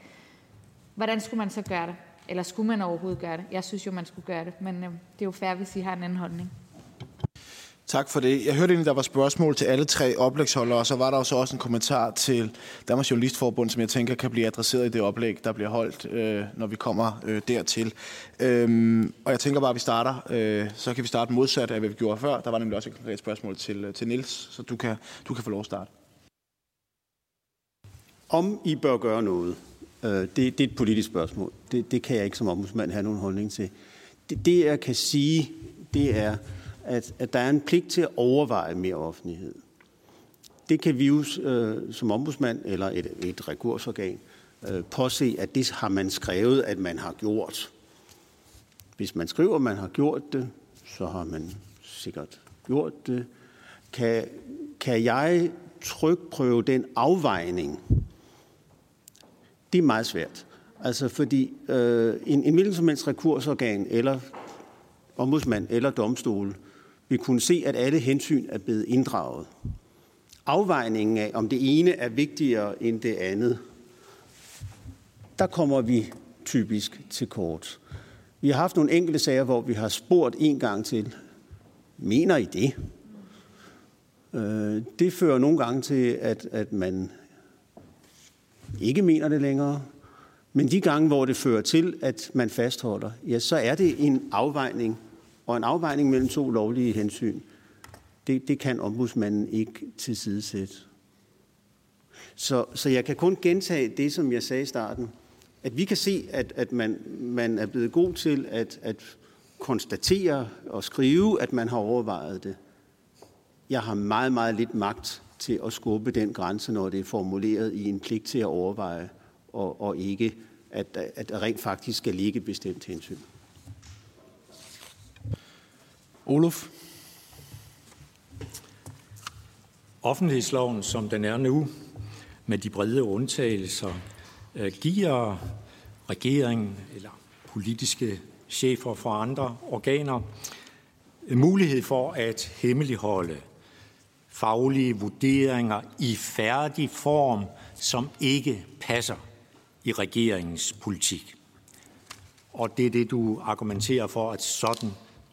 hvordan skulle man så gøre det? Eller skulle man overhovedet gøre det? Jeg synes jo, man skulle gøre det, men øh, det er jo fair, hvis I har en anden holdning. Tak for det. Jeg hørte egentlig, der var spørgsmål til alle tre oplægsholdere, og så var der jo så også en kommentar til Danmarks Journalistforbund, som jeg tænker kan blive adresseret i det oplæg, der bliver holdt, øh, når vi kommer øh, dertil. Øhm, og jeg tænker bare, at vi starter, øh, så kan vi starte modsat af, hvad vi gjorde før. Der var nemlig også et konkret spørgsmål til, øh, til Nils, så du kan, du kan få lov at starte. Om I bør gøre noget, øh, det, det er et politisk spørgsmål. Det, det kan jeg ikke som ombudsmand have nogen holdning til. Det, det jeg kan sige, det er, at, at der er en pligt til at overveje mere offentlighed. Det kan vi jo øh, som ombudsmand eller et, et rekursorgan øh, påse, at det har man skrevet, at man har gjort. Hvis man skriver, at man har gjort det, så har man sikkert gjort det. Kan, kan jeg trykprøve den afvejning? Det er meget svært. Altså fordi øh, en, en hvilken som helst rekursorgan, eller ombudsmand, eller domstol, vil kunne se, at alle hensyn er blevet inddraget. Afvejningen af, om det ene er vigtigere end det andet, der kommer vi typisk til kort. Vi har haft nogle enkelte sager, hvor vi har spurgt en gang til, mener I det? Øh, det fører nogle gange til, at, at man ikke mener det længere. Men de gange, hvor det fører til, at man fastholder, ja, så er det en afvejning og en afvejning mellem to lovlige hensyn, det, det kan ombudsmanden ikke tilsidesætte. Så, så jeg kan kun gentage det, som jeg sagde i starten. At vi kan se, at, at man, man er blevet god til at, at konstatere og skrive, at man har overvejet det. Jeg har meget, meget lidt magt til at skubbe den grænse, når det er formuleret i en pligt til at overveje, og, og ikke at, at rent faktisk skal ligge bestemt hensyn. Olof? Offentlighedsloven, som den er nu, med de brede undtagelser, øh, giver regeringen eller politiske chefer for andre organer mulighed for at hemmeligholde faglige vurderinger i færdig form, som ikke passer i regeringens politik. Og det er det, du argumenterer for, at sådan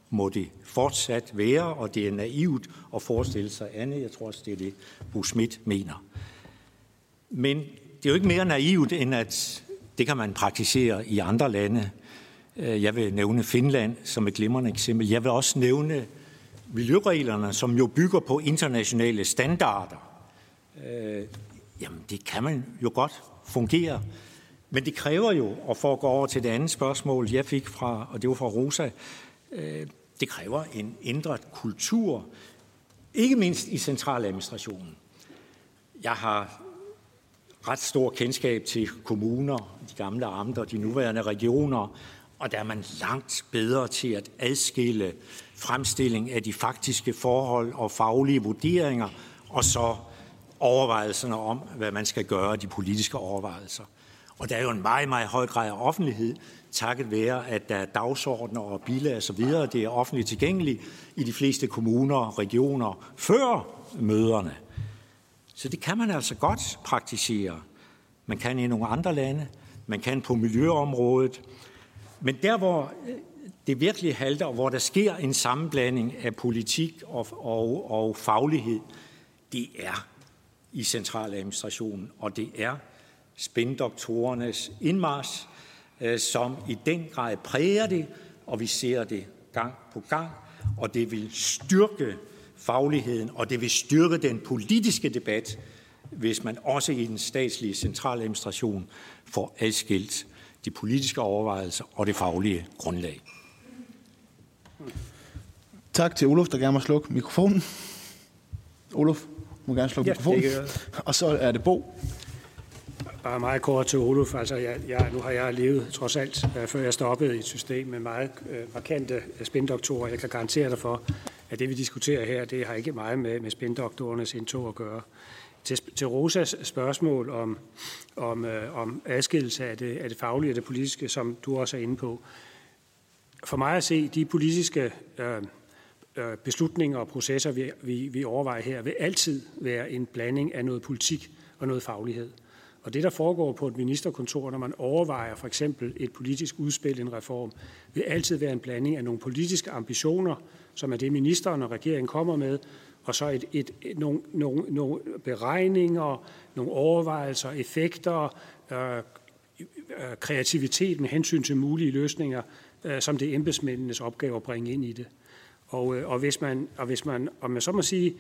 må det fortsat være, og det er naivt at forestille sig andet. Jeg tror også, det er det, Bo Schmidt mener. Men det er jo ikke mere naivt, end at det kan man praktisere i andre lande. Øh, jeg vil nævne Finland som et glimrende eksempel. Jeg vil også nævne miljøreglerne, som jo bygger på internationale standarder. Øh, jamen, det kan man jo godt fungere. Men det kræver jo, og for at gå over til det andet spørgsmål, jeg fik fra, og det var fra Rosa, øh, det kræver en ændret kultur, ikke mindst i centraladministrationen. Jeg har ret stor kendskab til kommuner, de gamle amter, de nuværende regioner, og der er man langt bedre til at adskille fremstilling af de faktiske forhold og faglige vurderinger, og så overvejelserne om, hvad man skal gøre, de politiske overvejelser. Og der er jo en meget, meget høj grad af offentlighed, takket være, at der er dagsordner og biler og så videre. Det er offentligt tilgængeligt i de fleste kommuner og regioner før møderne. Så det kan man altså godt praktisere. Man kan i nogle andre lande, man kan på miljøområdet. Men der, hvor øh, det virkelig halter, og hvor der sker en sammenblanding af politik og, og, og faglighed, det er i centraladministrationen, og det er spændoktorernes indmars, som i den grad præger det, og vi ser det gang på gang, og det vil styrke fagligheden, og det vil styrke den politiske debat, hvis man også i den statslige centraladministration får adskilt de politiske overvejelser og det faglige grundlag. Tak til Olof, der gerne må slukke mikrofonen. Olof må gerne slukke ja, mikrofonen. Og så er det Bo. Bare meget kort til Olof. Altså, jeg, jeg, nu har jeg levet trods alt, øh, før jeg stoppede i et system med meget øh, markante øh, spindoktorer. Jeg kan garantere dig for, at det vi diskuterer her, det har ikke meget med, med spindoktorernes indtog at gøre. Til, til Rosas spørgsmål om, om, øh, om adskillelse af det, af det faglige og det politiske, som du også er inde på. For mig at se, de politiske øh, øh beslutninger og processer, vi, vi, vi overvejer her, vil altid være en blanding af noget politik og noget faglighed. Og det, der foregår på et ministerkontor, når man overvejer for eksempel et politisk udspil, en reform, vil altid være en blanding af nogle politiske ambitioner, som er det, ministeren og regeringen kommer med, og så et, et, et, nogle, nogle, nogle beregninger, nogle overvejelser, effekter, øh, øh kreativitet med hensyn til mulige løsninger, øh, som det er embedsmændenes opgave at bringe ind i det. Og, øh, og, hvis man, og hvis man, om man så må sige,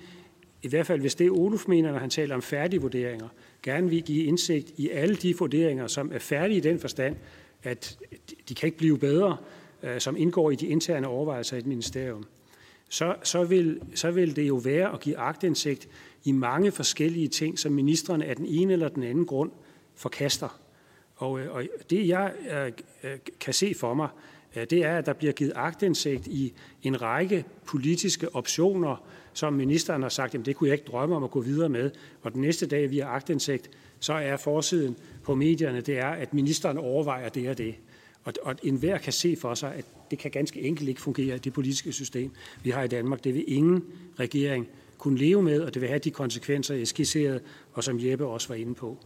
i hvert fald hvis det Oluf mener, når han taler om færdige vurderinger, gerne vil give indsigt i alle de vurderinger, som er færdige i den forstand, at de kan ikke blive bedre, øh, som indgår i de interne overvejelser i et ministerium, så, så, vil, så vil det jo være at give agtindsigt i mange forskellige ting, som ministerne af den ene eller den anden grund forkaster. Og, øh, og det jeg øh, øh, kan se for mig, det er, at der bliver givet agtindsigt i en række politiske optioner, som ministeren har sagt, at det kunne jeg ikke drømme om at gå videre med. Og den næste dag, vi har agtindsigt, så er forsiden på medierne, det er, at ministeren overvejer det og det. Og, og enhver kan se for sig, at det kan ganske enkelt ikke fungere i det politiske system, vi har i Danmark. Det vil ingen regering kunne leve med, og det vil have de konsekvenser, jeg skitserede, og som Jeppe også var inde på.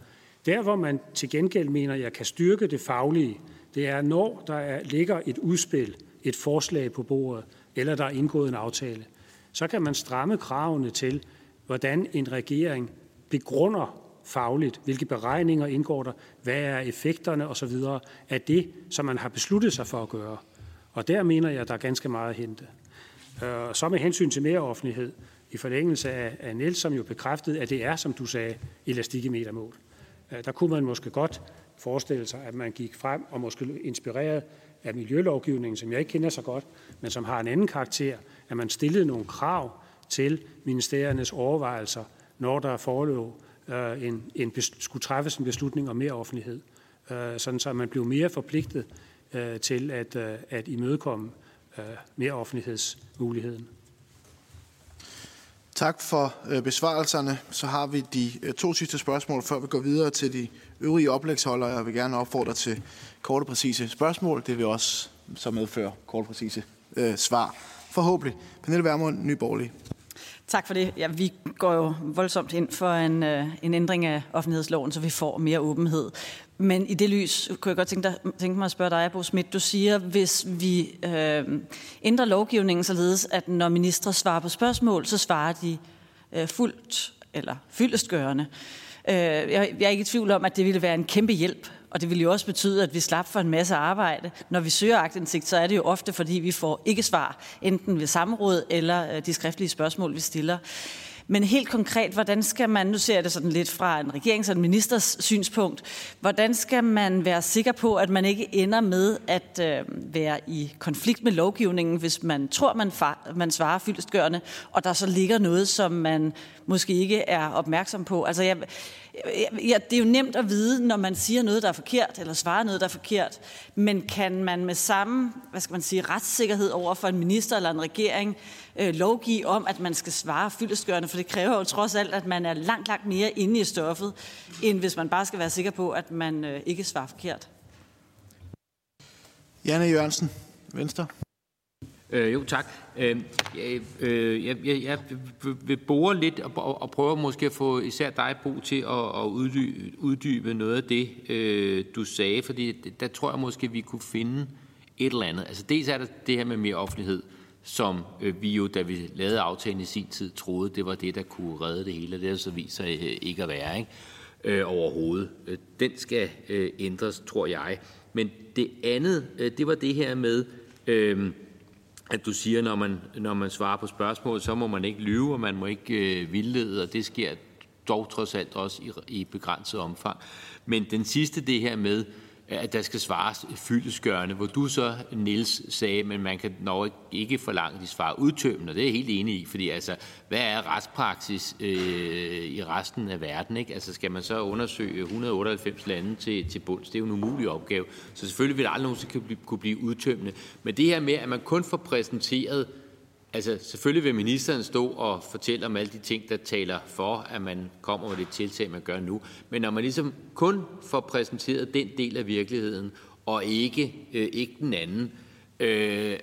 Der, hvor man til gengæld mener, at jeg kan styrke det faglige, det er, når der er, ligger et udspil, et forslag på bordet, eller der er indgået en aftale, så kan man stramme kravene til, hvordan en regering begrunder fagligt, hvilke beregninger indgår der, hvad er effekterne osv. af det, som man har besluttet sig for at gøre. Og der mener jeg, at der er ganske meget at hente. Øh, og så med hensyn til mere offentlighed, i forlængelse af, af Niels, som jo bekræftede, at det er, som du sagde, elastik i metermål. Øh, der kunne man måske godt forestille sig, at man gik frem og måske inspireret af miljølovgivningen, som jeg ikke kender så godt, men som har en anden karakter, at man stillede nogle krav til ministeriernes overvejelser, når der forelå øh, en, en, skulle træffes en beslutning om mere offentlighed, øh, sådan så man blev mere forpligtet øh, til at, øh, at imødekomme øh, mere offentlighedsmuligheden. Tak for øh, besvarelserne. Så har vi de øh, to sidste spørgsmål, før vi går videre til de øvrige oplægsholdere. Jeg vil gerne opfordre til korte præcise spørgsmål. Det vil også så medføre korte præcise øh, svar. Forhåbentlig. Pernille Vermund, Ny Borgerlige. Tak for det. Ja, vi går jo voldsomt ind for en, øh, en ændring af offentlighedsloven, så vi får mere åbenhed. Men i det lys kunne jeg godt tænke, dig, tænke mig at spørge dig, Bo Schmidt. Du siger, hvis vi øh, ændrer lovgivningen således, at når ministre svarer på spørgsmål, så svarer de øh, fuldt eller fyldestgørende. Øh, jeg, jeg er ikke i tvivl om, at det ville være en kæmpe hjælp og det vil jo også betyde, at vi slap for en masse arbejde. Når vi søger agtindsigt, så er det jo ofte, fordi vi får ikke svar, enten ved samråd eller øh, de skriftlige spørgsmål, vi stiller. Men helt konkret, hvordan skal man, nu ser jeg det sådan lidt fra en regerings- og en ministers synspunkt, hvordan skal man være sikker på, at man ikke ender med at øh, være i konflikt med lovgivningen, hvis man tror, man, far, man svarer fyldestgørende, og der så ligger noget, som man måske ikke er opmærksom på. Altså jeg, Ja, det er jo nemt at vide, når man siger noget, der er forkert, eller svarer noget, der er forkert. Men kan man med samme hvad skal man sige, retssikkerhed over for en minister eller en regering øh, lovgive om, at man skal svare fyldestgørende? For det kræver jo trods alt, at man er langt, langt mere inde i stoffet, end hvis man bare skal være sikker på, at man øh, ikke svarer forkert. Janne Jørgensen, Venstre. Øh, jo, tak. Øh, øh, øh, jeg, jeg, jeg vil bore lidt og, og prøve måske at få især dig, Bo, til at, at uddybe, uddybe noget af det, øh, du sagde, fordi der tror jeg måske, vi kunne finde et eller andet. Altså dels er der det her med mere offentlighed, som øh, vi jo, da vi lavede aftalen i sin tid, troede, det var det, der kunne redde det hele. Det har så vist sig øh, ikke at være ikke? Øh, overhovedet. Øh, den skal øh, ændres, tror jeg. Men det andet, øh, det var det her med... Øh, at du siger, når man, når man svarer på spørgsmål, så må man ikke lyve, og man må ikke øh, vildlede, og det sker dog trods alt også i, i begrænset omfang. Men den sidste, det her med, at der skal svares fyldesgørende, hvor du så, Niels, sagde, men man kan nok ikke forlange de svar udtømmende, og det er jeg helt enig i, fordi altså, hvad er retspraksis øh, i resten af verden? Ikke? Altså, skal man så undersøge 198 lande til, til bunds? Det er jo en umulig opgave. Så selvfølgelig vil det aldrig nogensinde kunne blive, kunne blive udtømmende. Men det her med, at man kun får præsenteret Altså, selvfølgelig vil ministeren stå og fortælle om alle de ting, der taler for, at man kommer med det tiltag, man gør nu. Men når man ligesom kun får præsenteret den del af virkeligheden, og ikke, øh, ikke den anden, øh,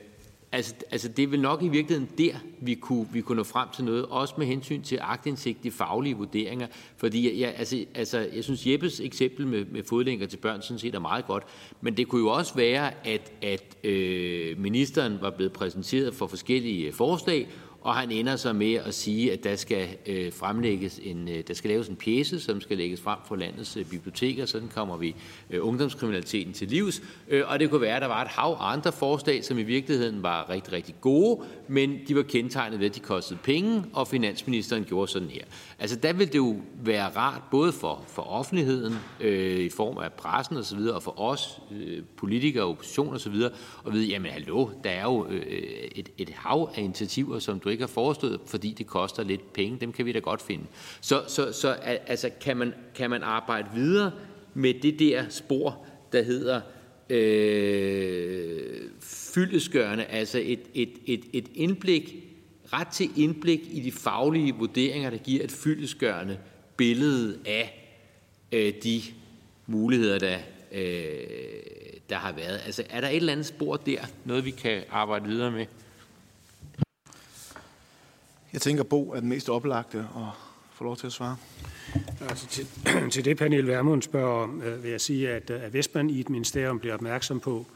altså, altså, det er vel nok i virkeligheden der, vi kunne, vi kunne nå frem til noget, også med hensyn til agtindsigt i faglige vurderinger. Fordi jeg, altså, altså, jeg synes, Jeppes eksempel med, med fodlænker til børn sådan set er meget godt. Men det kunne jo også være, at, at øh, ministeren var blevet præsenteret for forskellige øh, forslag, og han ender så med at sige, at der skal øh, fremlægges en, øh, der skal laves en pjæse, som skal lægges frem for landets øh, biblioteker. Sådan kommer vi øh, ungdomskriminaliteten til livs. Øh, og det kunne være, at der var et hav andre forslag, som i virkeligheden var rigtig, rigtig gode, men de var kendetegnet ved, at de kostede penge, og finansministeren gjorde sådan her. Altså der vil det jo være rart, både for, for offentligheden, øh, i form af pressen osv., og, og for os, øh, politikere, opposition osv., at vide, jamen hallo, der er jo øh, et, et hav af initiativer, som du ikke har forestået, fordi det koster lidt penge. Dem kan vi da godt finde. Så, så, så altså, kan, man, kan man arbejde videre med det der spor, der hedder øh, fyldesgørende, altså et, et, et, et indblik, ret til indblik i de faglige vurderinger, der giver et fyldesgørende billede af øh, de muligheder, der, øh, der har været. Altså, er der et eller andet spor der, noget vi kan arbejde videre med? Jeg tænker, Bo er den mest oplagte og få lov til at svare. Altså til, [clears throat] til det, Pernille Vermund spørger om, øh, vil jeg sige, at, øh, at hvis man i et ministerium bliver opmærksom på,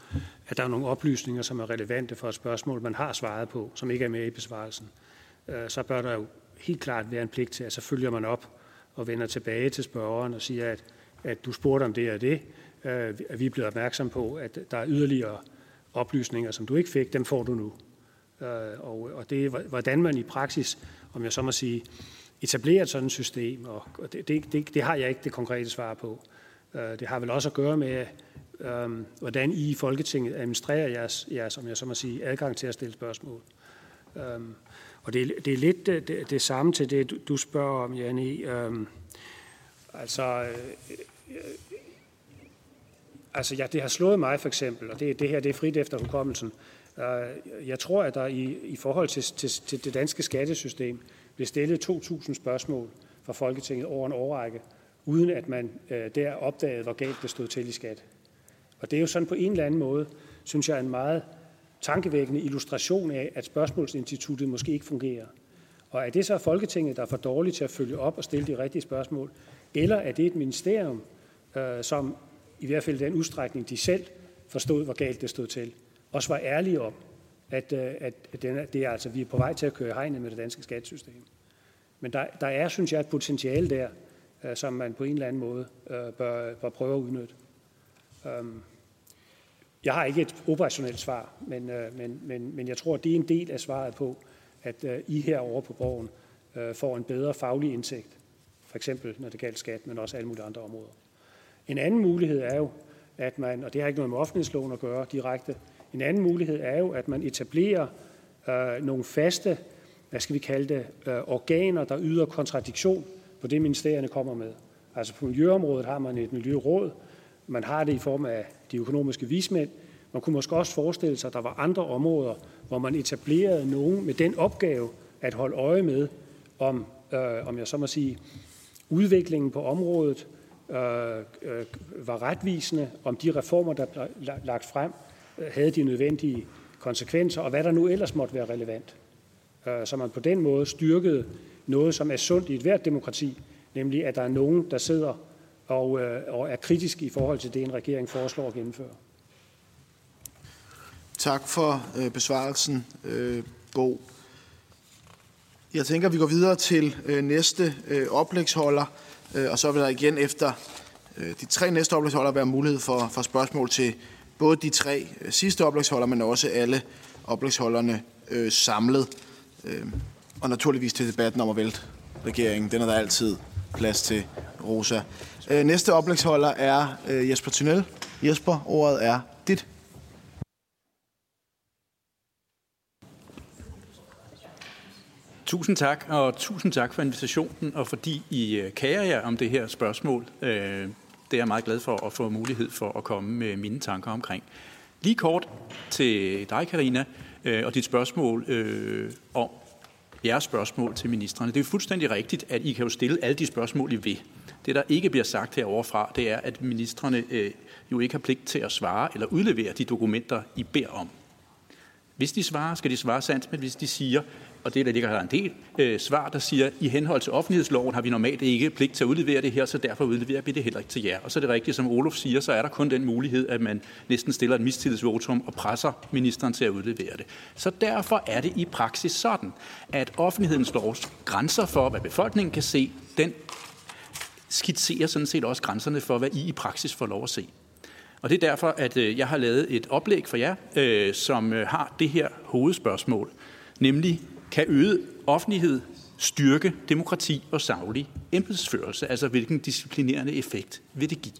at der er nogle oplysninger, som er relevante for et spørgsmål, man har svaret på, som ikke er med i besvarelsen, øh, så bør der jo helt klart være en pligt til, at så følger man op og vender tilbage til spørgeren og siger, at, at du spurgte om det og det, øh, at vi er blevet opmærksom på, at der er yderligere oplysninger, som du ikke fik, dem får du nu. Øh, og, og det er, hvordan man i praksis, om jeg så må sige, etablere et sådan system, og det, det, det, det har jeg ikke det konkrete svar på. Øh, det har vel også at gøre med, øhm, hvordan I i Folketinget administrerer jeres, jeres, om jeg så må sige, adgang til at stille spørgsmål. Øhm, og det, det er lidt det, det, det samme til det, du, du spørger om, Janne. Øhm, altså, øh, altså ja, det har slået mig for eksempel, og det, det her det er frit efter hukommelsen. Uh, jeg tror, at der i, i forhold til, til, til det danske skattesystem blev stillet 2.000 spørgsmål fra Folketinget over en årrække, uden at man øh, der opdagede, hvor galt det stod til i skat. Og det er jo sådan på en eller anden måde, synes jeg, en meget tankevækkende illustration af, at spørgsmålsinstituttet måske ikke fungerer. Og er det så Folketinget, der er for dårligt til at følge op og stille de rigtige spørgsmål? Eller er det et ministerium, øh, som i hvert fald i den udstrækning, de selv forstod, hvor galt det stod til, også var ærlige om, Øh, at, at at, er, det er altså, vi er på vej til at køre hegnet med det danske skattesystem. Men der, der er, synes jeg, et potentiale der, øh, som man på en eller anden måde øh, bør, bør prøve at udnytte. Um, jeg har ikke et operationelt svar, men, men, men, men jeg tror, at det er en del af svaret på, at I herovre på borgen øh, får en bedre faglig indsigt. For eksempel, når det gælder skat, men også alle mulige andre områder. En anden mulighed er jo, at man, og det har ikke noget med offentlighedsloven at gøre direkte, en anden mulighed er jo, at man etablerer øh, nogle faste, hvad skal vi kalde det, øh, organer, der yder kontradiktion på det, ministerierne kommer med. Altså på miljøområdet har man et miljøråd, man har det i form af de økonomiske vismænd. Man kunne måske også forestille sig, at der var andre områder, hvor man etablerede nogen med den opgave at holde øje med, om, øh, om jeg så må sige, udviklingen på området øh, øh, var retvisende, om de reformer, der blev lagt frem, havde de nødvendige konsekvenser, og hvad der nu ellers måtte være relevant. Øh, så man på den måde styrkede noget, som er sundt i et hvert demokrati, nemlig at der er nogen, der sidder og, øh, og er kritisk i forhold til det, en regering foreslår at gennemføre. Tak for øh, besvarelsen, øh, Bo. Jeg tænker, at vi går videre til øh, næste øh, oplægsholder, øh, og så vil der igen efter øh, de tre næste oplægsholder være mulighed for, for spørgsmål til både de tre øh, sidste oplægsholder, men også alle oplægsholderne øh, samlet. Øh, og naturligvis til debatten om at vælte regeringen. Den er der altid plads til, Rosa. Øh, næste oplægsholder er øh, Jesper Tunnel. Jesper, ordet er dit. Tusind tak, og tusind tak for invitationen, og fordi I øh, kærer jer om det her spørgsmål. Øh, det er jeg meget glad for at få mulighed for at komme med mine tanker omkring. Lige kort til dig, Karina, øh, og dit spørgsmål øh, om jeres spørgsmål til ministerne. Det er fuldstændig rigtigt, at I kan jo stille alle de spørgsmål, I vil. Det, der ikke bliver sagt heroverfra, det er, at ministerne øh, jo ikke har pligt til at svare eller udlevere de dokumenter, I beder om. Hvis de svarer, skal de svare sandt, men hvis de siger, og det er der ligger en del øh, svar, der siger, i henhold til offentlighedsloven har vi normalt ikke pligt til at udlevere det her, så derfor udleverer vi det heller ikke til jer. Og så er det rigtigt, som Olof siger, så er der kun den mulighed, at man næsten stiller et mistillidsvotum og presser ministeren til at udlevere det. Så derfor er det i praksis sådan, at offentlighedens lovs grænser for, hvad befolkningen kan se, den skitserer sådan set også grænserne for, hvad I i praksis får lov at se. Og det er derfor, at øh, jeg har lavet et oplæg for jer, øh, som øh, har det her hovedspørgsmål, nemlig kan øget offentlighed styrke demokrati og savlig embedsførelse, altså hvilken disciplinerende effekt vil det give?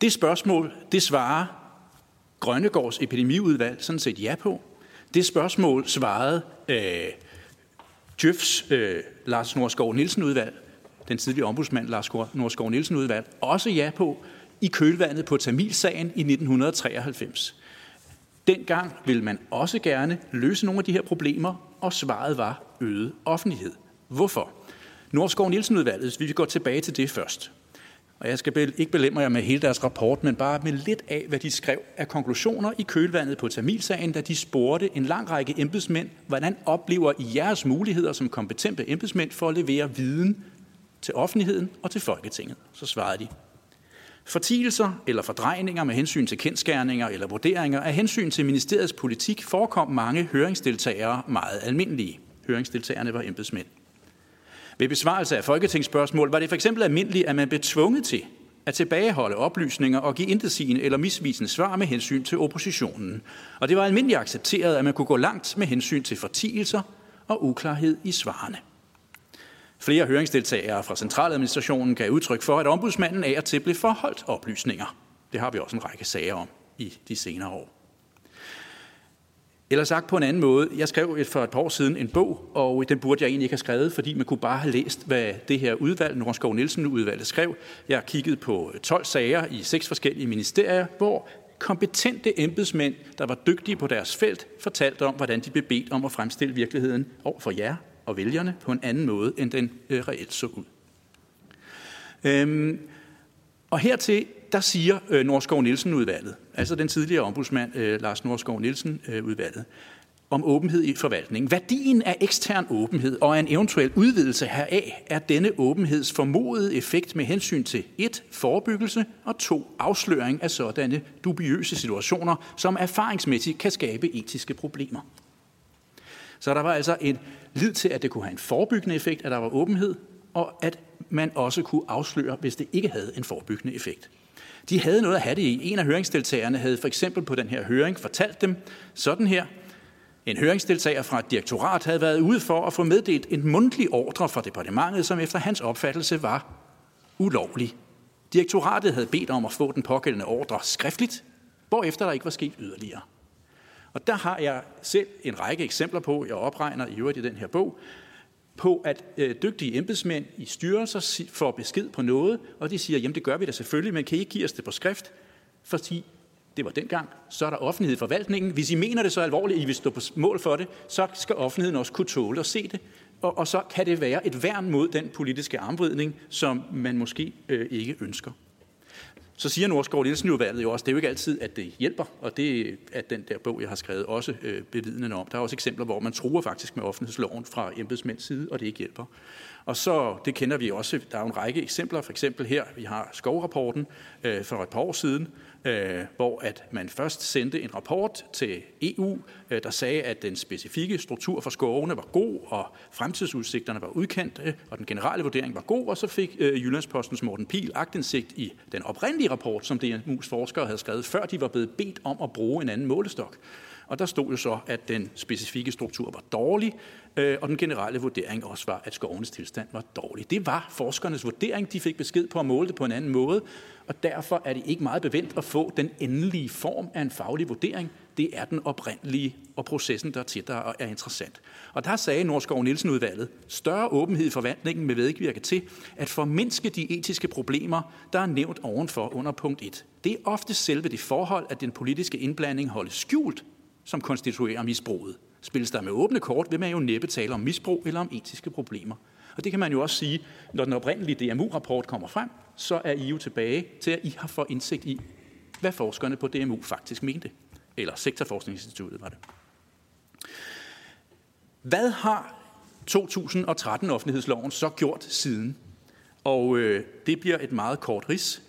Det spørgsmål, det svarer Grønnegårds epidemiudvalg sådan set ja på. Det spørgsmål svarede øh, Djøfs øh, Lars Norskov Nielsen udvalg, den tidligere ombudsmand Lars Norskov Nielsen udvalg, også ja på i kølvandet på Tamilsagen i 1993. Dengang ville man også gerne løse nogle af de her problemer, og svaret var øget offentlighed. Hvorfor? Norskov Nielsen udvalget, hvis vi går tilbage til det først. Og jeg skal ikke belemmer jer med hele deres rapport, men bare med lidt af, hvad de skrev af konklusioner i kølvandet på Tamilsagen, da de spurgte en lang række embedsmænd, hvordan oplever I jeres muligheder som kompetente embedsmænd for at levere viden til offentligheden og til Folketinget? Så svarede de, Fortigelser eller fordrejninger med hensyn til kendskærninger eller vurderinger af hensyn til ministeriets politik forekom mange høringsdeltagere meget almindelige. Høringsdeltagerne var embedsmænd. Ved besvarelse af folketingsspørgsmål var det for eksempel almindeligt, at man blev tvunget til at tilbageholde oplysninger og give intetsigende eller misvisende svar med hensyn til oppositionen. Og det var almindeligt accepteret, at man kunne gå langt med hensyn til fortigelser og uklarhed i svarene. Flere høringsdeltagere fra centraladministrationen gav udtryk for, at ombudsmanden af og til blev forholdt oplysninger. Det har vi også en række sager om i de senere år. Eller sagt på en anden måde, jeg skrev for et par år siden en bog, og den burde jeg egentlig ikke have skrevet, fordi man kunne bare have læst, hvad det her udvalg, Nordskov Nielsen udvalget, skrev. Jeg kiggede på 12 sager i seks forskellige ministerier, hvor kompetente embedsmænd, der var dygtige på deres felt, fortalte om, hvordan de blev bedt om at fremstille virkeligheden over for jer og vælgerne på en anden måde, end den øh, reelt så ud. Øhm, og hertil, der siger øh, Norskov Nielsen-udvalget, altså den tidligere ombudsmand øh, Lars Norskov Nielsen-udvalget, om åbenhed i forvaltningen. Værdien af ekstern åbenhed og en eventuel udvidelse heraf er denne åbenheds formodede effekt med hensyn til et forebyggelse og to afsløring af sådanne dubiøse situationer, som erfaringsmæssigt kan skabe etiske problemer. Så der var altså en lid til, at det kunne have en forebyggende effekt, at der var åbenhed, og at man også kunne afsløre, hvis det ikke havde en forebyggende effekt. De havde noget at have det i. En af høringsdeltagerne havde for eksempel på den her høring fortalt dem sådan her. En høringsdeltager fra et direktorat havde været ude for at få meddelt en mundtlig ordre fra departementet, som efter hans opfattelse var ulovlig. Direktoratet havde bedt om at få den pågældende ordre skriftligt, hvorefter der ikke var sket yderligere. Og der har jeg selv en række eksempler på, jeg opregner i øvrigt i den her bog, på at øh, dygtige embedsmænd i styrelser får besked på noget, og de siger, jamen det gør vi da selvfølgelig, men kan I ikke give os det på skrift? Fordi det var dengang, så er der offentlighed i forvaltningen. Hvis I mener det så alvorligt, at I vil stå på mål for det, så skal offentligheden også kunne tåle at se det. Og, og så kan det være et værn mod den politiske armvridning, som man måske øh, ikke ønsker. Så siger Norskov Nielsen udvalget jo også, det er jo ikke altid, at det hjælper, og det er den der bog, jeg har skrevet, også øh, bevidnende om. Der er også eksempler, hvor man truer faktisk med offentlighedsloven fra embedsmænds side, og det ikke hjælper. Og så, det kender vi også, der er jo en række eksempler, for eksempel her, vi har skovrapporten øh, for et par år siden, øh, hvor at man først sendte en rapport til EU, øh, der sagde, at den specifikke struktur for skovene var god, og fremtidsudsigterne var udkendte, og den generelle vurdering var god, og så fik øh, Jyllandspostens Morten Pil agtindsigt i den oprindelige rapport, som DMU's forskere havde skrevet, før de var blevet bedt om at bruge en anden målestok. Og der stod jo så, at den specifikke struktur var dårlig, øh, og den generelle vurdering også var, at skovenes tilstand var dårlig. Det var forskernes vurdering. De fik besked på at måle det på en anden måde, og derfor er det ikke meget bevendt at få den endelige form af en faglig vurdering. Det er den oprindelige, og processen der er tættere og er interessant. Og der sagde Norskov Nielsen udvalget, større åbenhed i forvaltningen med vedvirke til at formindske de etiske problemer, der er nævnt ovenfor under punkt 1. Det er ofte selve det forhold, at den politiske indblanding holdes skjult som konstituerer misbruget. Spilles der med åbne kort, vil man jo næppe tale om misbrug eller om etiske problemer. Og det kan man jo også sige, når den oprindelige DMU-rapport kommer frem, så er I jo tilbage til, at I har fået indsigt i, hvad forskerne på DMU faktisk mente. Eller Sektorforskningsinstituttet var det. Hvad har 2013 offentlighedsloven så gjort siden? Og øh, det bliver et meget kort ris.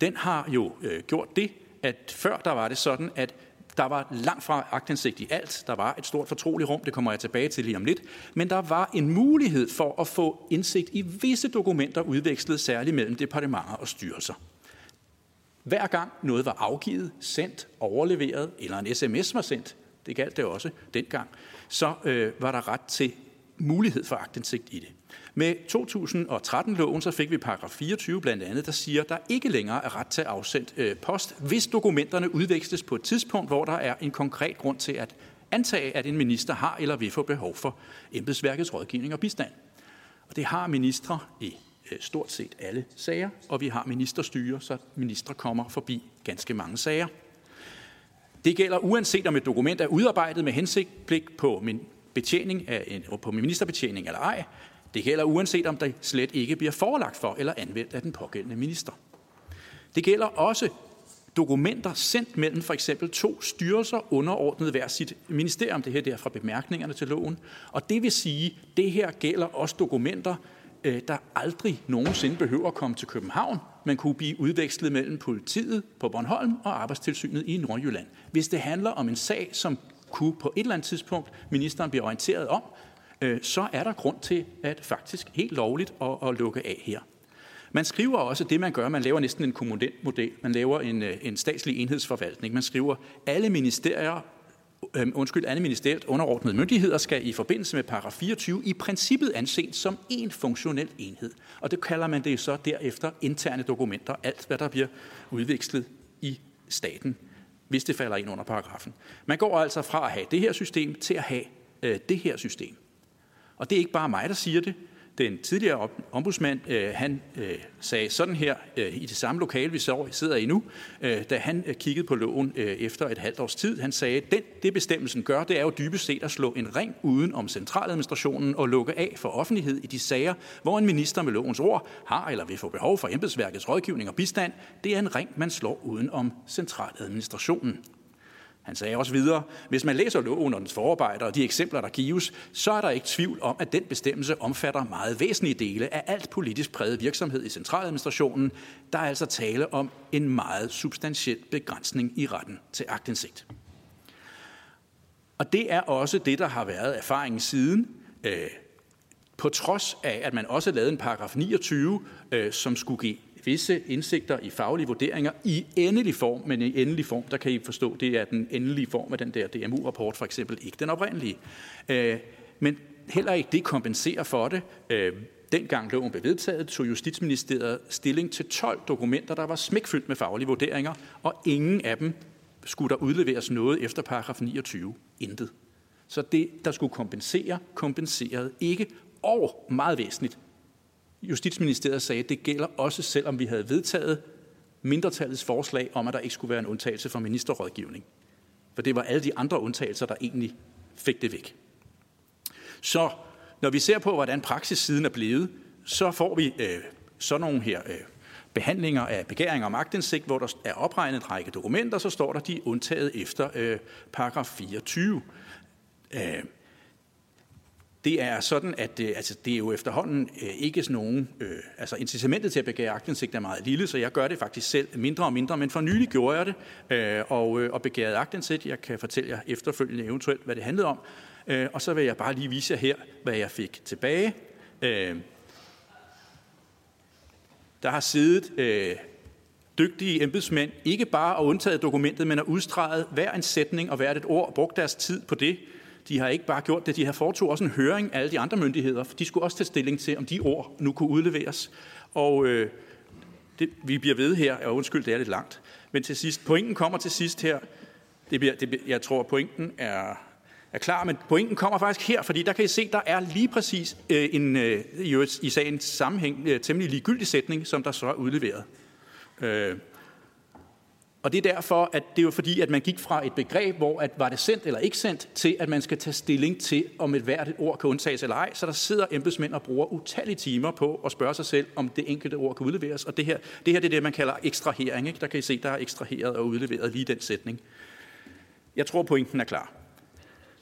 Den har jo øh, gjort det, at før der var det sådan, at der var langt fra agtindsigt i alt. Der var et stort fortroligt rum, det kommer jeg tilbage til lige om lidt. Men der var en mulighed for at få indsigt i visse dokumenter udvekslet, særligt mellem departementer og styrelser. Hver gang noget var afgivet, sendt, overleveret, eller en sms var sendt, det galt det også dengang, så øh, var der ret til mulighed for agtindsigt i det. Med 2013-loven så fik vi paragraf 24 blandt andet, der siger, at der ikke længere er ret til afsendt øh, post, hvis dokumenterne udveksles på et tidspunkt, hvor der er en konkret grund til at antage, at en minister har eller vil få behov for embedsværkets rådgivning og bistand. Og det har ministre i øh, stort set alle sager, og vi har ministerstyre, så ministre kommer forbi ganske mange sager. Det gælder uanset om et dokument er udarbejdet med hensigt på min betjening af en, på ministerbetjening eller ej. Det gælder uanset om det slet ikke bliver forelagt for eller anvendt af den pågældende minister. Det gælder også dokumenter sendt mellem for eksempel to styrelser underordnet hver sit ministerium. Det her der fra bemærkningerne til loven. Og det vil sige, det her gælder også dokumenter, øh, der aldrig nogensinde behøver at komme til København, men kunne blive udvekslet mellem politiet på Bornholm og arbejdstilsynet i Nordjylland. Hvis det handler om en sag, som kunne på et eller andet tidspunkt ministeren bliver orienteret om, øh, så er der grund til at faktisk helt lovligt at, at lukke af her. Man skriver også det, man gør. Man laver næsten en kommunalmodel. Man laver en, øh, en statslig enhedsforvaltning. Man skriver, alle ministerier øh, undskyld, alle ministeriet underordnede myndigheder skal i forbindelse med paragraf 24 i princippet anses som en funktionel enhed. Og det kalder man det så derefter interne dokumenter, alt hvad der bliver udvekslet i staten hvis det falder ind under paragrafen. Man går altså fra at have det her system til at have øh, det her system. Og det er ikke bare mig, der siger det. Den tidligere ombudsmand, øh, han øh, sagde sådan her øh, i det samme lokale, vi sidder i nu, da han kiggede på loven efter et halvt års tid. Han sagde, den, det bestemmelsen gør, det er jo dybest set at slå en ring uden om centraladministrationen og lukke af for offentlighed i de sager, hvor en minister med lovens ord har eller vil få behov for embedsværkets rådgivning og bistand. Det er en ring, man slår uden om centraladministrationen. Han sagde også videre, hvis man læser loven og dens forarbejder og de eksempler, der gives, så er der ikke tvivl om, at den bestemmelse omfatter meget væsentlige dele af alt politisk præget virksomhed i centraladministrationen. Der er altså tale om en meget substantiel begrænsning i retten til agtindsigt. Og det er også det, der har været erfaringen siden. Øh, på trods af, at man også lavede en paragraf 29, øh, som skulle give visse indsigter i faglige vurderinger i endelig form, men i endelig form, der kan I forstå, det er den endelige form af den der DMU-rapport for eksempel, ikke den oprindelige. Øh, men heller ikke det kompenserer for det. Øh, dengang loven blev vedtaget, tog Justitsministeriet stilling til 12 dokumenter, der var smækfyldt med faglige vurderinger, og ingen af dem skulle der udleveres noget efter paragraf 29. Intet. Så det, der skulle kompensere, kompenserede ikke, og meget væsentligt, Justitsministeriet sagde, at det gælder også selvom vi havde vedtaget mindretallets forslag om, at der ikke skulle være en undtagelse for ministerrådgivning. For det var alle de andre undtagelser, der egentlig fik det væk. Så når vi ser på, hvordan praksis siden er blevet, så får vi øh, sådan nogle her øh, behandlinger af begæringer om agtindsigt, hvor der er opregnet en række dokumenter, så står der, de er undtaget efter øh, paragraf 24. Øh, det er sådan, at øh, altså, det er jo efterhånden øh, ikke sådan nogen... Øh, altså incitamentet til at begære aktindsigt er meget lille, så jeg gør det faktisk selv mindre og mindre, men for nylig gjorde jeg det øh, og, øh, og begærede aktindsigt. Jeg kan fortælle jer efterfølgende eventuelt, hvad det handlede om. Øh, og så vil jeg bare lige vise jer her, hvad jeg fik tilbage. Øh, der har siddet øh, dygtige embedsmænd, ikke bare at undtage dokumentet, men har udstreget hver en sætning og hvert et ord og brugt deres tid på det, de har ikke bare gjort det, de har foretog også en høring af alle de andre myndigheder, for de skulle også tage stilling til, om de ord nu kunne udleveres. Og øh, det, vi bliver ved her, og undskyld, det er lidt langt. Men til sidst, pointen kommer til sidst her. Det bliver, det bliver, jeg tror, pointen er, er klar, men pointen kommer faktisk her, fordi der kan I se, der er lige præcis øh, en, øh, i, i sagens sammenhæng øh, temmelig ligegyldig sætning, som der så er udleveret. Øh, og det er derfor, at det er jo fordi, at man gik fra et begreb, hvor at var det sendt eller ikke sendt, til at man skal tage stilling til, om et hvert et ord kan undtages eller ej. Så der sidder embedsmænd og bruger utallige timer på at spørge sig selv, om det enkelte ord kan udleveres. Og det her, det her det er det, man kalder ekstrahering. Ikke? Der kan I se, der er ekstraheret og udleveret lige den sætning. Jeg tror, pointen er klar.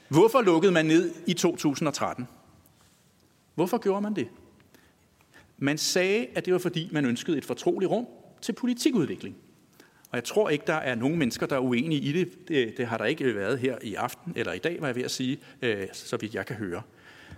Hvorfor lukkede man ned i 2013? Hvorfor gjorde man det? Man sagde, at det var fordi, man ønskede et fortroligt rum til politikudvikling. Og jeg tror ikke, der er nogen mennesker, der er uenige i det. det. Det har der ikke været her i aften, eller i dag, var jeg ved at sige, øh, så vidt jeg kan høre.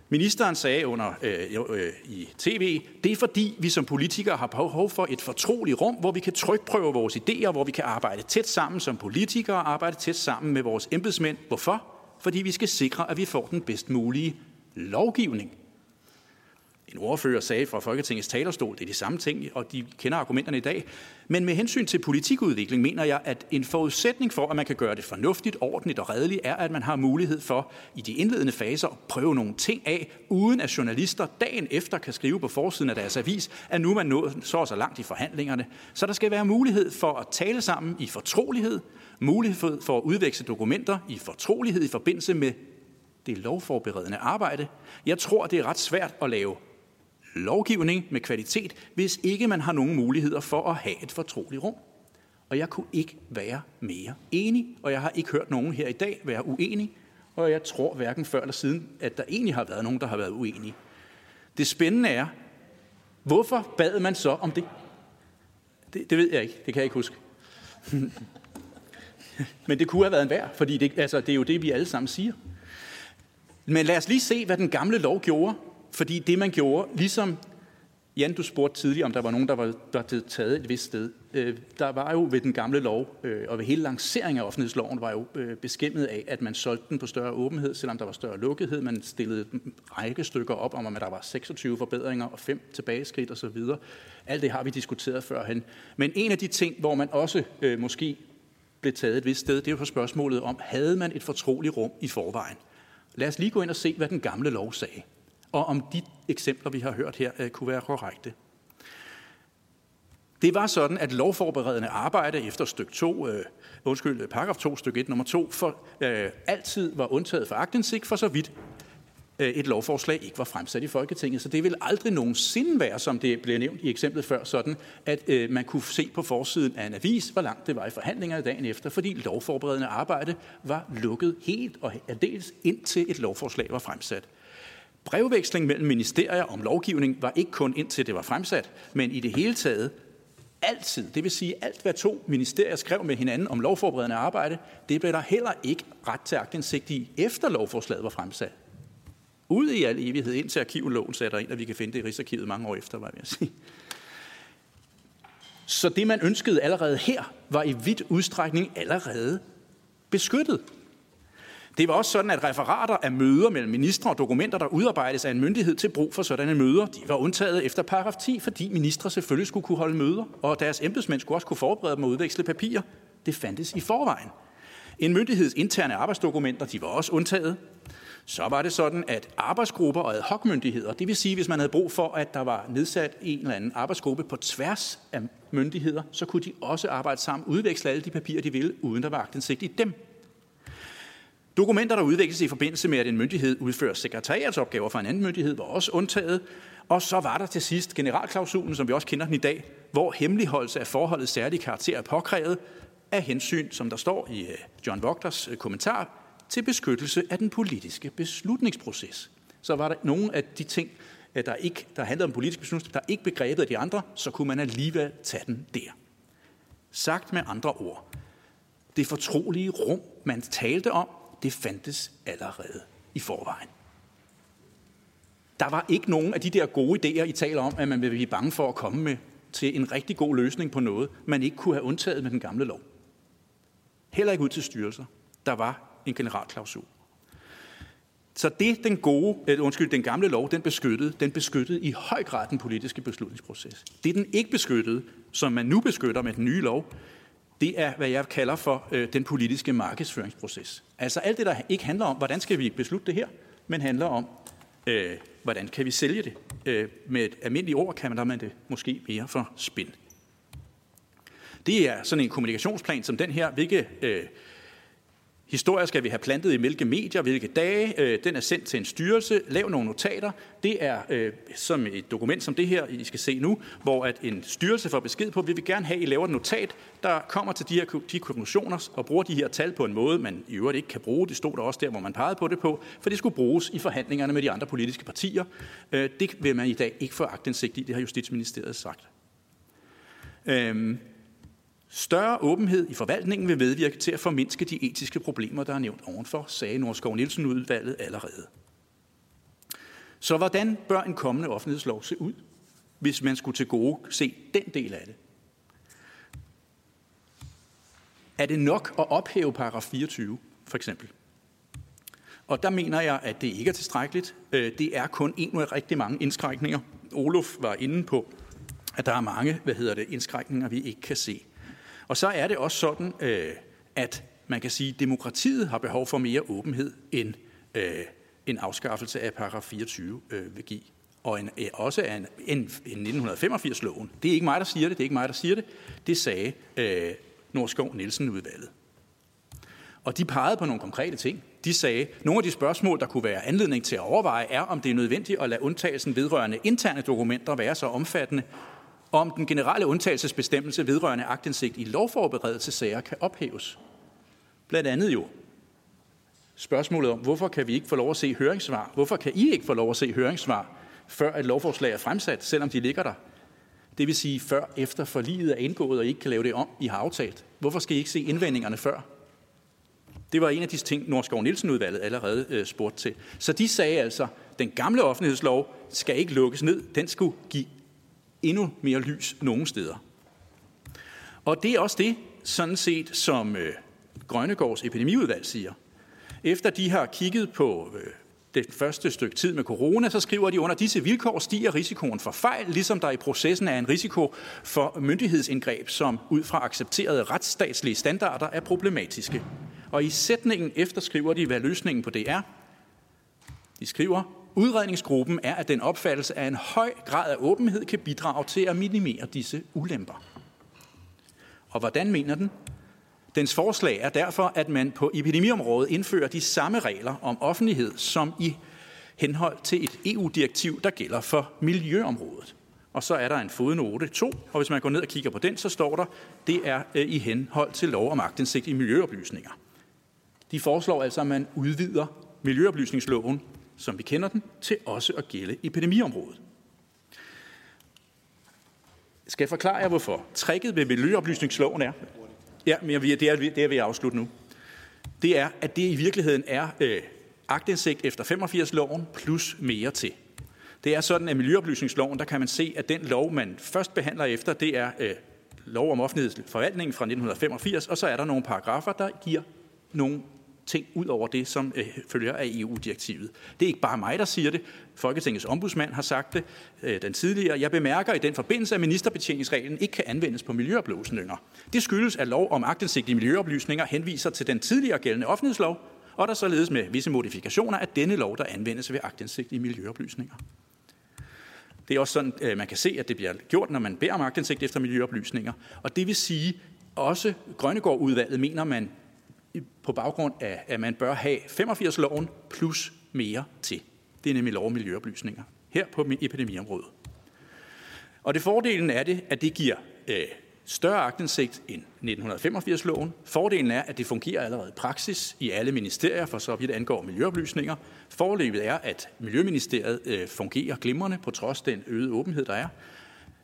Ministeren sagde under øh, øh, i tv, det er fordi vi som politikere har behov for et fortroligt rum, hvor vi kan trykprøve vores idéer, hvor vi kan arbejde tæt sammen som politikere, arbejde tæt sammen med vores embedsmænd. Hvorfor? Fordi vi skal sikre, at vi får den bedst mulige lovgivning en ordfører sagde fra Folketingets talerstol, det er de samme ting, og de kender argumenterne i dag. Men med hensyn til politikudvikling mener jeg, at en forudsætning for, at man kan gøre det fornuftigt, ordentligt og redeligt, er, at man har mulighed for i de indledende faser at prøve nogle ting af, uden at journalister dagen efter kan skrive på forsiden af deres avis, at nu er man nået så og så langt i forhandlingerne. Så der skal være mulighed for at tale sammen i fortrolighed, mulighed for at udveksle dokumenter i fortrolighed i forbindelse med det lovforberedende arbejde. Jeg tror, det er ret svært at lave lovgivning med kvalitet, hvis ikke man har nogen muligheder for at have et fortroligt rum. Og jeg kunne ikke være mere enig, og jeg har ikke hørt nogen her i dag være uenig, og jeg tror hverken før eller siden, at der egentlig har været nogen, der har været uenige. Det spændende er, hvorfor bad man så om det? Det, det ved jeg ikke, det kan jeg ikke huske. [laughs] Men det kunne have været en værd, fordi det, altså, det er jo det, vi alle sammen siger. Men lad os lige se, hvad den gamle lov gjorde fordi det, man gjorde, ligesom Jan, du spurgte tidligere, om der var nogen, der var, der taget et vist sted. Øh, der var jo ved den gamle lov, øh, og ved hele lanceringen af offentlighedsloven, var jo øh, beskæmmet af, at man solgte den på større åbenhed, selvom der var større lukkethed. Man stillede række stykker op om, at der var 26 forbedringer og fem tilbageskridt osv. Alt det har vi diskuteret førhen. Men en af de ting, hvor man også øh, måske blev taget et vist sted, det er jo på spørgsmålet om, havde man et fortroligt rum i forvejen? Lad os lige gå ind og se, hvad den gamle lov sagde og om de eksempler, vi har hørt her, øh, kunne være korrekte. Det var sådan, at lovforberedende arbejde efter stykke 2, øh, undskyld, øh, paragraf 2, stykke 1, nummer 2, for, øh, altid var undtaget for agtindsigt, for så vidt øh, et lovforslag ikke var fremsat i Folketinget. Så det vil aldrig nogensinde være, som det blev nævnt i eksemplet før, sådan, at øh, man kunne se på forsiden af en avis, hvor langt det var i forhandlingerne dagen efter, fordi lovforberedende arbejde var lukket helt og aldeles indtil et lovforslag var fremsat. Brevveksling mellem ministerier om lovgivning var ikke kun indtil det var fremsat, men i det hele taget altid. Det vil sige, alt hvad to ministerier skrev med hinanden om lovforberedende arbejde, det blev der heller ikke ret til agtindsigt i, efter lovforslaget var fremsat. Ude i al evighed, indtil arkivloven sætter ind, og vi kan finde det i Rigsarkivet mange år efter, var jeg sige. Så det, man ønskede allerede her, var i vidt udstrækning allerede beskyttet. Det var også sådan, at referater af møder mellem ministre og dokumenter, der udarbejdes af en myndighed til brug for sådanne møder, de var undtaget efter paragraf 10, fordi ministre selvfølgelig skulle kunne holde møder, og deres embedsmænd skulle også kunne forberede dem og udveksle papirer. Det fandtes i forvejen. En myndigheds interne arbejdsdokumenter, de var også undtaget. Så var det sådan, at arbejdsgrupper og ad hoc myndigheder, det vil sige, hvis man havde brug for, at der var nedsat en eller anden arbejdsgruppe på tværs af myndigheder, så kunne de også arbejde sammen, udveksle alle de papirer, de ville, uden der var agtindsigt i dem. Dokumenter, der udvikles i forbindelse med, at en myndighed udfører sekretariatsopgaver for en anden myndighed, var også undtaget. Og så var der til sidst generalklausulen, som vi også kender den i dag, hvor hemmeligholdelse af forholdet særlig karakter er påkrævet af hensyn, som der står i øh, John Wachters øh, kommentar, til beskyttelse af den politiske beslutningsproces. Så var der nogle af de ting, øh, der, ikke, der handlede om politisk beslutning, der ikke begrebet af de andre, så kunne man alligevel tage den der. Sagt med andre ord. Det fortrolige rum, man talte om, det fandtes allerede i forvejen. Der var ikke nogen af de der gode idéer, I taler om, at man vil blive bange for at komme med til en rigtig god løsning på noget, man ikke kunne have undtaget med den gamle lov. Heller ikke ud til styrelser. Der var en generalklausul. Så det, den gode, eller undskyld, den gamle lov, den beskyttede, den beskyttede i høj grad den politiske beslutningsproces. Det, den ikke beskyttede, som man nu beskytter med den nye lov, det er, hvad jeg kalder for øh, den politiske markedsføringsproces. Altså alt det, der ikke handler om, hvordan skal vi beslutte det her, men handler om, øh, hvordan kan vi sælge det. Øh, med et almindeligt ord kan man, det måske mere for spil. Det er sådan en kommunikationsplan som den her, hvilke øh, Historier skal vi have plantet i hvilke medier, hvilke dage. Øh, den er sendt til en styrelse. Lav nogle notater. Det er øh, som et dokument som det her, I skal se nu, hvor at en styrelse får besked på, at vi vil gerne have, at I laver et notat, der kommer til de her de konklusioner og bruger de her tal på en måde, man i øvrigt ikke kan bruge. Det stod der også der, hvor man pegede på det på, for det skulle bruges i forhandlingerne med de andre politiske partier. Øh, det vil man i dag ikke få agtindsigt i, det har Justitsministeriet sagt. Øh, Større åbenhed i forvaltningen vil medvirke til at formindske de etiske problemer, der er nævnt ovenfor, sagde Norskov Nielsen-udvalget allerede. Så hvordan bør en kommende offentlighedslov se ud, hvis man skulle til gode se den del af det? Er det nok at ophæve paragraf 24, for eksempel? Og der mener jeg, at det ikke er tilstrækkeligt. Øh, det er kun en af rigtig mange indskrænkninger. Olof var inde på, at der er mange hvad hedder det, indskrænkninger, vi ikke kan se. Og så er det også sådan, øh, at man kan sige, at demokratiet har behov for mere åbenhed, end øh, en afskaffelse af paragraf 24 øh, vil give. Og en, øh, også en, en, en 1985-loven. Det er ikke mig, der siger det. Det er ikke mig, der siger det. Det sagde øh, Norskov Nielsen-udvalget. Og de pegede på nogle konkrete ting. De sagde, at nogle af de spørgsmål, der kunne være anledning til at overveje, er, om det er nødvendigt at lade undtagelsen vedrørende interne dokumenter være så omfattende, om den generelle undtagelsesbestemmelse vedrørende agtindsigt i lovforberedelsesager kan ophæves. Blandt andet jo spørgsmålet om, hvorfor kan vi ikke få lov at se høringssvar? Hvorfor kan I ikke få lov at se høringssvar, før et lovforslag er fremsat, selvom de ligger der? Det vil sige, før efter forliget er indgået, og I ikke kan lave det om, I har aftalt. Hvorfor skal I ikke se indvendingerne før? Det var en af de ting, Norskov Nielsen-udvalget allerede øh, spurgte til. Så de sagde altså, den gamle offentlighedslov skal ikke lukkes ned. Den skulle give endnu mere lys nogle steder. Og det er også det, sådan set, som øh, Grønnegårds epidemiudvalg siger. Efter de har kigget på øh, det første stykke tid med corona, så skriver de, under disse vilkår stiger risikoen for fejl, ligesom der i processen er en risiko for myndighedsindgreb, som ud fra accepterede retsstatslige standarder er problematiske. Og i sætningen efter skriver de, hvad løsningen på det er. De skriver, Udredningsgruppen er, at den opfattelse af en høj grad af åbenhed kan bidrage til at minimere disse ulemper. Og hvordan mener den? Dens forslag er derfor, at man på epidemiområdet indfører de samme regler om offentlighed som i henhold til et EU-direktiv, der gælder for miljøområdet. Og så er der en fodnote 2, og hvis man går ned og kigger på den, så står der, det er øh, i henhold til lov om agtindsigt i miljøoplysninger. De foreslår altså, at man udvider miljøoplysningsloven som vi kender den, til også at gælde epidemiområdet. Skal jeg forklare jer, hvorfor? Trækket ved miljøoplysningsloven er, ja, men det er, det er ved at afslutte nu, det er, at det i virkeligheden er øh, agtindsigt efter 85-loven plus mere til. Det er sådan, at miljøoplysningsloven, der kan man se, at den lov, man først behandler efter, det er øh, lov om offentlighedsforvaltningen fra 1985, og så er der nogle paragrafer, der giver nogle ting ud over det, som øh, følger af EU-direktivet. Det er ikke bare mig, der siger det. Folketingets ombudsmand har sagt det øh, den tidligere. Jeg bemærker i den forbindelse, at ministerbetjeningsreglen ikke kan anvendes på miljøoplysninger. Det skyldes, at lov om agtindsigt i miljøoplysninger henviser til den tidligere gældende offentlighedslov, og der således med visse modifikationer af denne lov, der anvendes ved agtindsigt i miljøoplysninger. Det er også sådan, øh, man kan se, at det bliver gjort, når man beder om agtindsigt efter miljøoplysninger. Og det vil sige, også Grønnegård-udvalget mener, man på baggrund af, at man bør have 85-loven plus mere til. Det er nemlig lov om miljøoplysninger her på epidemiområdet. Og det fordelen er det, at det giver øh, større agtindsigt end 1985-loven. Fordelen er, at det fungerer allerede i praksis i alle ministerier, for så vidt angår miljøoplysninger. Forløbet er, at Miljøministeriet øh, fungerer glimrende på trods den øgede åbenhed, der er.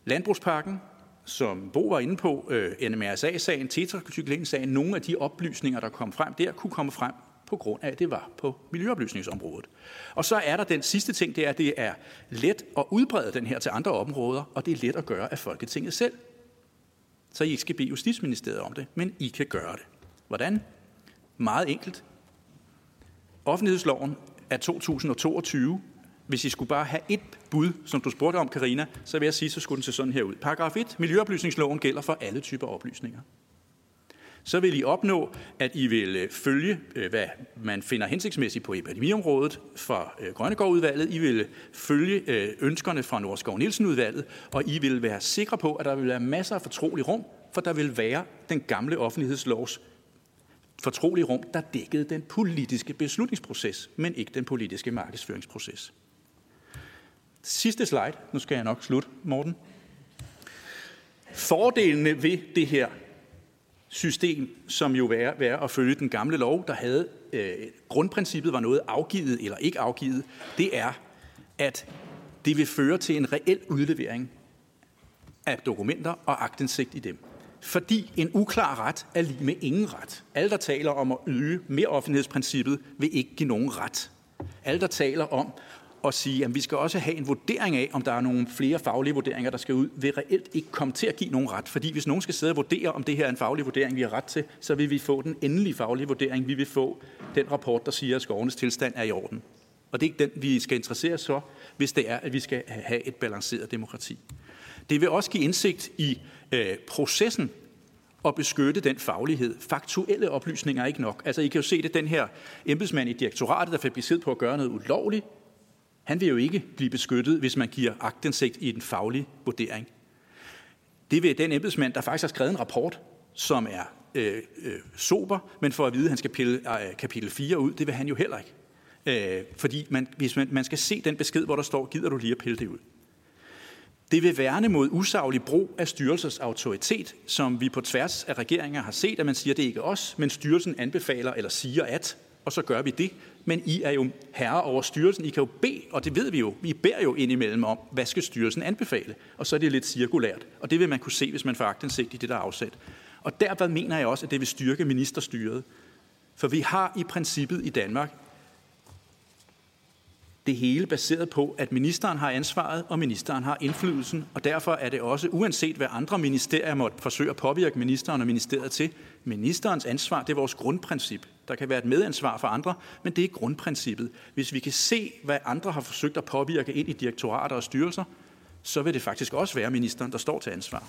Landbrugsparken som Bo var inde på, øh, NMRSA-sagen, tetracyklin-sagen, nogle af de oplysninger, der kom frem der, kunne komme frem på grund af, at det var på miljøoplysningsområdet. Og så er der den sidste ting, det er, at det er let at udbrede den her til andre områder, og det er let at gøre af Folketinget selv. Så I ikke skal bede Justitsministeriet om det, men I kan gøre det. Hvordan? Meget enkelt. Offentlighedsloven er 2022 hvis I skulle bare have et bud, som du spurgte om, Karina, så vil jeg sige, så skulle den se sådan her ud. Paragraf 1. Miljøoplysningsloven gælder for alle typer oplysninger. Så vil I opnå, at I vil øh, følge, øh, hvad man finder hensigtsmæssigt på epidemiområdet fra øh, Grønnegårdudvalget. I vil følge ønskerne fra Nordskov Nielsen-udvalget, og I vil være sikre på, at der vil være masser af fortrolig rum for der vil være den gamle offentlighedslovs fortrolige rum, der dækkede den politiske beslutningsproces, men ikke den politiske markedsføringsproces. Sidste slide. Nu skal jeg nok slutte, Morten. Fordelene ved det her system, som jo var, var at følge den gamle lov, der havde øh, grundprincippet var noget afgivet eller ikke afgivet, det er, at det vil føre til en reel udlevering af dokumenter og agtindsigt i dem. Fordi en uklar ret er lige med ingen ret. Alle, der taler om at øge mere offentlighedsprincippet, vil ikke give nogen ret. Alle, der taler om at sige, at vi skal også have en vurdering af, om der er nogle flere faglige vurderinger, der skal ud, vil reelt ikke komme til at give nogen ret. Fordi hvis nogen skal sidde og vurdere, om det her er en faglig vurdering, vi har ret til, så vil vi få den endelige faglige vurdering. Vi vil få den rapport, der siger, at skovenes tilstand er i orden. Og det er ikke den, vi skal interessere os for, hvis det er, at vi skal have et balanceret demokrati. Det vil også give indsigt i øh, processen og beskytte den faglighed. Faktuelle oplysninger er ikke nok. Altså, I kan jo se det, den her embedsmand i direktoratet, der fik besked på at gøre noget ulovligt, han vil jo ikke blive beskyttet, hvis man giver agtindsigt i den faglige vurdering. Det vil den embedsmand, der faktisk har skrevet en rapport, som er øh, øh, sober, men for at vide, at han skal pille øh, kapitel 4 ud, det vil han jo heller ikke. Øh, fordi man, hvis man, man skal se den besked, hvor der står, gider du lige at pille det ud. Det vil værne mod usaglig brug af styrelsers autoritet, som vi på tværs af regeringer har set, at man siger, at det ikke er os, men styrelsen anbefaler eller siger at, og så gør vi det. Men I er jo herre over styrelsen. I kan jo bede, og det ved vi jo, vi beder jo indimellem om, hvad skal styrelsen anbefale? Og så er det lidt cirkulært. Og det vil man kunne se, hvis man får agtindsigt i det, der er afsat. Og derved mener jeg også, at det vil styrke ministerstyret. For vi har i princippet i Danmark det hele baseret på, at ministeren har ansvaret, og ministeren har indflydelsen, og derfor er det også, uanset hvad andre ministerier måtte forsøge at påvirke ministeren og ministeriet til, ministerens ansvar, det er vores grundprincip. Der kan være et medansvar for andre, men det er grundprincippet. Hvis vi kan se, hvad andre har forsøgt at påvirke ind i direktorater og styrelser, så vil det faktisk også være ministeren, der står til ansvar.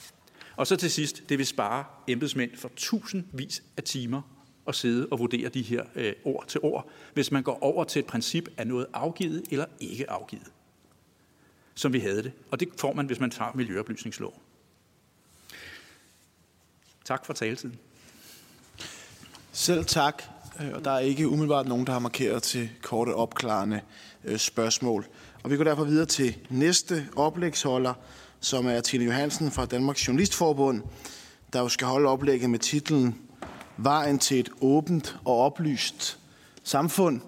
Og så til sidst, det vil spare embedsmænd for tusindvis af timer at sidde og vurdere de her øh, ord til ord, hvis man går over til et princip af noget afgivet eller ikke afgivet, som vi havde det. Og det får man, hvis man tager miljøoplysningslov. Tak for taletiden. Selv tak. Øh, og der er ikke umiddelbart nogen, der har markeret til korte opklarende øh, spørgsmål. Og vi går derfor videre til næste oplægsholder, som er Tine Johansen fra Danmarks Journalistforbund, der jo skal holde oplægget med titlen vejen til et åbent og oplyst samfund.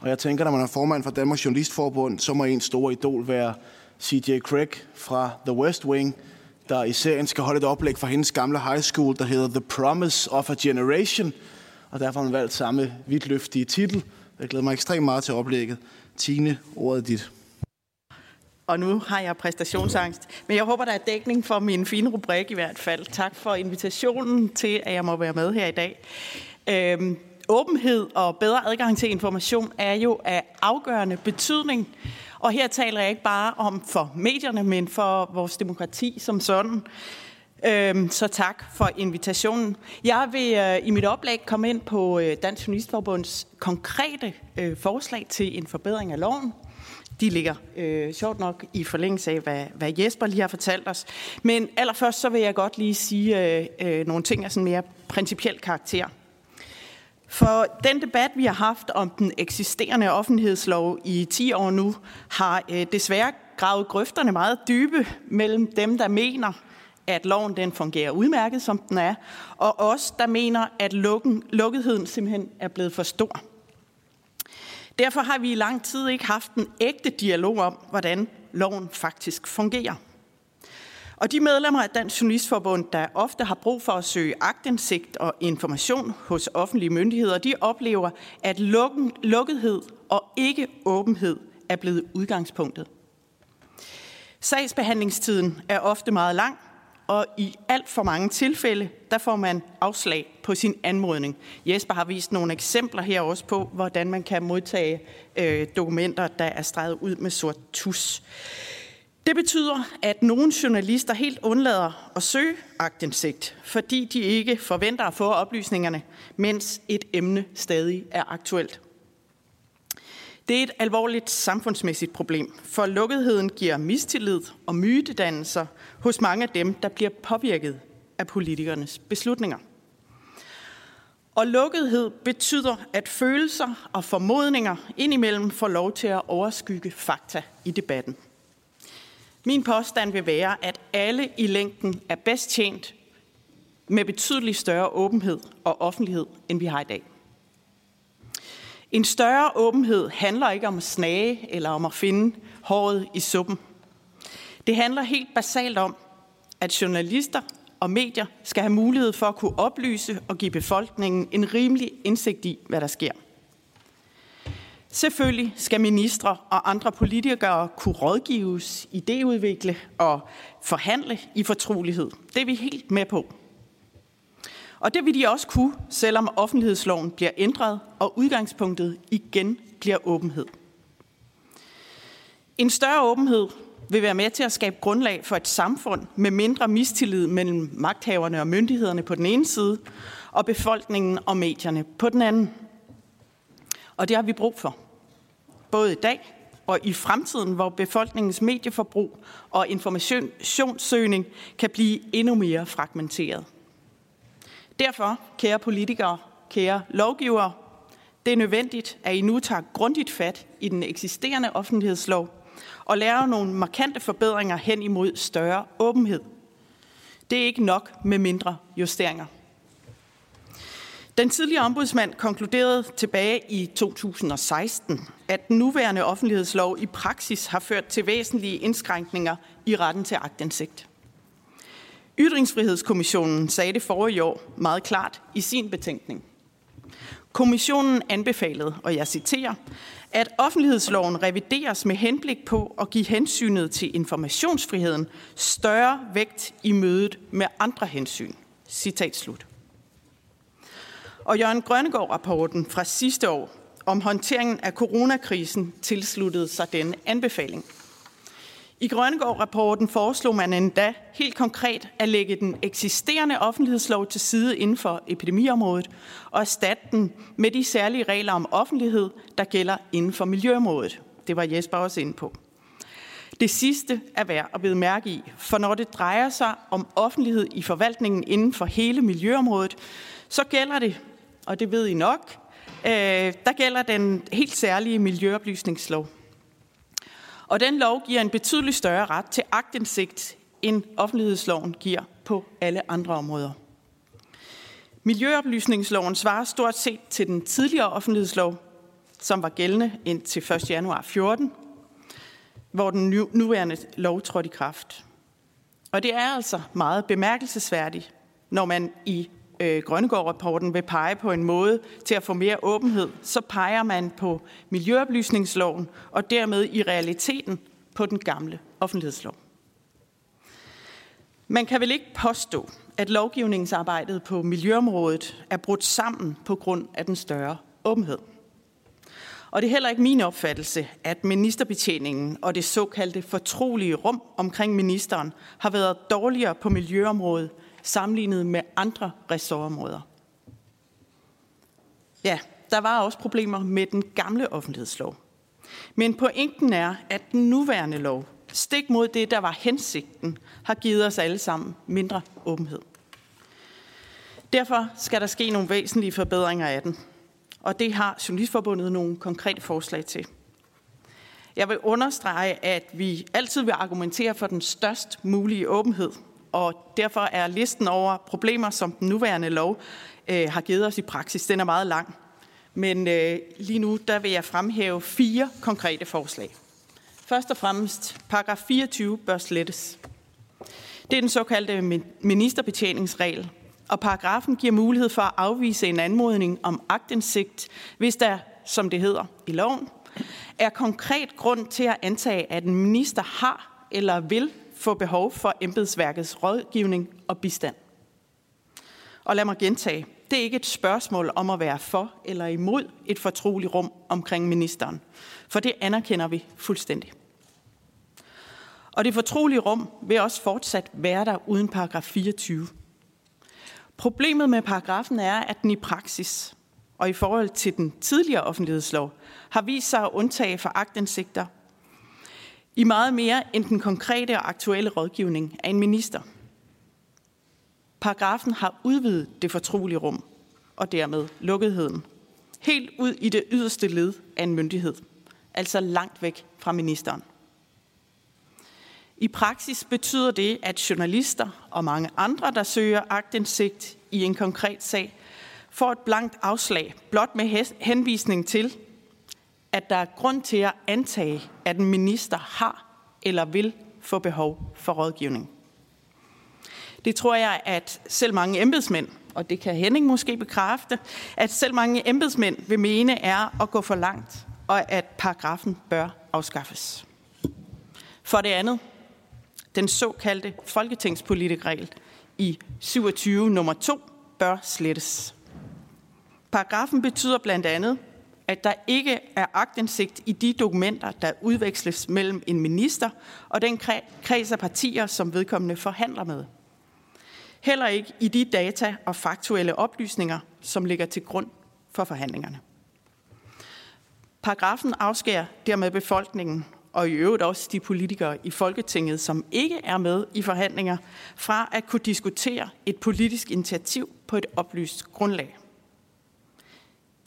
Og jeg tænker, når man er formand for Danmarks Journalistforbund, så må en store idol være C.J. Craig fra The West Wing, der i serien skal holde et oplæg fra hendes gamle high school, der hedder The Promise of a Generation. Og derfor har hun valgt samme vidtløftige titel. Jeg glæder mig ekstremt meget til oplægget. Tine, ordet dit. Og nu har jeg præstationsangst. Men jeg håber, der er dækning for min fine rubrik i hvert fald. Tak for invitationen til, at jeg må være med her i dag. Øhm, åbenhed og bedre adgang til information er jo af afgørende betydning. Og her taler jeg ikke bare om for medierne, men for vores demokrati som sådan. Øhm, så tak for invitationen. Jeg vil øh, i mit oplæg komme ind på øh, Dansk Journalistforbunds konkrete øh, forslag til en forbedring af loven de ligger øh, sjovt nok i forlængelse af, hvad, hvad Jesper lige har fortalt os. Men allerførst så vil jeg godt lige sige øh, øh, nogle ting af sådan mere principiel karakter. For den debat, vi har haft om den eksisterende offentlighedslov i 10 år nu, har øh, desværre gravet grøfterne meget dybe mellem dem, der mener, at loven den fungerer udmærket, som den er, og os, der mener, at lukken, lukketheden simpelthen er blevet for stor. Derfor har vi i lang tid ikke haft en ægte dialog om, hvordan loven faktisk fungerer. Og de medlemmer af Dansk Journalistforbund, der ofte har brug for at søge agtindsigt og information hos offentlige myndigheder, de oplever, at lukken, lukkethed og ikke åbenhed er blevet udgangspunktet. Sagsbehandlingstiden er ofte meget lang, og i alt for mange tilfælde, der får man afslag på sin anmodning. Jesper har vist nogle eksempler her også på, hvordan man kan modtage øh, dokumenter, der er streget ud med sort tus. Det betyder, at nogle journalister helt undlader at søge agtindsigt, fordi de ikke forventer at få oplysningerne, mens et emne stadig er aktuelt. Det er et alvorligt samfundsmæssigt problem, for lukketheden giver mistillid og mytedannelser hos mange af dem, der bliver påvirket af politikernes beslutninger. Og lukkethed betyder, at følelser og formodninger indimellem får lov til at overskygge fakta i debatten. Min påstand vil være, at alle i længden er bedst tjent med betydeligt større åbenhed og offentlighed, end vi har i dag. En større åbenhed handler ikke om at snage eller om at finde håret i suppen. Det handler helt basalt om, at journalister og medier skal have mulighed for at kunne oplyse og give befolkningen en rimelig indsigt i, hvad der sker. Selvfølgelig skal ministre og andre politikere kunne rådgives, idéudvikle og forhandle i fortrolighed. Det er vi helt med på. Og det vil de også kunne, selvom offentlighedsloven bliver ændret, og udgangspunktet igen bliver åbenhed. En større åbenhed vil være med til at skabe grundlag for et samfund med mindre mistillid mellem magthaverne og myndighederne på den ene side, og befolkningen og medierne på den anden. Og det har vi brug for. Både i dag og i fremtiden, hvor befolkningens medieforbrug og informationssøgning kan blive endnu mere fragmenteret. Derfor, kære politikere, kære lovgivere, det er nødvendigt, at I nu tager grundigt fat i den eksisterende offentlighedslov og laver nogle markante forbedringer hen imod større åbenhed. Det er ikke nok med mindre justeringer. Den tidligere ombudsmand konkluderede tilbage i 2016, at den nuværende offentlighedslov i praksis har ført til væsentlige indskrænkninger i retten til agtindsigt. Ytringsfrihedskommissionen sagde det forrige år meget klart i sin betænkning. Kommissionen anbefalede, og jeg citerer, at offentlighedsloven revideres med henblik på at give hensynet til informationsfriheden større vægt i mødet med andre hensyn. Citat slut. Og Jørgen Grønnegård-rapporten fra sidste år om håndteringen af coronakrisen tilsluttede sig denne anbefaling. I Grønnegård-rapporten foreslog man endda helt konkret at lægge den eksisterende offentlighedslov til side inden for epidemiområdet og erstatte den med de særlige regler om offentlighed, der gælder inden for miljøområdet. Det var Jesper også inde på. Det sidste er værd at bede mærke i, for når det drejer sig om offentlighed i forvaltningen inden for hele miljøområdet, så gælder det, og det ved I nok, øh, der gælder den helt særlige miljøoplysningslov. Og den lov giver en betydelig større ret til agtindsigt, end offentlighedsloven giver på alle andre områder. Miljøoplysningsloven svarer stort set til den tidligere offentlighedslov, som var gældende indtil 1. januar 14, hvor den nuværende lov trådte i kraft. Og det er altså meget bemærkelsesværdigt, når man i øh, Grønnegård-rapporten vil pege på en måde til at få mere åbenhed, så peger man på Miljøoplysningsloven og dermed i realiteten på den gamle offentlighedslov. Man kan vel ikke påstå, at lovgivningsarbejdet på miljøområdet er brudt sammen på grund af den større åbenhed. Og det er heller ikke min opfattelse, at ministerbetjeningen og det såkaldte fortrolige rum omkring ministeren har været dårligere på miljøområdet sammenlignet med andre ressortområder. Ja, der var også problemer med den gamle offentlighedslov. Men pointen er, at den nuværende lov, stik mod det, der var hensigten, har givet os alle sammen mindre åbenhed. Derfor skal der ske nogle væsentlige forbedringer af den. Og det har Journalistforbundet nogle konkrete forslag til. Jeg vil understrege, at vi altid vil argumentere for den størst mulige åbenhed – og derfor er listen over problemer, som den nuværende lov øh, har givet os i praksis, den er meget lang. Men øh, lige nu der vil jeg fremhæve fire konkrete forslag. Først og fremmest, paragraf 24 bør slettes. Det er den såkaldte ministerbetjeningsregel, og paragrafen giver mulighed for at afvise en anmodning om agtindsigt, hvis der, som det hedder i loven, er konkret grund til at antage, at en minister har eller vil få behov for embedsværkets rådgivning og bistand. Og lad mig gentage, det er ikke et spørgsmål om at være for eller imod et fortroligt rum omkring ministeren, for det anerkender vi fuldstændig. Og det fortrolige rum vil også fortsat være der uden paragraf 24. Problemet med paragrafen er, at den i praksis og i forhold til den tidligere offentlighedslov har vist sig at undtage for agtindsigter i meget mere end den konkrete og aktuelle rådgivning af en minister. Paragrafen har udvidet det fortrolige rum og dermed lukketheden helt ud i det yderste led af en myndighed, altså langt væk fra ministeren. I praksis betyder det, at journalister og mange andre, der søger agtindsigt i en konkret sag, får et blankt afslag, blot med henvisning til, at der er grund til at antage, at en minister har eller vil få behov for rådgivning. Det tror jeg, at selv mange embedsmænd, og det kan Henning måske bekræfte, at selv mange embedsmænd vil mene er at gå for langt, og at paragrafen bør afskaffes. For det andet, den såkaldte folketingspolitikregel i 27 nummer 2 bør slettes. Paragrafen betyder blandt andet, at der ikke er agtindsigt i de dokumenter, der udveksles mellem en minister og den kreds af partier, som vedkommende forhandler med. Heller ikke i de data og faktuelle oplysninger, som ligger til grund for forhandlingerne. Paragrafen afskærer dermed befolkningen og i øvrigt også de politikere i Folketinget, som ikke er med i forhandlinger, fra at kunne diskutere et politisk initiativ på et oplyst grundlag.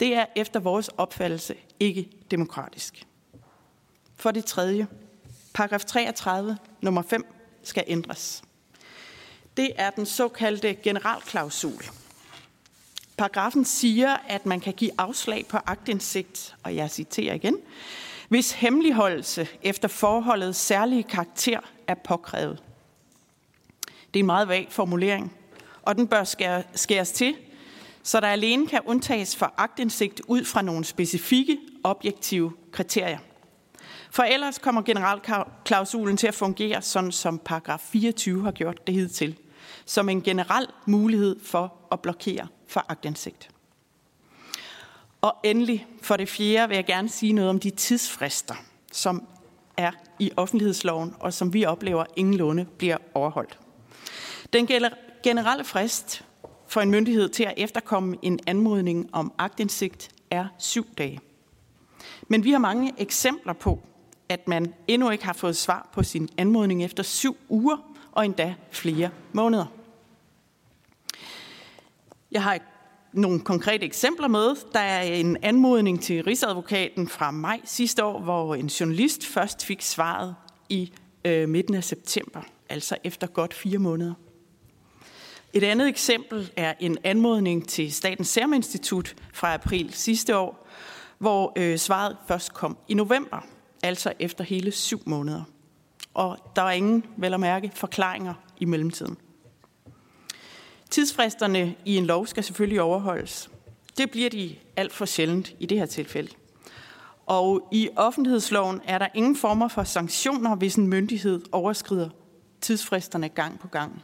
Det er efter vores opfattelse ikke demokratisk. For det tredje, paragraf 33 nummer 5 skal ændres. Det er den såkaldte generalklausul. Paragrafen siger, at man kan give afslag på agtindsigt, og jeg citerer igen, hvis hemmeligholdelse efter forholdets særlige karakter er påkrævet. Det er en meget vag formulering, og den bør skæres til, så der alene kan undtages for agtindsigt ud fra nogle specifikke objektive kriterier. For ellers kommer generalklausulen til at fungere sådan, som paragraf 24 har gjort det hidtil, som en generel mulighed for at blokere for agtindsigt. Og endelig, for det fjerde, vil jeg gerne sige noget om de tidsfrister, som er i offentlighedsloven, og som vi oplever ingenlunde bliver overholdt. Den generelle frist for en myndighed til at efterkomme en anmodning om agtindsigt er syv dage. Men vi har mange eksempler på, at man endnu ikke har fået svar på sin anmodning efter syv uger og endda flere måneder. Jeg har nogle konkrete eksempler med. Der er en anmodning til Rigsadvokaten fra maj sidste år, hvor en journalist først fik svaret i øh, midten af september, altså efter godt fire måneder. Et andet eksempel er en anmodning til Statens Serum Institut fra april sidste år, hvor øh, svaret først kom i november, altså efter hele syv måneder. Og der er ingen, vel at mærke, forklaringer i mellemtiden. Tidsfristerne i en lov skal selvfølgelig overholdes. Det bliver de alt for sjældent i det her tilfælde. Og i offentlighedsloven er der ingen former for sanktioner, hvis en myndighed overskrider tidsfristerne gang på gang.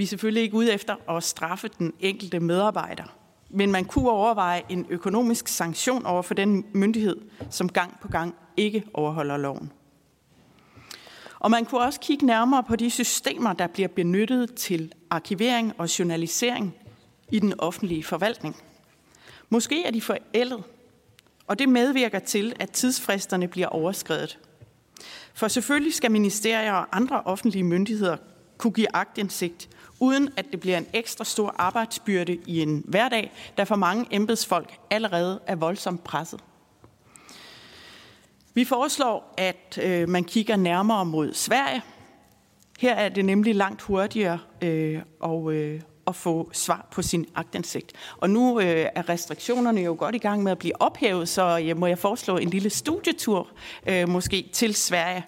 Vi er selvfølgelig ikke ude efter at straffe den enkelte medarbejder, men man kunne overveje en økonomisk sanktion over for den myndighed, som gang på gang ikke overholder loven. Og man kunne også kigge nærmere på de systemer, der bliver benyttet til arkivering og journalisering i den offentlige forvaltning. Måske er de forældet, og det medvirker til, at tidsfristerne bliver overskrevet. For selvfølgelig skal ministerier og andre offentlige myndigheder kunne give agtindsigt, uden at det bliver en ekstra stor arbejdsbyrde i en hverdag, der for mange embedsfolk allerede er voldsomt presset. Vi foreslår, at øh, man kigger nærmere mod Sverige. Her er det nemlig langt hurtigere øh, og, øh, at få svar på sin agtindsigt. Og nu øh, er restriktionerne jo godt i gang med at blive ophævet, så jeg må jeg foreslå en lille studietur øh, måske til Sverige.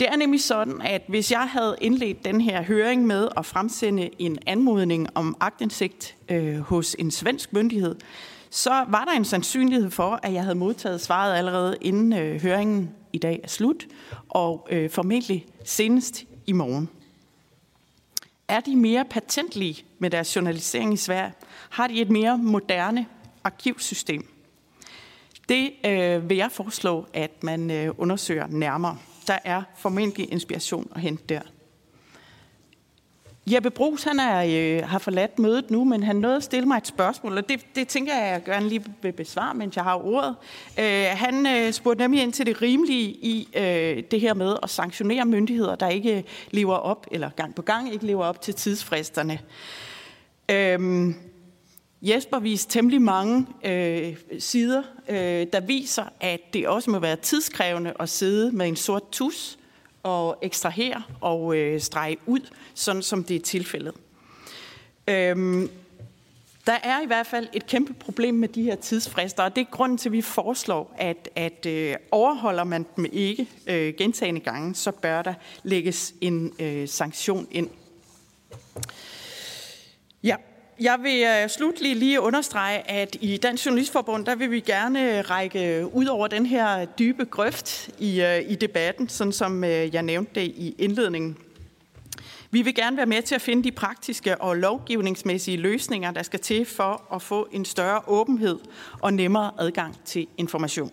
Det er nemlig sådan, at hvis jeg havde indledt den her høring med at fremsende en anmodning om agtindsigt øh, hos en svensk myndighed, så var der en sandsynlighed for, at jeg havde modtaget svaret allerede inden øh, høringen i dag er slut, og øh, formentlig senest i morgen. Er de mere patentlige med deres journalisering i Sverige? Har de et mere moderne arkivsystem? Det øh, vil jeg foreslå, at man øh, undersøger nærmere. Der er formentlig inspiration at hente der. Jeppe Brugs, han er, øh, har forladt mødet nu, men han nåede at stille mig et spørgsmål, og det, det tænker jeg, at jeg gerne lige vil besvare, mens jeg har ordet. Øh, han øh, spurgte nemlig ind til det rimelige i øh, det her med at sanktionere myndigheder, der ikke lever op, eller gang på gang ikke lever op til tidsfristerne. Øh, Jesper viste temmelig mange øh, sider, øh, der viser, at det også må være tidskrævende at sidde med en sort tus og ekstrahere og øh, strege ud, sådan som det er tilfældet. Øhm, der er i hvert fald et kæmpe problem med de her tidsfrister, og det er grunden til, at vi foreslår, at, at øh, overholder man dem ikke øh, gentagende gange, så bør der lægges en øh, sanktion ind jeg vil øh, slutlig lige understrege, at i Dansk Journalistforbund, der vil vi gerne øh, række ud over den her dybe grøft i, øh, i debatten, sådan som jeg nævnte det i indledningen. Vi vil gerne være med til at finde de praktiske og lovgivningsmæssige løsninger, der skal til for at få en større åbenhed og nemmere adgang til information.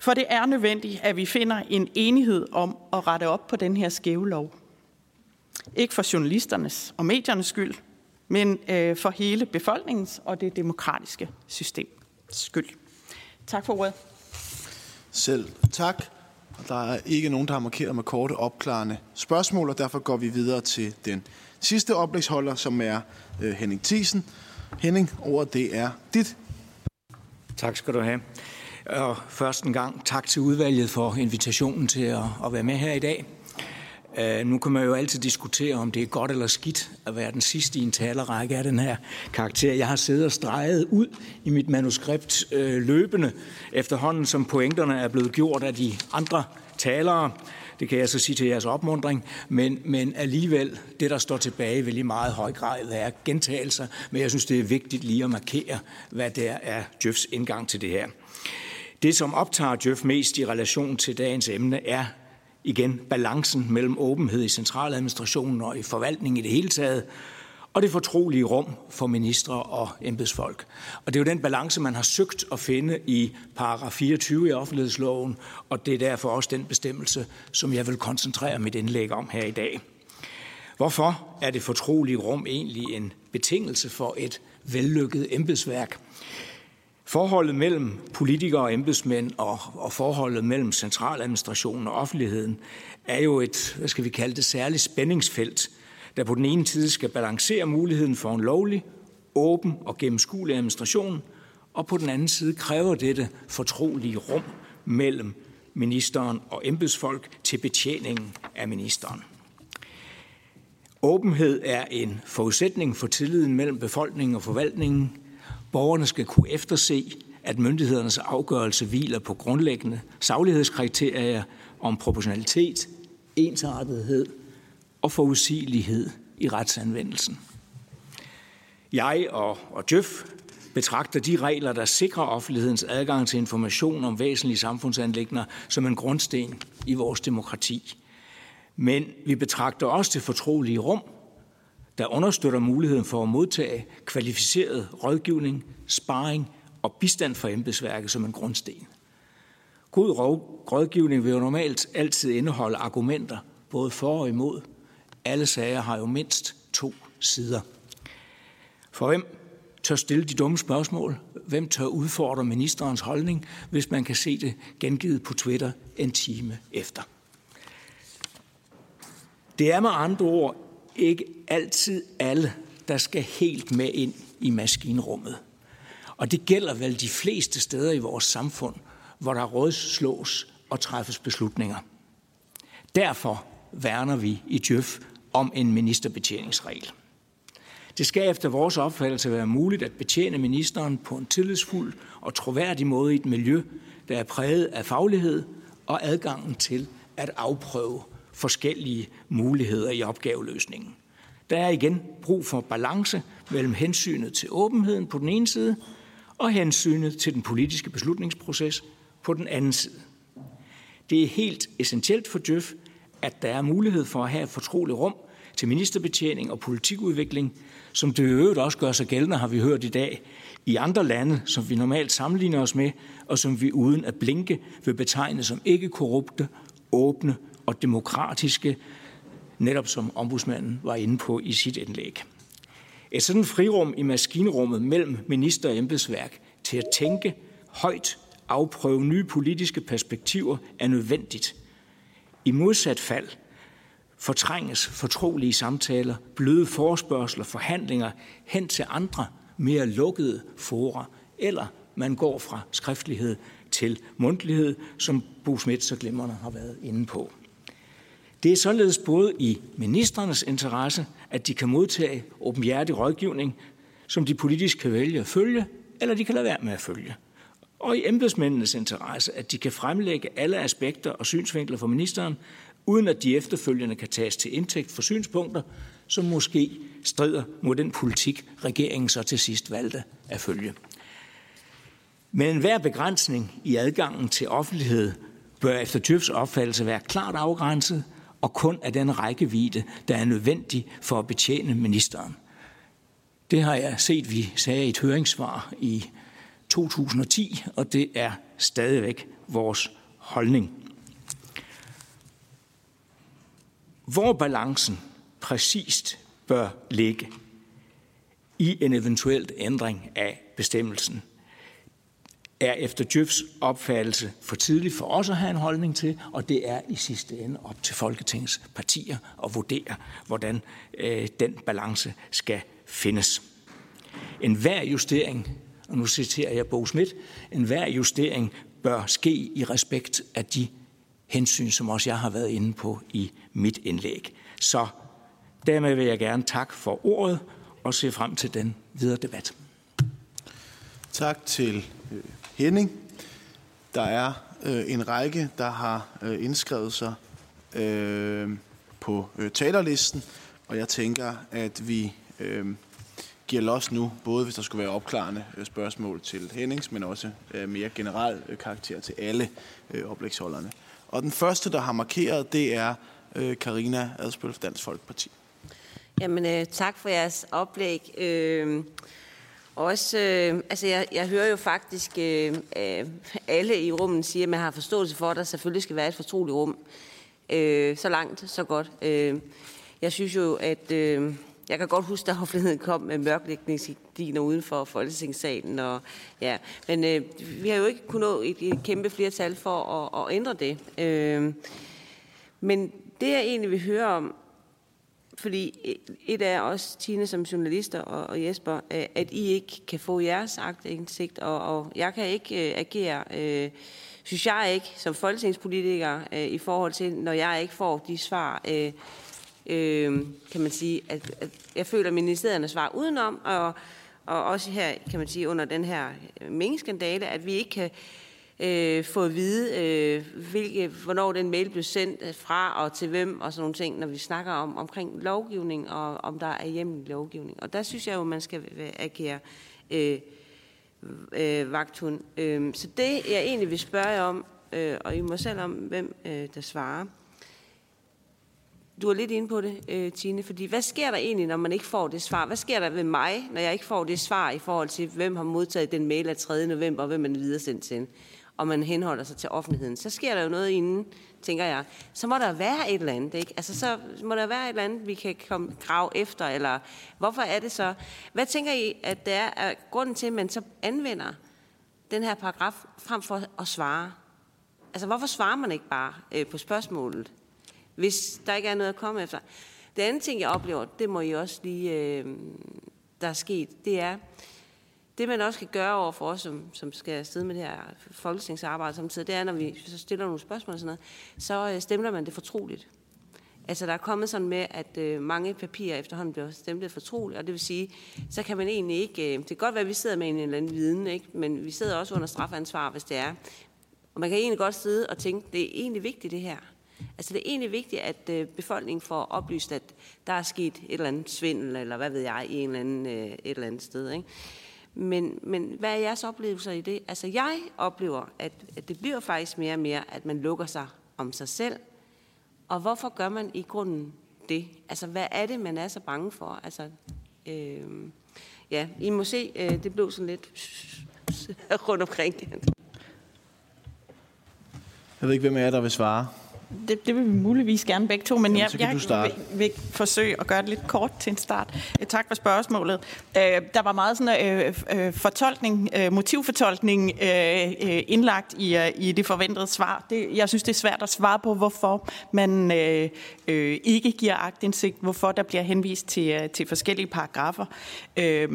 For det er nødvendigt, at vi finder en enighed om at rette op på den her skæve lov. Ikke for journalisternes og mediernes skyld, men øh, for hele befolkningens og det demokratiske system skyld. Tak for ordet. Selv tak. Der er ikke nogen, der har markeret med korte opklarende spørgsmål, og derfor går vi videre til den sidste oplægsholder, som er øh, Henning Thiesen. Henning, ordet det er dit. Tak skal du have. Og først en gang tak til udvalget for invitationen til at, at være med her i dag. Uh, nu kan man jo altid diskutere, om det er godt eller skidt at være den sidste i en talerække af den her karakter. Jeg har siddet og streget ud i mit manuskript uh, løbende efterhånden, som pointerne er blevet gjort af de andre talere. Det kan jeg så sige til jeres opmundring, men, men alligevel, det der står tilbage, vil i meget høj grad være gentagelser, men jeg synes, det er vigtigt lige at markere, hvad der er Jøfs indgang til det her. Det, som optager Jøf mest i relation til dagens emne, er igen balancen mellem åbenhed i centraladministrationen og i forvaltningen i det hele taget, og det fortrolige rum for ministre og embedsfolk. Og det er jo den balance, man har søgt at finde i paragraf 24 i offentlighedsloven, og det er derfor også den bestemmelse, som jeg vil koncentrere mit indlæg om her i dag. Hvorfor er det fortrolige rum egentlig en betingelse for et vellykket embedsværk? Forholdet mellem politikere og embedsmænd og, og forholdet mellem centraladministrationen og offentligheden er jo et, hvad skal vi kalde det, særligt spændingsfelt, der på den ene side skal balancere muligheden for en lovlig, åben og gennemskuelig administration, og på den anden side kræver dette fortrolige rum mellem ministeren og embedsfolk til betjeningen af ministeren. Åbenhed er en forudsætning for tilliden mellem befolkningen og forvaltningen, Borgerne skal kunne efterse, at myndighedernes afgørelse hviler på grundlæggende saglighedskriterier om proportionalitet, ensartethed og forudsigelighed i retsanvendelsen. Jeg og, og Djøf betragter de regler, der sikrer offentlighedens adgang til information om væsentlige samfundsanlægner som en grundsten i vores demokrati. Men vi betragter også det fortrolige rum der understøtter muligheden for at modtage kvalificeret rådgivning, sparring og bistand fra embedsværket som en grundsten. God rådgivning vil jo normalt altid indeholde argumenter, både for og imod. Alle sager har jo mindst to sider. For hvem tør stille de dumme spørgsmål? Hvem tør udfordre ministerens holdning, hvis man kan se det gengivet på Twitter en time efter? Det er med andre ord ikke altid alle, der skal helt med ind i maskinrummet. Og det gælder vel de fleste steder i vores samfund, hvor der rådslås og træffes beslutninger. Derfor værner vi i Djøf om en ministerbetjeningsregel. Det skal efter vores opfattelse være muligt at betjene ministeren på en tillidsfuld og troværdig måde i et miljø, der er præget af faglighed og adgangen til at afprøve forskellige muligheder i opgaveløsningen. Der er igen brug for balance mellem hensynet til åbenheden på den ene side og hensynet til den politiske beslutningsproces på den anden side. Det er helt essentielt for Djøf, at der er mulighed for at have et fortroligt rum til ministerbetjening og politikudvikling, som det øvrigt også gør sig gældende, har vi hørt i dag, i andre lande, som vi normalt sammenligner os med, og som vi uden at blinke vil betegne som ikke korrupte, åbne og demokratiske netop som ombudsmanden var inde på i sit indlæg. Et sådan frirum i maskinrummet mellem minister og embedsværk til at tænke højt, afprøve nye politiske perspektiver er nødvendigt. I modsat fald fortrænges fortrolige samtaler, bløde forspørgseler, forhandlinger hen til andre mere lukkede fora, eller man går fra skriftlighed til mundtlighed, som Bo Schmidt så glimrende har været inde på. Det er således både i ministerernes interesse, at de kan modtage åbenhjertig rådgivning, som de politisk kan vælge at følge, eller de kan lade være med at følge. Og i embedsmændenes interesse, at de kan fremlægge alle aspekter og synsvinkler for ministeren, uden at de efterfølgende kan tages til indtægt for synspunkter, som måske strider mod den politik, regeringen så til sidst valgte at følge. Men enhver begrænsning i adgangen til offentlighed bør efter Djøfs opfattelse være klart afgrænset og kun af den rækkevidde, der er nødvendig for at betjene ministeren. Det har jeg set, vi sagde i et høringssvar i 2010, og det er stadigvæk vores holdning. Hvor balancen præcist bør ligge i en eventuelt ændring af bestemmelsen, er efter Djøfs opfattelse for tidligt for os at have en holdning til, og det er i sidste ende op til Folketingets partier at vurdere, hvordan øh, den balance skal findes. En hver justering, og nu citerer jeg Bo Schmidt, en hver justering bør ske i respekt af de hensyn, som også jeg har været inde på i mit indlæg. Så dermed vil jeg gerne takke for ordet og se frem til den videre debat. Tak til Henning. Der er øh, en række, der har øh, indskrevet sig øh, på øh, talerlisten, og jeg tænker, at vi øh, giver los nu, både hvis der skulle være opklarende øh, spørgsmål til Hennings, men også øh, mere generel øh, karakter til alle øh, oplægsholderne. Og den første, der har markeret, det er øh, Karina Adspøl fra Dansk Folkeparti. Jamen, øh, tak for jeres oplæg. Øh, også, øh, altså jeg, jeg hører jo faktisk øh, øh alle i rummet sige, at man har forståelse for, at der selvfølgelig skal være et fortroligt rum. Øh, så langt, så godt. Øh, jeg synes jo, at øh, jeg kan godt huske, da offentligheden kom med mørklægningsgardiner uden for Folketingssalen. Og, ja. Men øh, vi har jo ikke kunnet nå et, et kæmpe flertal for at, at ændre det. Øh, men det, jeg egentlig vil høre om, fordi e, et er også, Tine, som journalister og, og Jesper, øh, at I ikke kan få jeres agtindsigt, og, og jeg kan ikke øh, agere, øh, synes jeg ikke, som folketingspolitiker, øh, i forhold til, når jeg ikke får de svar, øh, øh, kan man sige, at, at jeg føler, at ministerierne svarer udenom, og, og også her, kan man sige, under den her øh, mængskandale, at vi ikke kan øh, få at vide, øh, hvilke, hvornår den mail blev sendt øh, fra og til hvem og sådan nogle ting, når vi snakker om omkring lovgivning og om der er hjemmelig lovgivning. Og der synes jeg jo, man skal øh, agere øh, øh, vagthund. Øh, så det, jeg egentlig vil spørge jer om, øh, og I må selv om, hvem øh, der svarer. Du er lidt inde på det, øh, Tine, fordi hvad sker der egentlig, når man ikke får det svar? Hvad sker der ved mig, når jeg ikke får det svar i forhold til, hvem har modtaget den mail af 3. november, og hvem man videre sendt til? Og man henholder sig til offentligheden, så sker der jo noget inden, tænker jeg. Så må der være et eller andet, ikke? Altså, så må der være et eller andet, vi kan komme grav efter, eller hvorfor er det så? Hvad tænker I, at det er at grunden til, at man så anvender den her paragraf frem for at svare? Altså, hvorfor svarer man ikke bare øh, på spørgsmålet, hvis der ikke er noget at komme efter? Det andet ting, jeg oplever, det må I også lige, øh, der er sket, det er, det, man også kan gøre over for os, som, som skal sidde med det her folketingsarbejde samtidig, det er, når vi så stiller nogle spørgsmål og sådan noget, så øh, stemmer man det fortroligt. Altså, der er kommet sådan med, at øh, mange papirer efterhånden bliver stemplet fortroligt, og det vil sige, så kan man egentlig ikke... Øh, det kan godt være, at vi sidder med en eller anden viden, ikke? men vi sidder også under strafansvar, hvis det er. Og man kan egentlig godt sidde og tænke, det er egentlig vigtigt, det her. Altså, det er egentlig vigtigt, at øh, befolkningen får oplyst, at der er sket et eller andet svindel, eller hvad ved jeg, i en eller anden, øh, et eller andet sted, ikke? Men, men hvad er jeres oplevelser i det? Altså jeg oplever, at, at det bliver faktisk mere og mere, at man lukker sig om sig selv. Og hvorfor gør man i grunden det? Altså hvad er det, man er så bange for? Altså, øh, ja, I må se, øh, det blev sådan lidt [laughs] rundt omkring. Jeg ved ikke, hvem af jer, der vil svare det, det vil vi muligvis gerne begge to, men Jamen, jeg, jeg starte. vil, vil forsøge at gøre det lidt kort til en start. Tak for spørgsmålet. Øh, der var meget sådan øh, øh, fortolkning, øh, motivfortolkning øh, øh, indlagt i, øh, i det forventede svar. Det, jeg synes, det er svært at svare på, hvorfor man øh, øh, ikke giver agtindsigt, hvorfor der bliver henvist til, øh, til forskellige paragrafer. Øh,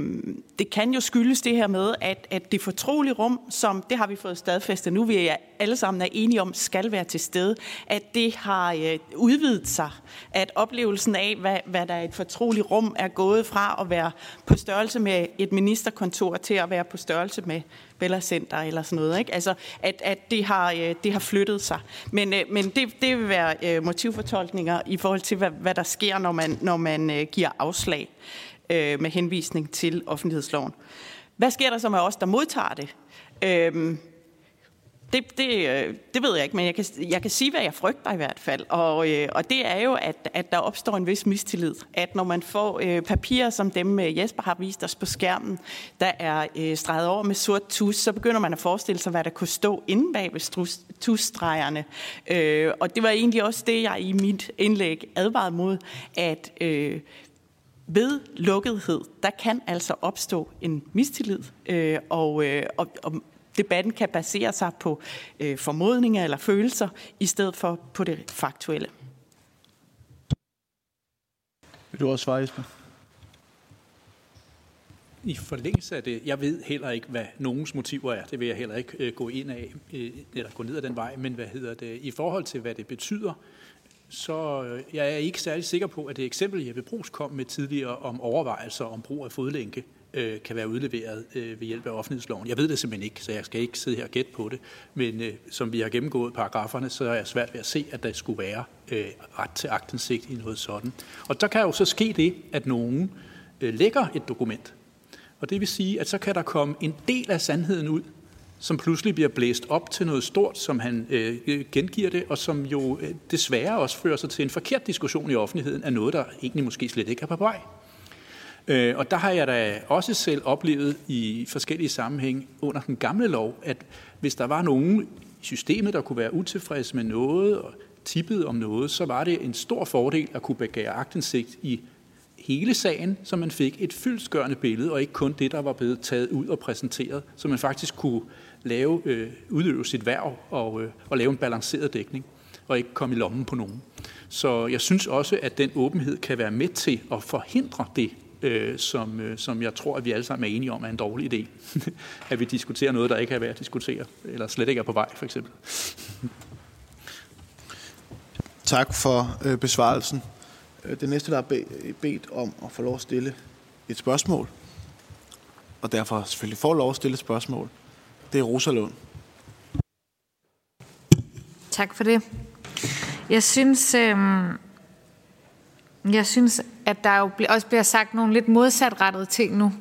det kan jo skyldes det her med, at, at det fortrolige rum, som det har vi fået stadfæstet nu, vi er alle sammen er enige om, skal være til stede, at det har øh, udvidet sig, at oplevelsen af, hvad, hvad der er et fortroligt rum, er gået fra at være på størrelse med et ministerkontor til at være på størrelse med Bella Center eller sådan noget. Ikke? Altså, at, at det, har, øh, det har flyttet sig. Men, øh, men det, det vil være øh, motivfortolkninger i forhold til, hvad, hvad der sker, når man, når man øh, giver afslag øh, med henvisning til offentlighedsloven. Hvad sker der så med os, der modtager det? Øh, det, det, øh, det ved jeg ikke, men jeg kan, jeg kan sige, hvad jeg frygter i hvert fald. Og, øh, og det er jo, at, at der opstår en vis mistillid. At når man får øh, papirer, som dem øh, Jesper har vist os på skærmen, der er øh, streget over med sort tus, så begynder man at forestille sig, hvad der kunne stå inde bag ved tusstregerne. Øh, og det var egentlig også det, jeg i mit indlæg advarede mod, at... Øh, ved lukkethed, der kan altså opstå en mistillid, øh, og, øh, og, og debatten kan basere sig på øh, formodninger eller følelser, i stedet for på det faktuelle. Vil du også svare, Jesper? I forlængelse af det, jeg ved heller ikke, hvad nogens motiver er. Det vil jeg heller ikke øh, gå ind af, øh, eller gå ned ad den vej. Men hvad hedder det? I forhold til, hvad det betyder, så øh, jeg er ikke særlig sikker på, at det eksempel, Jeppe Brugs kom med tidligere om overvejelser om brug af fodlænke, øh, Øh, kan være udleveret øh, ved hjælp af offentlighedsloven. Jeg ved det simpelthen ikke, så jeg skal ikke sidde her og gætte på det. Men øh, som vi har gennemgået paragraferne, så er jeg svært ved at se, at der skulle være øh, ret til agtindsigt i noget sådan. Og der kan jo så ske det, at nogen øh, lægger et dokument. Og det vil sige, at så kan der komme en del af sandheden ud, som pludselig bliver blæst op til noget stort, som han øh, gengiver det, og som jo øh, desværre også fører sig til en forkert diskussion i offentligheden af noget, der egentlig måske slet ikke er på vej. Øh, og der har jeg da også selv oplevet i forskellige sammenhæng under den gamle lov, at hvis der var nogen i systemet, der kunne være utilfreds med noget og tippet om noget, så var det en stor fordel at kunne begære agtindsigt i hele sagen, så man fik et fyldsgørende billede, og ikke kun det, der var blevet taget ud og præsenteret, så man faktisk kunne lave, øh, udøve sit værv og, øh, og lave en balanceret dækning, og ikke komme i lommen på nogen. Så jeg synes også, at den åbenhed kan være med til at forhindre det, øh, som, øh, som jeg tror, at vi alle sammen er enige om er en dårlig idé. [laughs] at vi diskuterer noget, der ikke er værd at diskutere, eller slet ikke er på vej, for eksempel. Tak for øh, besvarelsen. Øh, Det næste, der er be- bedt om at få lov at stille et spørgsmål, og derfor selvfølgelig får lov at stille et spørgsmål, det er Rosa Lund. Tak for det. Jeg synes, øh, jeg synes, at der jo også bliver sagt nogle lidt modsatrettede ting nu.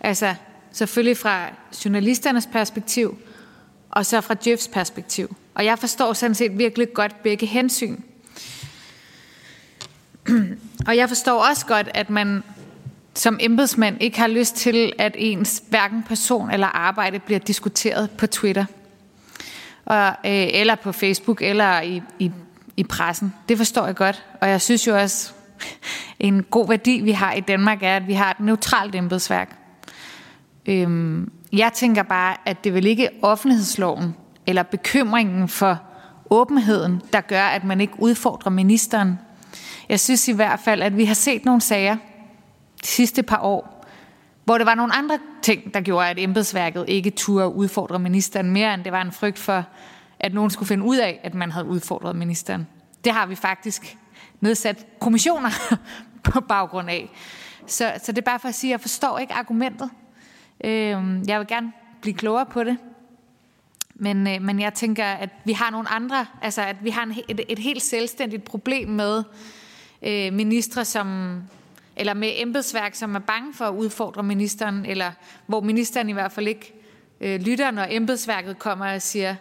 Altså selvfølgelig fra journalisternes perspektiv, og så fra Jeffs perspektiv. Og jeg forstår sådan set virkelig godt begge hensyn. [clears throat] Og jeg forstår også godt, at man som embedsmand ikke har lyst til, at ens hverken person eller arbejde bliver diskuteret på Twitter, og, øh, eller på Facebook, eller i, i, i pressen. Det forstår jeg godt. Og jeg synes jo også, en god værdi, vi har i Danmark, er, at vi har et neutralt embedsværk. Øhm, jeg tænker bare, at det vel ikke offentlighedsloven eller bekymringen for åbenheden, der gør, at man ikke udfordrer ministeren. Jeg synes i hvert fald, at vi har set nogle sager de sidste par år, hvor det var nogle andre ting, der gjorde, at embedsværket ikke turde udfordre ministeren mere, end det var en frygt for, at nogen skulle finde ud af, at man havde udfordret ministeren. Det har vi faktisk nedsat kommissioner [laughs] på baggrund af. Så, så det er bare for at sige, at jeg forstår ikke argumentet. Øh, jeg vil gerne blive klogere på det. Men, øh, men jeg tænker, at vi har nogle andre, altså at vi har en, et, et helt selvstændigt problem med øh, ministre, som, eller med embedsværk, som er bange for at udfordre ministeren, eller hvor ministeren i hvert fald ikke øh, lytter, når embedsværket kommer og siger,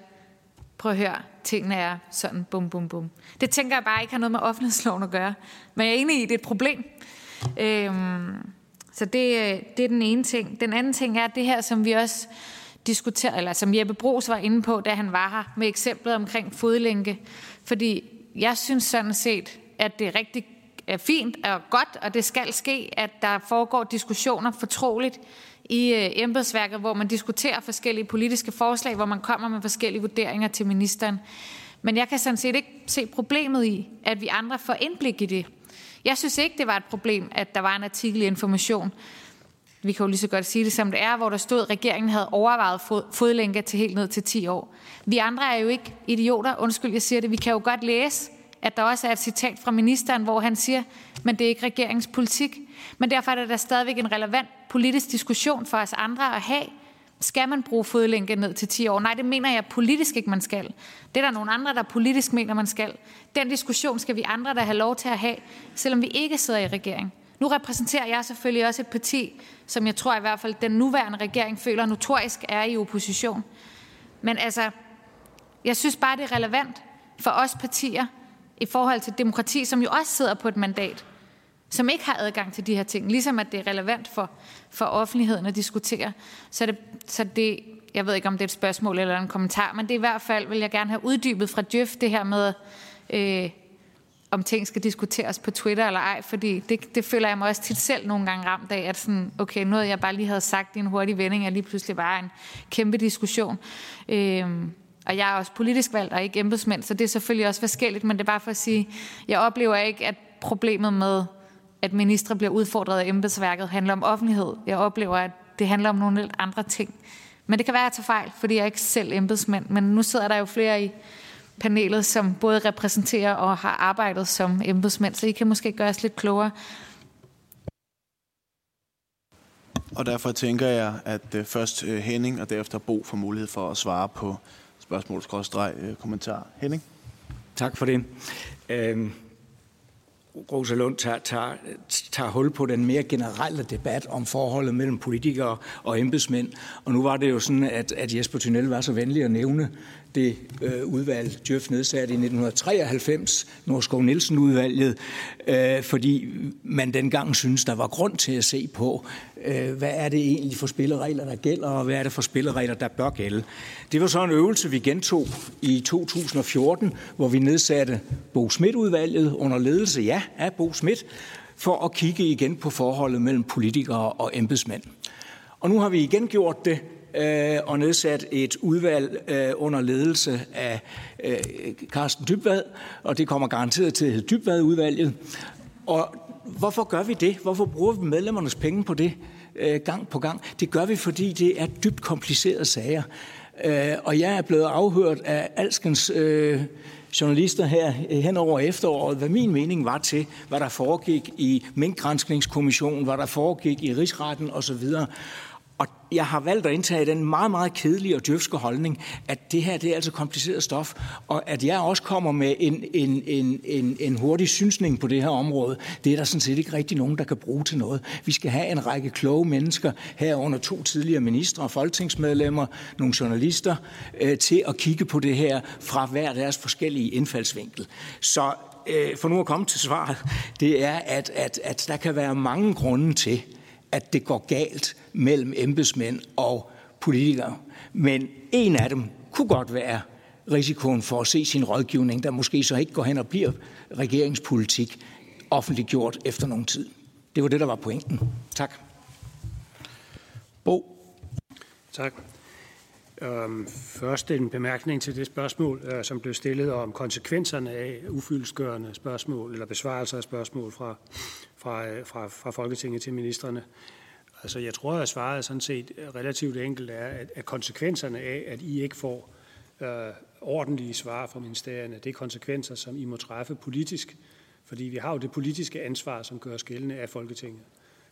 prøv at høre, tingene er sådan, bum, bum, bum. Det tænker jeg bare ikke har noget med offentlighedsloven at gøre. Men jeg er enig i, at det er et problem. Øhm, så det, øh, det er den ene ting. Den anden ting er det her, som vi også diskuterer, eller som Jeppe Brugs var inde på, da han var her, med eksemplet omkring fodlænke. Fordi jeg synes sådan set, at det er rigtig fint og godt, og det skal ske, at der foregår diskussioner fortroligt i øh, embedsværket, hvor man diskuterer forskellige politiske forslag, hvor man kommer med forskellige vurderinger til ministeren. Men jeg kan sådan set ikke se problemet i, at vi andre får indblik i det. Jeg synes ikke, det var et problem, at der var en artikel i Information, vi kan jo lige så godt sige det som det er, hvor der stod, at regeringen havde overvejet fodlænke til helt ned til 10 år. Vi andre er jo ikke idioter, undskyld, jeg siger det. Vi kan jo godt læse, at der også er et citat fra ministeren, hvor han siger, men det er ikke regeringens politik. Men derfor er det da stadigvæk en relevant politisk diskussion for os andre at have. Skal man bruge fodlænke ned til 10 år? Nej, det mener jeg politisk ikke, man skal. Det er der nogle andre, der politisk mener, man skal. Den diskussion skal vi andre der have lov til at have, selvom vi ikke sidder i regering. Nu repræsenterer jeg selvfølgelig også et parti, som jeg tror i hvert fald den nuværende regering føler notorisk er i opposition. Men altså, jeg synes bare, det er relevant for os partier i forhold til demokrati, som jo også sidder på et mandat, som ikke har adgang til de her ting, ligesom at det er relevant for, for offentligheden at diskutere. Så det, så det, jeg ved ikke, om det er et spørgsmål eller en kommentar, men det er i hvert fald, vil jeg gerne have uddybet fra Djøf, det her med, øh, om ting skal diskuteres på Twitter eller ej, fordi det, det føler jeg mig også tit selv nogle gange ramt af, at sådan, okay, noget jeg bare lige havde sagt i en hurtig vending, er lige pludselig bare en kæmpe diskussion. Øh, og jeg er også politisk valgt og ikke embedsmænd, så det er selvfølgelig også forskelligt, men det er bare for at sige, jeg oplever ikke, at problemet med, at ministre bliver udfordret af embedsværket, handler om offentlighed. Jeg oplever, at det handler om nogle lidt andre ting. Men det kan være, at jeg tager fejl, fordi jeg er ikke selv embedsmand. men nu sidder der jo flere i panelet, som både repræsenterer og har arbejdet som embedsmænd, så I kan måske gøre os lidt klogere. Og derfor tænker jeg, at øh, først øh, Henning og derefter Bo får mulighed for at svare på spørgsmål øh, kommentar. Henning? Tak for det. Øhm, Rosa Lund tager, tager, tager hul på den mere generelle debat om forholdet mellem politikere og embedsmænd. Og nu var det jo sådan, at, at Jesper Tunnel var så venlig at nævne det øh, udvalg, Djøf nedsatte i 1993, Norskov Nielsen-udvalget, øh, fordi man dengang synes der var grund til at se på, øh, hvad er det egentlig for spilleregler, der gælder, og hvad er det for spilleregler, der bør gælde. Det var så en øvelse, vi gentog i 2014, hvor vi nedsatte Bo Schmidt-udvalget under ledelse, ja, af Bo Schmidt, for at kigge igen på forholdet mellem politikere og embedsmænd. Og nu har vi igen gjort det øh, og nedsat et udvalg øh, under ledelse af øh, Carsten Dybvad, og det kommer garanteret til at hedde Dybvad-udvalget. Og hvorfor gør vi det? Hvorfor bruger vi medlemmernes penge på det øh, gang på gang? Det gør vi, fordi det er dybt komplicerede sager. Øh, og jeg er blevet afhørt af alskens øh, journalister her øh, hen over efteråret, hvad min mening var til, hvad der foregik i Minkgranskningskommissionen, hvad der foregik i rigsretten osv. Og jeg har valgt at indtage den meget, meget kedelige og djøfske holdning, at det her det er altså kompliceret stof, og at jeg også kommer med en, en, en, en, en hurtig synsning på det her område, det er der sådan set ikke rigtig nogen, der kan bruge til noget. Vi skal have en række kloge mennesker, herunder to tidligere ministre og folketingsmedlemmer, nogle journalister, øh, til at kigge på det her fra hver deres forskellige indfaldsvinkel. Så øh, for nu at komme til svaret, det er, at, at, at der kan være mange grunde til, at det går galt mellem embedsmænd og politikere. Men en af dem kunne godt være risikoen for at se sin rådgivning, der måske så ikke går hen og bliver regeringspolitik offentliggjort efter nogen tid. Det var det, der var pointen. Tak. Bo. Tak. Øhm, først en bemærkning til det spørgsmål, øh, som blev stillet om konsekvenserne af ufyldskørende spørgsmål eller besvarelser af spørgsmål fra, fra, fra, fra Folketinget til ministerne. Altså, jeg tror, at svaret sådan set relativt enkelt er, at, at konsekvenserne af, at I ikke får øh, ordentlige svar fra ministerierne, det er konsekvenser, som I må træffe politisk, fordi vi har jo det politiske ansvar, som gør skældende af Folketinget.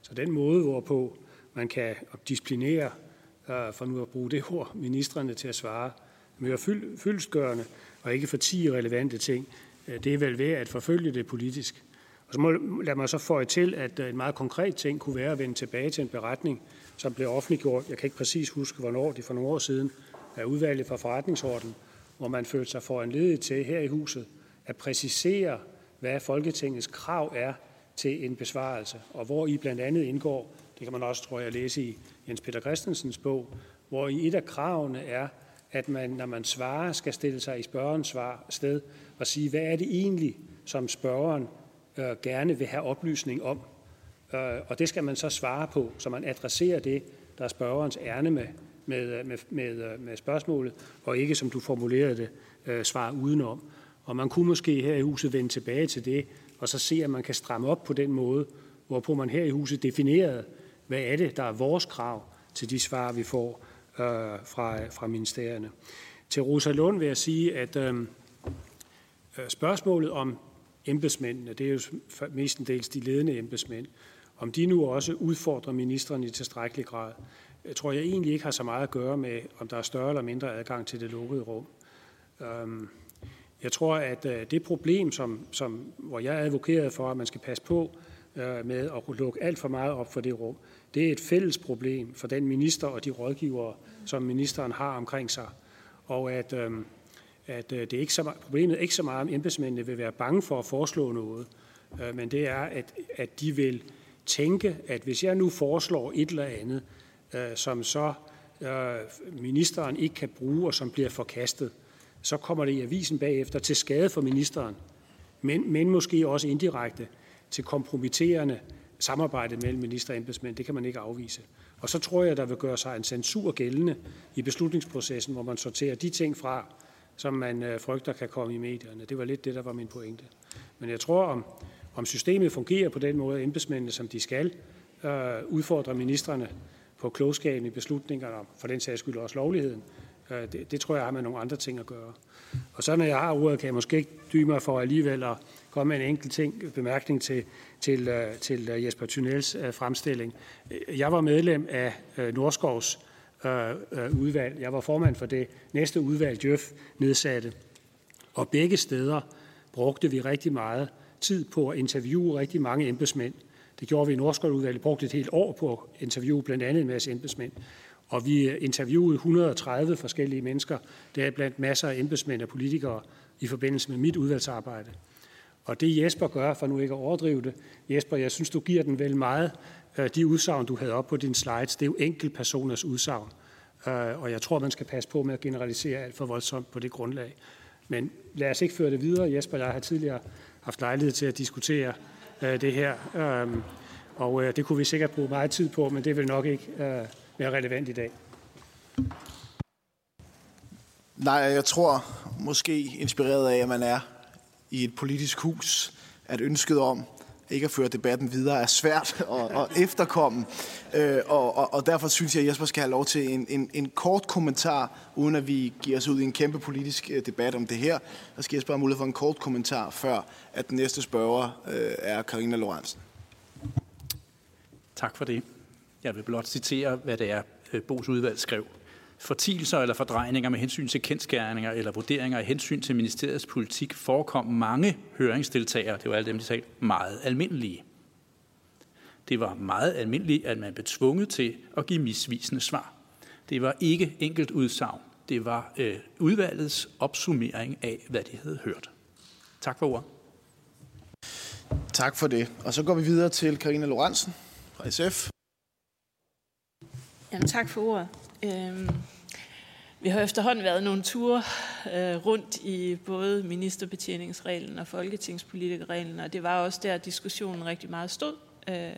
Så den måde, hvorpå man kan disciplinere Øh, for nu at bruge det ord, ministerne til at svare mere fyld, fyldskørende og ikke for 10 relevante ting. Øh, det er vel ved at forfølge det politisk. Og så må, lad mig så få til, at øh, en meget konkret ting kunne være at vende tilbage til en beretning, som blev offentliggjort, jeg kan ikke præcis huske, hvornår, det for nogle år siden, af udvalget for forretningsordenen, hvor man følte sig foranledet til her i huset at præcisere, hvad Folketingets krav er til en besvarelse, og hvor I blandt andet indgår, det kan man også, tror jeg, læse i Jens Peter Christensens bog, hvor i et af kravene er, at man, når man svarer, skal stille sig i spørgerens svar sted og sige, hvad er det egentlig, som spørgeren øh, gerne vil have oplysning om. Øh, og det skal man så svare på, så man adresserer det, der er spørgerens ærne med, med, øh, med, med, øh, med spørgsmålet, og ikke, som du formulerede det, øh, svare udenom. Og man kunne måske her i huset vende tilbage til det, og så se, at man kan stramme op på den måde, hvorpå man her i huset definerede, hvad er det, der er vores krav til de svar, vi får øh, fra, fra ministerierne. Til Rosa Lund vil jeg sige, at øh, øh spørgsmålet om embedsmændene, det er jo mestendels de ledende embedsmænd, om de nu også udfordrer ministeren i tilstrækkelig grad, jeg tror jeg egentlig ikke har så meget at gøre med, om der er større eller mindre adgang til det lukkede rum. Øhm, jeg tror, at øh, det problem, som, som, hvor jeg advokerede for, at man skal passe på øh, med at lukke alt for meget op for det rum, det er et fælles problem for den minister og de rådgivere, som ministeren har omkring sig. Og at, øhm, at øh, det er ikke så, problemet er ikke så meget, om embedsmændene vil være bange for at foreslå noget, øh, men det er, at, at de vil tænke, at hvis jeg nu foreslår et eller andet, øh, som så ministeren ikke kan bruge og som bliver forkastet, så kommer det i avisen bagefter til skade for ministeren, men, men måske også indirekte til kompromitterende samarbejde mellem minister og embedsmænd. Det kan man ikke afvise. Og så tror jeg, der vil gøre sig en censur gældende i beslutningsprocessen, hvor man sorterer de ting fra, som man øh, frygter kan komme i medierne. Det var lidt det, der var min pointe. Men jeg tror, om, om systemet fungerer på den måde, embedsmændene, som de skal, øh, udfordrer ministerne på klogskaben i beslutningerne, og for den sags skyld også lovligheden, øh, det, det tror jeg har med nogle andre ting at gøre. Og så når jeg har ordet, kan jeg måske ikke dybe mig for alligevel at komme med en enkelt ting, bemærkning til, til, øh, til øh, Jesper Thunels fremstilling. Jeg var medlem af Øh, øh, udvalg. Jeg var formand for det næste udvalg, Jøf nedsatte. Og begge steder brugte vi rigtig meget tid på at interviewe rigtig mange embedsmænd. Det gjorde vi i Nordskovudvalget, brugte et helt år på at interviewe blandt andet en masse embedsmænd. Og vi interviewede 130 forskellige mennesker, der er blandt masser af embedsmænd og politikere i forbindelse med mit udvalgsarbejde. Og det Jesper gør, for nu ikke at overdrive det, Jesper, jeg synes, du giver den vel meget, Øh, de udsagn, du havde op på dine slides, det er jo enkeltpersoners udsagn. Øh, og jeg tror, man skal passe på med at generalisere alt for voldsomt på det grundlag. Men lad os ikke føre det videre. Jesper jeg har tidligere haft lejlighed til at diskutere øh, det her. Øhm, og det kunne vi sikkert bruge meget tid på, men det vil nok ikke være relevant i dag. Nej, jeg tror måske inspireret af, at man er i et politisk hus, at ønsket om ikke at føre debatten videre er svært at, at efterkomme. Øh, og, og, og derfor synes jeg, at Jesper skal have lov til en, en, en kort kommentar, uden at vi giver os ud i en kæmpe politisk øh, debat om det her. Der skal Jesper have mulighed for en kort kommentar, før at den næste spørger øh, er Karina Lorentzen. Tak for det. Jeg vil blot citere, hvad det er, øh, Bos udvalg skrev. Fortielser eller fordrejninger med hensyn til kendskærninger eller vurderinger af hensyn til ministeriets politik forekom mange høringsdeltagere, det var alle dem, de sagde, meget almindelige. Det var meget almindeligt, at man blev tvunget til at give misvisende svar. Det var ikke enkelt udsagn. Det var øh, udvalgets opsummering af, hvad de havde hørt. Tak for ordet. Tak for det. Og så går vi videre til Karina Lorentzen fra SF. Jamen, tak for ordet. Øhm, vi har efterhånden været nogle ture øh, rundt i både ministerbetjeningsreglen og folketingspolitikerreglen, og det var også der, diskussionen rigtig meget stod, øh,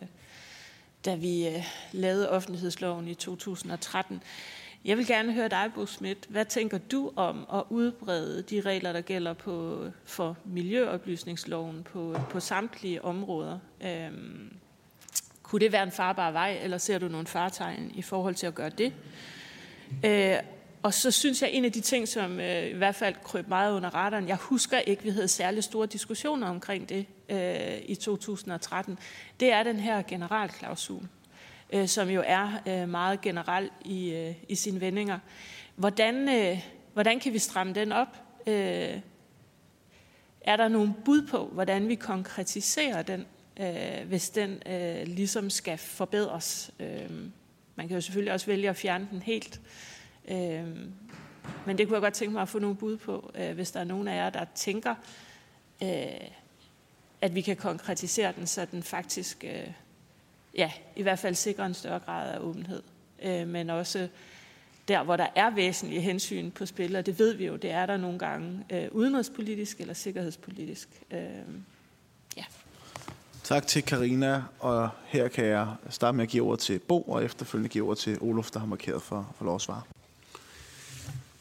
da vi øh, lavede offentlighedsloven i 2013. Jeg vil gerne høre dig, Bo Schmidt. Hvad tænker du om at udbrede de regler, der gælder på, for miljøoplysningsloven på, på samtlige områder? Øhm, kunne det være en farbar vej, eller ser du nogle fartegn i forhold til at gøre det? Øh, og så synes jeg, en af de ting, som øh, i hvert fald krøb meget under radaren, jeg husker ikke, vi havde særlig store diskussioner omkring det øh, i 2013, det er den her generalklausul, øh, som jo er øh, meget generel i, øh, i sine vendinger. Hvordan, øh, hvordan kan vi stramme den op? Øh, er der nogle bud på, hvordan vi konkretiserer den øh, hvis den øh, ligesom skal forbedres. Øh, man kan jo selvfølgelig også vælge at fjerne den helt. Øh, men det kunne jeg godt tænke mig at få nogle bud på, øh, hvis der er nogen af jer, der tænker, øh, at vi kan konkretisere den, så den faktisk, øh, ja, i hvert fald sikrer en større grad af åbenhed, øh, men også der, hvor der er væsentlige hensyn på spil, og det ved vi jo, det er der nogle gange øh, udenrigspolitisk eller sikkerhedspolitisk. Øh. Tak til Karina og her kan jeg starte med at give ord til Bo, og efterfølgende give ord til Olof, der har markeret for, for lov at svare.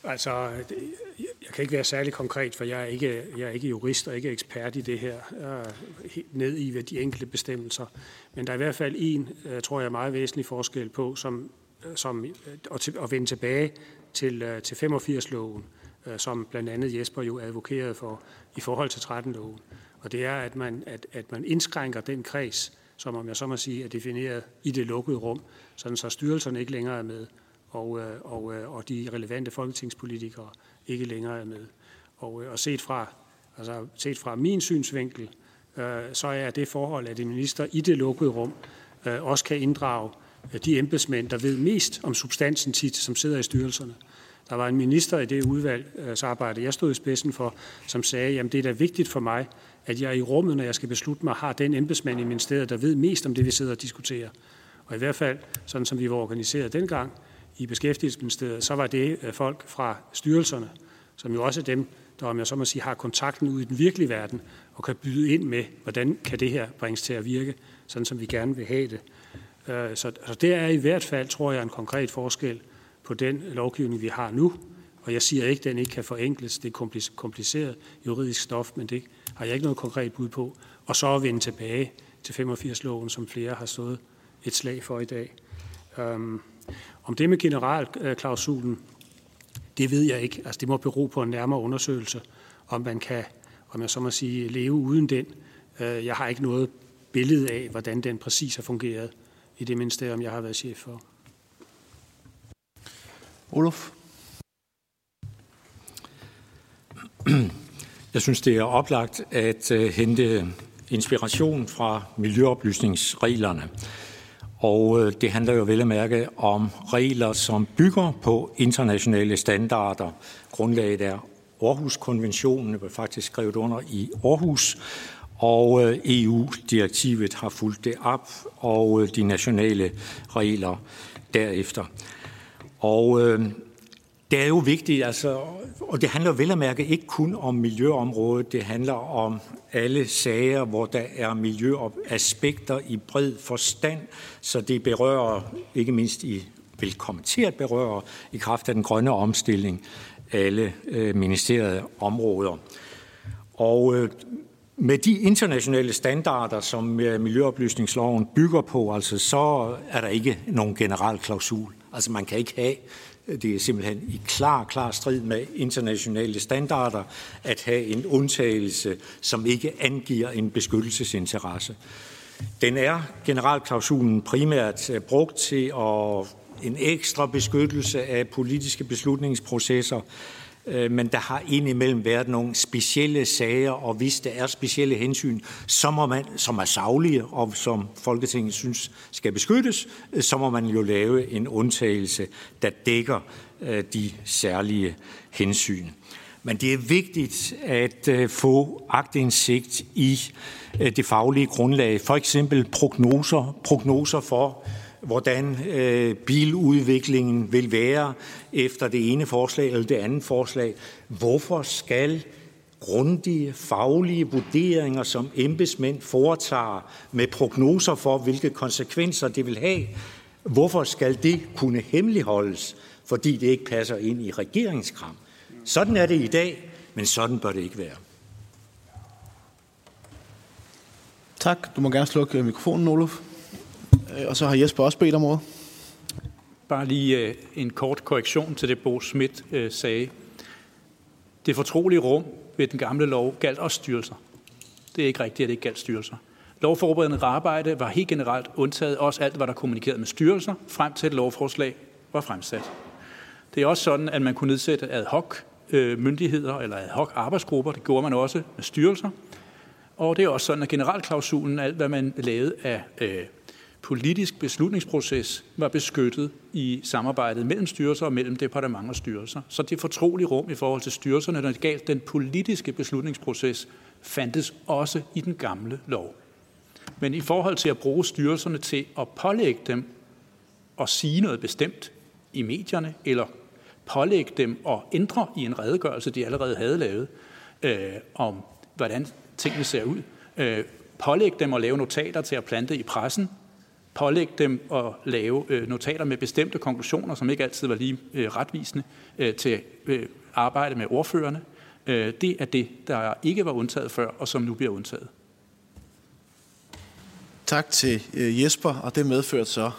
Altså, jeg kan ikke være særlig konkret, for jeg er ikke, jeg er ikke jurist og ikke ekspert i det her, øh, ned i de enkelte bestemmelser. Men der er i hvert fald en, øh, tror jeg, meget væsentlig forskel på, som, øh, som at, til, at vende tilbage til, til 85-loven, som blandt andet Jesper jo advokerede for i forhold til 13-loven. Og det er, at man, at, at man indskrænker den kreds, som om jeg så må sige er defineret i det lukkede rum, sådan så styrelserne ikke længere er med og, øh, og, øh, og de relevante folketingspolitikere ikke længere er med. Og, øh, og set, fra, altså set fra min synsvinkel, øh, så er det forhold, at en minister i det lukkede rum øh, også kan inddrage de embedsmænd, der ved mest om substansen tit, som sidder i styrelserne. Der var en minister i det udvalgsarbejde, jeg stod i spidsen for, som sagde, at det er da vigtigt for mig, at jeg i rummet, når jeg skal beslutte mig, har den embedsmand i ministeriet, der ved mest om det, vi sidder og diskuterer. Og i hvert fald, sådan som vi var organiseret dengang, i Beskæftigelsesministeriet, så var det øh, folk fra styrelserne, som jo også er dem, der om jeg så må sige, har kontakten ud i den virkelige verden, og kan byde ind med, hvordan kan det her bringes til at virke, sådan som vi gerne vil have det. Øh, så, så det er i hvert fald, tror jeg, en konkret forskel på den lovgivning, vi har nu. Og jeg siger ikke, at den ikke kan forenkles. Det er kompliceret juridisk stof, men det har jeg ikke noget konkret bud på. Og så at vende tilbage til 85-loven, som flere har stået et slag for i dag. Um, om det med generalklausulen, det ved jeg ikke. Altså, det må bero på en nærmere undersøgelse, om man kan, om jeg så må sige, leve uden den. Øh, jeg har ikke noget billede af, hvordan den præcis har fungeret i det ministerium, jeg har været chef for. Olof? Jeg synes, det er oplagt at øh, hente inspiration fra miljøoplysningsreglerne. Og øh, det handler jo vel at mærke om regler, som bygger på internationale standarder. Grundlaget er Aarhus-konventionen, blev faktisk skrevet under i Aarhus, og øh, EU-direktivet har fulgt det op, og de nationale regler derefter. Og øh, det er jo vigtigt, altså, og det handler vel at mærke ikke kun om miljøområdet, det handler om alle sager, hvor der er miljøaspekter i bred forstand, så det berører, ikke mindst i vil komme til at berøre i kraft af den grønne omstilling alle øh, ministerede områder. Og øh, med de internationale standarder, som øh, Miljøoplysningsloven bygger på, altså, så er der ikke nogen general klausul. Altså man kan ikke have det er simpelthen i klar, klar strid med internationale standarder at have en undtagelse, som ikke angiver en beskyttelsesinteresse. Den er generalklausulen primært øh, brugt til at en ekstra beskyttelse af politiske beslutningsprocesser, Øh, men der har indimellem været nogle specielle sager, og hvis der er specielle hensyn, så må man, som er savlige og som Folketinget synes skal beskyttes, øh, så må man jo lave en undtagelse, der dækker øh, de særlige hensyn. Men det er vigtigt at få agtindsigt i det faglige grundlag, for eksempel prognoser, prognoser for, hvordan øh, biludviklingen vil være efter det ene forslag eller det andet forslag. Hvorfor skal grundige faglige vurderinger, som embedsmænd foretager med prognoser for, hvilke konsekvenser det vil have, hvorfor skal det kunne hemmeligholdes, fordi det ikke passer ind i regeringskram? Sådan er det i dag, men sådan bør det ikke være. Tak. Du må gerne slukke mikrofonen, Olof. Øh, og så har Jesper også bedt om ordet. Bare lige øh, en kort korrektion til det, Bo Schmidt øh, sagde. Det fortrolige rum ved den gamle lov galt også styrelser. Det er ikke rigtigt, at det ikke galt styrelser. Lovforberedende arbejde var helt generelt undtaget også alt, hvad der kommunikeret med styrelser, frem til et lovforslag var fremsat. Det er også sådan, at man kunne nedsætte ad hoc myndigheder eller ad hoc arbejdsgrupper. Det gjorde man også med styrelser. Og det er også sådan, at generalklausulen, alt hvad man lavede af øh, politisk beslutningsproces var beskyttet i samarbejdet mellem styrelser og mellem departementer og styrelser. Så det fortrolige rum i forhold til styrelserne, når det galt den politiske beslutningsproces, fandtes også i den gamle lov. Men i forhold til at bruge styrelserne til at pålægge dem at sige noget bestemt, i medierne, eller pålægge dem at ændre i en redegørelse, de allerede havde lavet, øh, om hvordan tingene ser ud. Øh, pålægge dem at lave notater til at plante i pressen, pålægge dem at lave øh, notater med bestemte konklusioner, som ikke altid var lige øh, retvisende, øh, til øh, arbejde med ordførerne. Øh, det er det, der ikke var undtaget før, og som nu bliver undtaget. Tak til Jesper, og det medførte så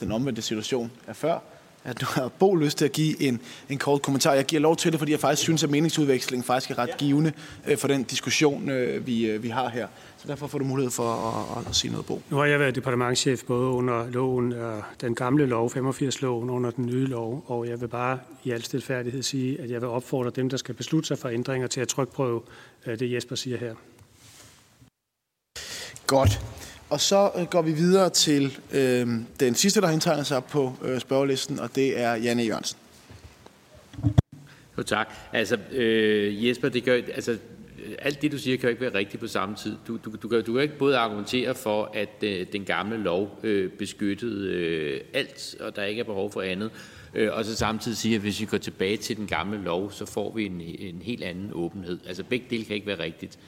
den omvendte situation af før, at du har Bo lyst til at give en, en kort kommentar. Jeg giver lov til det, fordi jeg faktisk synes, at meningsudvekslingen faktisk er ret givende for den diskussion, vi, vi har her. Så derfor får du mulighed for at, at, at sige noget, Bo. Nu har jeg været departementchef både under loven, den gamle lov, 85-loven, under den nye lov, og jeg vil bare i al stilfærdighed sige, at jeg vil opfordre dem, der skal beslutte sig for ændringer, til at trykprøve det, Jesper siger her. Godt. Og så øh, går vi videre til øh, den sidste, der har indtegnet sig på øh, spørgelisten, og det er Janne Jørgensen. Jo, tak. Altså, øh, Jesper, det gør, altså, alt det, du siger, kan jo ikke være rigtigt på samme tid. Du, du, du, kan, du kan ikke både argumentere for, at øh, den gamle lov øh, beskyttede øh, alt, og der ikke er behov for andet, øh, og så samtidig sige, at hvis vi går tilbage til den gamle lov, så får vi en, en helt anden åbenhed. Altså begge dele kan ikke være rigtigt.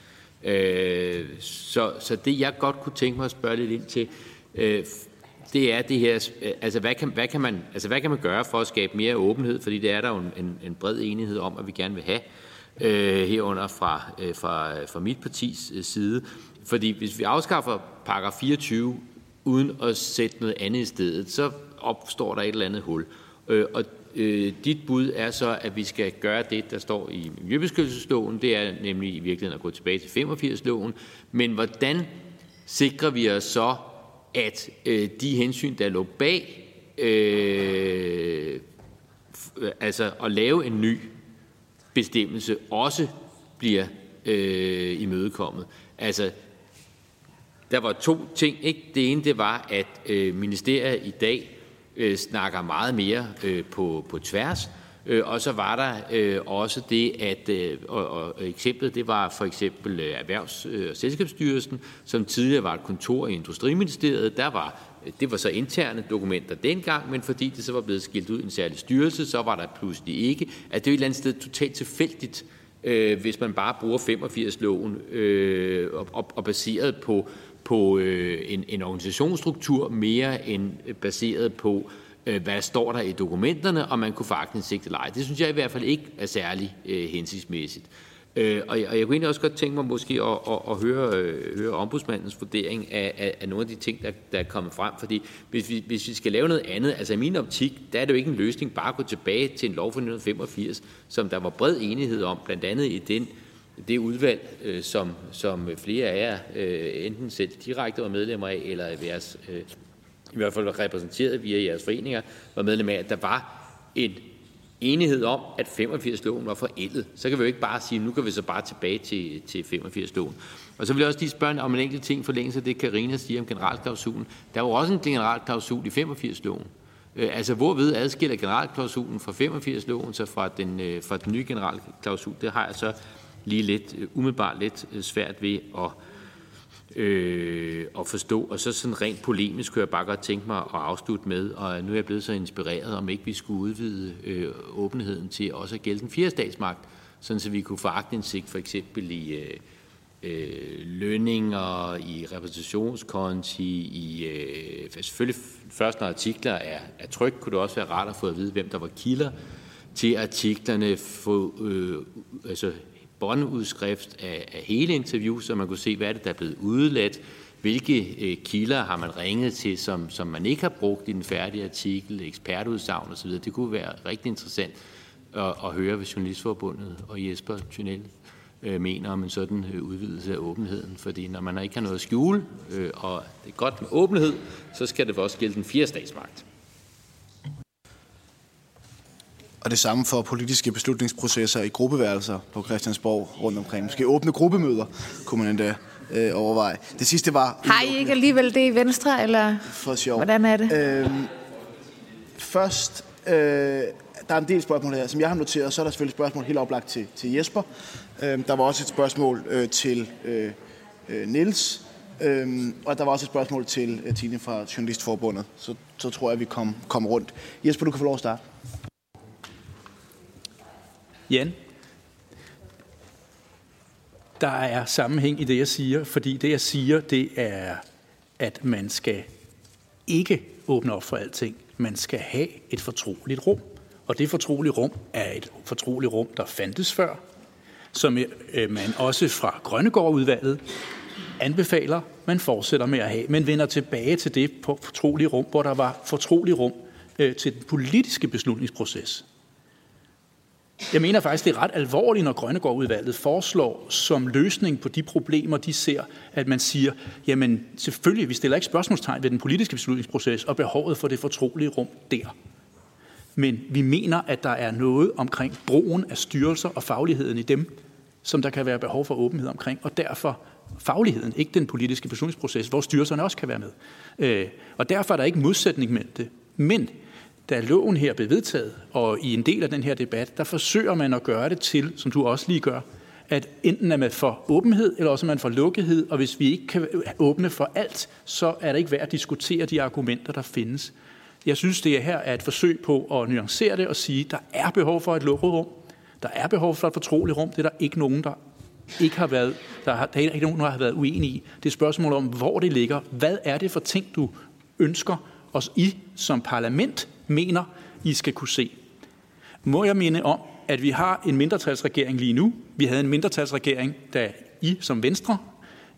Øh, så, så det, jeg godt kunne tænke mig at spørge lidt ind til, øh, det er det her, øh, altså hvad kan, hvad, kan man, altså hvad kan man gøre for at skabe mere åbenhed, fordi det er der jo en, en bred enighed om, at vi gerne vil have, øh, herunder fra, øh, fra, øh, fra mit partis øh, side. Fordi hvis vi afskaffer paragraf 24 uden at sætte noget andet i stedet, så opstår der et eller andet hul. Øh, og Øh, dit bud er så, at vi skal gøre det, der står i Miljøbeskyttelsesloven. Det er nemlig i virkeligheden at gå tilbage til 85-loven. Men hvordan sikrer vi os så, at øh, de hensyn, der lå bag, øh, øh altså at lave en ny bestemmelse, også bliver øh, imødekommet? Altså, der var to ting. Ikke? Det ene det var, at øh, ministeriet i dag øh, snakker meget mere øh, på, på tværs. Øh, og så var der øh, også det, at øh, og, og eksemplet det var for eksempel øh, Erhvervs- og Selskabsstyrelsen, som tidligere var et kontor i Industriministeriet. Der var det var så interne dokumenter dengang, men fordi det så var blevet skilt ud i en særlig styrelse, så var der pludselig ikke. At det er et eller andet sted totalt tilfældigt, øh, hvis man bare bruger 85-loven øh, og, og, baseret på på øh, en, en organisationsstruktur mere end baseret på, øh, hvad står der i dokumenterne, og man kunne faktisk aktindsigt eller ej. Det synes jeg i hvert fald ikke er særlig øh, hensigtsmæssigt. Øh, og, jeg, og jeg kunne egentlig også godt tænke mig måske at, at, at høre, øh, høre ombudsmandens vurdering af, af, af nogle af de ting, der, der er kommet frem. Fordi hvis vi, hvis vi skal lave noget andet, altså i min optik, der er det jo ikke en løsning bare at gå tilbage til en lov fra 1985, som der var bred enighed om, blandt andet i den det udvalg, øh, som, som flere af jer øh, enten selv direkte var medlemmer af, eller jeres, øh, i hvert fald repræsenteret via jeres foreninger, var medlemmer af, at der var en enighed om, at 85-loven var forældet. Så kan vi jo ikke bare sige, nu kan vi så bare tilbage til, til 85-loven. Og så vil jeg også lige spørge om en enkelt ting forlængelse af det, Karina siger om generalklausulen. Der var også en generalklausul i 85-loven. Øh, altså, hvorved adskiller generalklausulen fra 85-loven så fra den, øh, fra den nye generalklausul? Det har jeg så lige lidt, øh, umiddelbart lidt øh, svært ved at, Øh, at forstå. Og så sådan rent polemisk kunne jeg bare godt tænke mig at afslutte med, og nu er jeg blevet så inspireret, om ikke vi skulle udvide øh, åbenheden til også at gælde den fjerde statsmagt, sådan så vi kunne få agtindsigt for eksempel i øh, øh, lønninger, i repræsentationskonti, i øh, altså selvfølgelig først når artikler er, er trygt, kunne det også være rart at få at vide, hvem der var kilder til artiklerne, få øh, altså båndudskrift af, af hele interview, så man kunne se, hvad er det, der er blevet udeladt, hvilke øh, kilder har man ringet til, som, som man ikke har brugt i den færdige artikel, ekspertudsagn osv. Det kunne være rigtig interessant at, at høre, hvad Journalistforbundet og Jesper Thunel øh, mener om en sådan øh, udvidelse af åbenheden. Fordi når man ikke har noget at skjule, øh, og det er godt med åbenhed, så skal det også gælde den fjerde statsmagt. Og det samme for politiske beslutningsprocesser i gruppeværelser på Christiansborg rundt omkring. Måske åbne gruppemøder, kunne man endda øh, overveje. Det sidste var... Har I ikke alligevel det i Venstre, eller for sjov. hvordan er det? Øhm, først, øh, der er en del spørgsmål her, som jeg har noteret. Så er der selvfølgelig spørgsmål helt oplagt til, til Jesper. Øh, der var også et spørgsmål øh, til øh, øh, Niels Øhm, og der var også et spørgsmål til uh, Tine fra Journalistforbundet. Så, så tror jeg, vi kom, kom rundt. Jesper, du kan få lov at starte. Jan, der er sammenhæng i det, jeg siger, fordi det, jeg siger, det er, at man skal ikke åbne op for alting. Man skal have et fortroligt rum. Og det fortrolige rum er et fortroligt rum, der fandtes før, som øh, man også fra Grønnegårdudvalget anbefaler, man fortsætter med at have, men vender tilbage til det fortrolige rum, hvor der var fortrolig rum øh, til den politiske beslutningsproces. Jeg mener faktisk, det er ret alvorligt, når Grønnegårdudvalget foreslår som løsning på de problemer, de ser, at man siger, jamen selvfølgelig, vi stiller ikke spørgsmålstegn ved den politiske beslutningsproces og behovet for det fortrolige rum der. Men vi mener, at der er noget omkring brugen af styrelser og fagligheden i dem, som der kan være behov for åbenhed omkring, og derfor fagligheden, ikke den politiske beslutningsproces, hvor styrelserne også kan være med. Øh, og derfor er der ikke modsætning mellem det. Men da loven her blev vedtaget, og i en del af den her debat, der forsøger man at gøre det til, som du også lige gør, at enten er man for åbenhed, eller også er man for lukkethed, og hvis vi ikke kan åbne for alt, så er det ikke værd at diskutere de argumenter, der findes. Jeg synes, det her er et forsøg på at nuancere det og sige, at der er behov for et lukket rum, der er behov for et fortroligt rum, det er der ikke nogen, der ikke har været, der, har, der er ikke nogen, der har været uenige i. Det er et spørgsmål om, hvor det ligger. Hvad er det for ting, du ønsker, os I som parlament mener, I skal kunne se? Må jeg minde om, at vi har en mindretalsregering lige nu. Vi havde en mindretalsregering, da I som Venstre,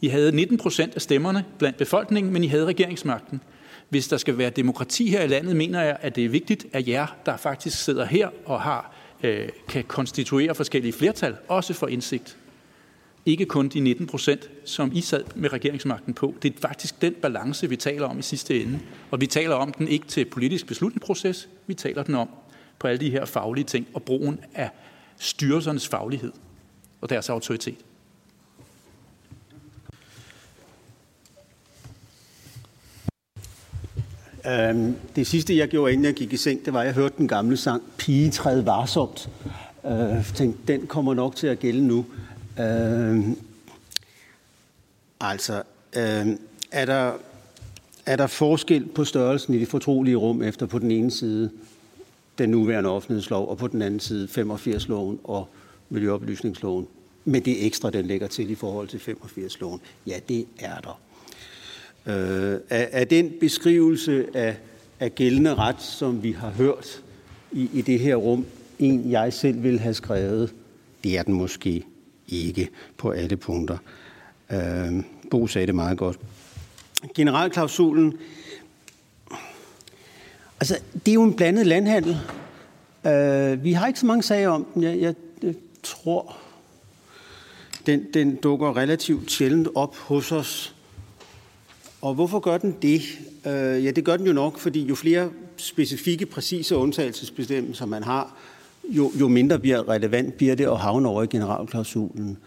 I havde 19 procent af stemmerne blandt befolkningen, men I havde regeringsmagten. Hvis der skal være demokrati her i landet, mener jeg, at det er vigtigt, at jer, der faktisk sidder her og har, øh, kan konstituere forskellige flertal, også for indsigt. Ikke kun de 19 procent, som I sad med regeringsmagten på. Det er faktisk den balance, vi taler om i sidste ende. Og vi taler om den ikke til politisk beslutningsproces, vi taler den om på alle de her faglige ting og brugen af styrelsernes faglighed og deres autoritet. Øhm, det sidste, jeg gjorde, inden jeg gik i seng, det var, at jeg hørte den gamle sang, Pige træd varsomt. Øh, tænkte, den kommer nok til at gælde nu. Øh, altså, øh, er, der, er der forskel på størrelsen i det fortrolige rum efter på den ene side den nuværende offentlighedslov, og på den anden side 85-loven og Miljøoplysningsloven, med det ekstra, den lægger til i forhold til 85-loven? Ja, det er der. Øh, er, er den beskrivelse af, af gældende ret, som vi har hørt i, i det her rum, en jeg selv vil have skrevet? Det er den måske ikke på alle punkter. Øh, Bo sagde det meget godt. Generalklausulen, altså det er jo en blandet landhandel. Øh, vi har ikke så mange sager om den. Jeg, jeg, jeg tror, den, den dukker relativt sjældent op hos os og hvorfor gør den det? Øh, ja, det gør den jo nok, fordi jo flere specifikke, præcise undtagelsesbestemmelser man har, jo, jo mindre bliver relevant bliver det at havne over i generalklausulen.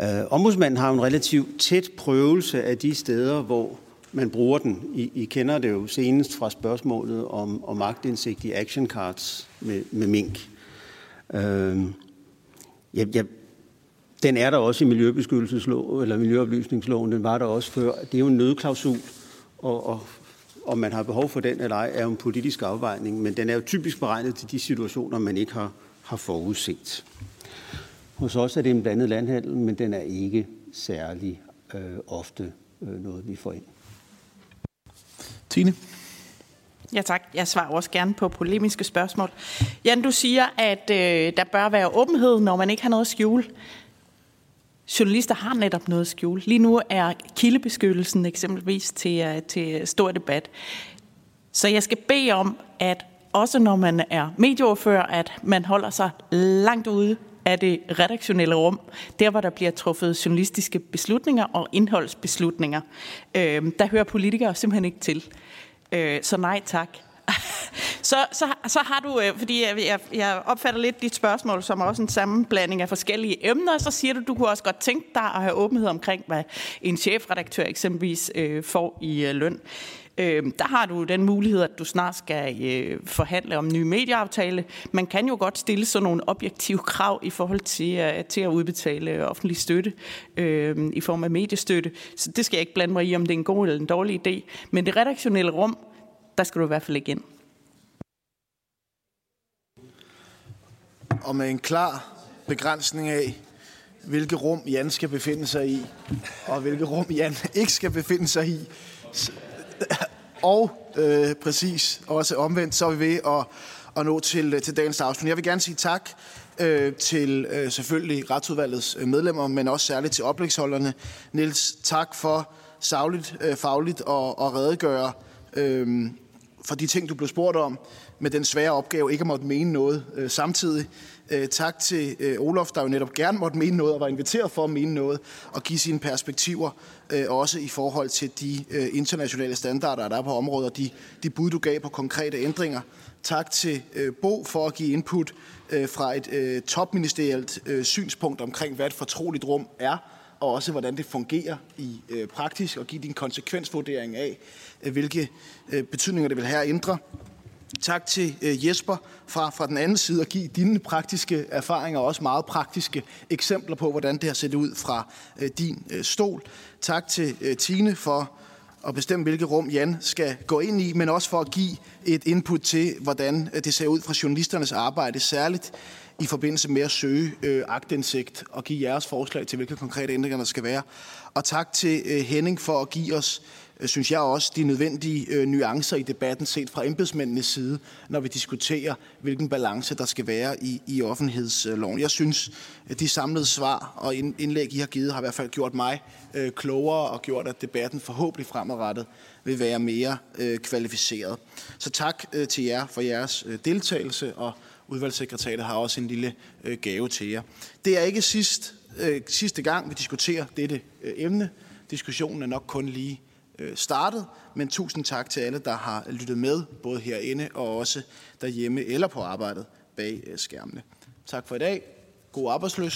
Øh, ombudsmanden har en relativt tæt prøvelse af de steder, hvor man bruger den. I, I kender det jo senest fra spørgsmålet om, om magtindsigt i action cards med, med mink. Øh, jeg, jeg, den er der også i miljøbeskyttelsesloven, eller Miljøoplysningsloven, den var der også før. Det er jo en nødklausul, og, og om man har behov for den eller ej, er jo en politisk afvejning, men den er jo typisk beregnet til de situationer, man ikke har, har forudset. Hos os er det en blandet landhandel, men den er ikke særlig øh, ofte øh, noget, vi får ind. Tine? Ja tak. Jeg svarer også gerne på polemiske spørgsmål. Jan, du siger, at øh, der bør være åbenhed, når man ikke har noget at skjule. Journalister har netop noget at skjule. Lige nu er kildebeskyttelsen eksempelvis til, øh, til stor debat. Så jeg skal bede om, at også når man er medieordfører, at man holder sig langt ude af det redaktionelle rum, der hvor der bliver truffet journalistiske beslutninger og indholdsbeslutninger. Øh, der hører politikere simpelthen ikke til. Øh, så nej tak. [laughs] så, så, så har du, øh, fordi jeg, jeg opfatter lidt dit spørgsmål som også en sammenblanding af forskellige emner, så siger du, du kunne også godt tænke dig at have åbenhed omkring, hvad en chefredaktør eksempelvis øh, får i øh, løn. Øh, der har du den mulighed, at du snart skal øh, forhandle om en ny medieaftale. Man kan jo godt stille sådan nogle objektive krav i forhold til, øh, til at udbetale offentlig støtte øh, i form af mediestøtte. Så det skal jeg ikke blande mig i, om det er en god eller en dårlig idé. Men det redaktionelle rum, der skal du i hvert fald ikke ind. Og med en klar begrænsning af, hvilke rum Jan skal befinde sig i, og hvilke rum Jan ikke skal befinde sig i. Og øh, præcis også omvendt, så er vi ved at, at nå til, øh, til dagens afslutning. Jeg vil gerne sige tak øh, til øh, selvfølgelig retsudvalgets øh, medlemmer, men også særligt til oplægsholderne. Niels, tak for savligt, øh, fagligt og, og redegøre øh, for de ting, du blev spurgt om, med den svære opgave ikke at måtte mene noget øh, samtidig. Øh, tak til øh, Olof, der jo netop gerne måtte mene noget og var inviteret for at mene noget og give sine perspektiver, øh, også i forhold til de øh, internationale standarder, der er på området, og de, de bud, du gav på konkrete ændringer. Tak til øh, Bo for at give input øh, fra et øh, topministerielt øh, synspunkt omkring, hvad et fortroligt rum er, og også hvordan det fungerer i øh, praktisk, og give din konsekvensvurdering af, Øh, hvilke øh, betydninger det vil have at ændre. Tak til øh, Jesper fra, fra den anden side at give dine praktiske erfaringer og også meget praktiske eksempler på, hvordan det har set ud fra din stol. Tak til Tine for at bestemme, hvilket rum Jan skal gå ind i, men også for at give et input til, hvordan det ser ud fra journalisternes arbejde, særligt i forbindelse med at søge øh, agtindsigt og give jeres forslag til, hvilke konkrete ændringer der skal være. Og tak til øh, Henning for at give os Øh, Øh, synes jeg også, de nødvendige øh, nuancer i debatten set fra embedsmændenes side, når vi diskuterer, hvilken balance der skal være i, i offentlighedsloven. Jeg synes, at de samlede svar og indlæg, I har givet, har i hvert fald gjort mig øh, klogere og gjort, at debatten forhåbentlig fremadrettet vil være mere øh, kvalificeret. Så tak øh, til jer for jeres øh, deltagelse, og udvalgssekretariatet har også en lille øh, gave til jer. Det er ikke sidst, øh, sidste gang, vi diskuterer dette øh, emne. Diskussionen er nok kun lige Øh, startet. Men tusind tak til alle, der har lyttet med, både herinde og også derhjemme eller på arbejdet bag øh, skærmene. Tak for i dag. God arbejdsløs.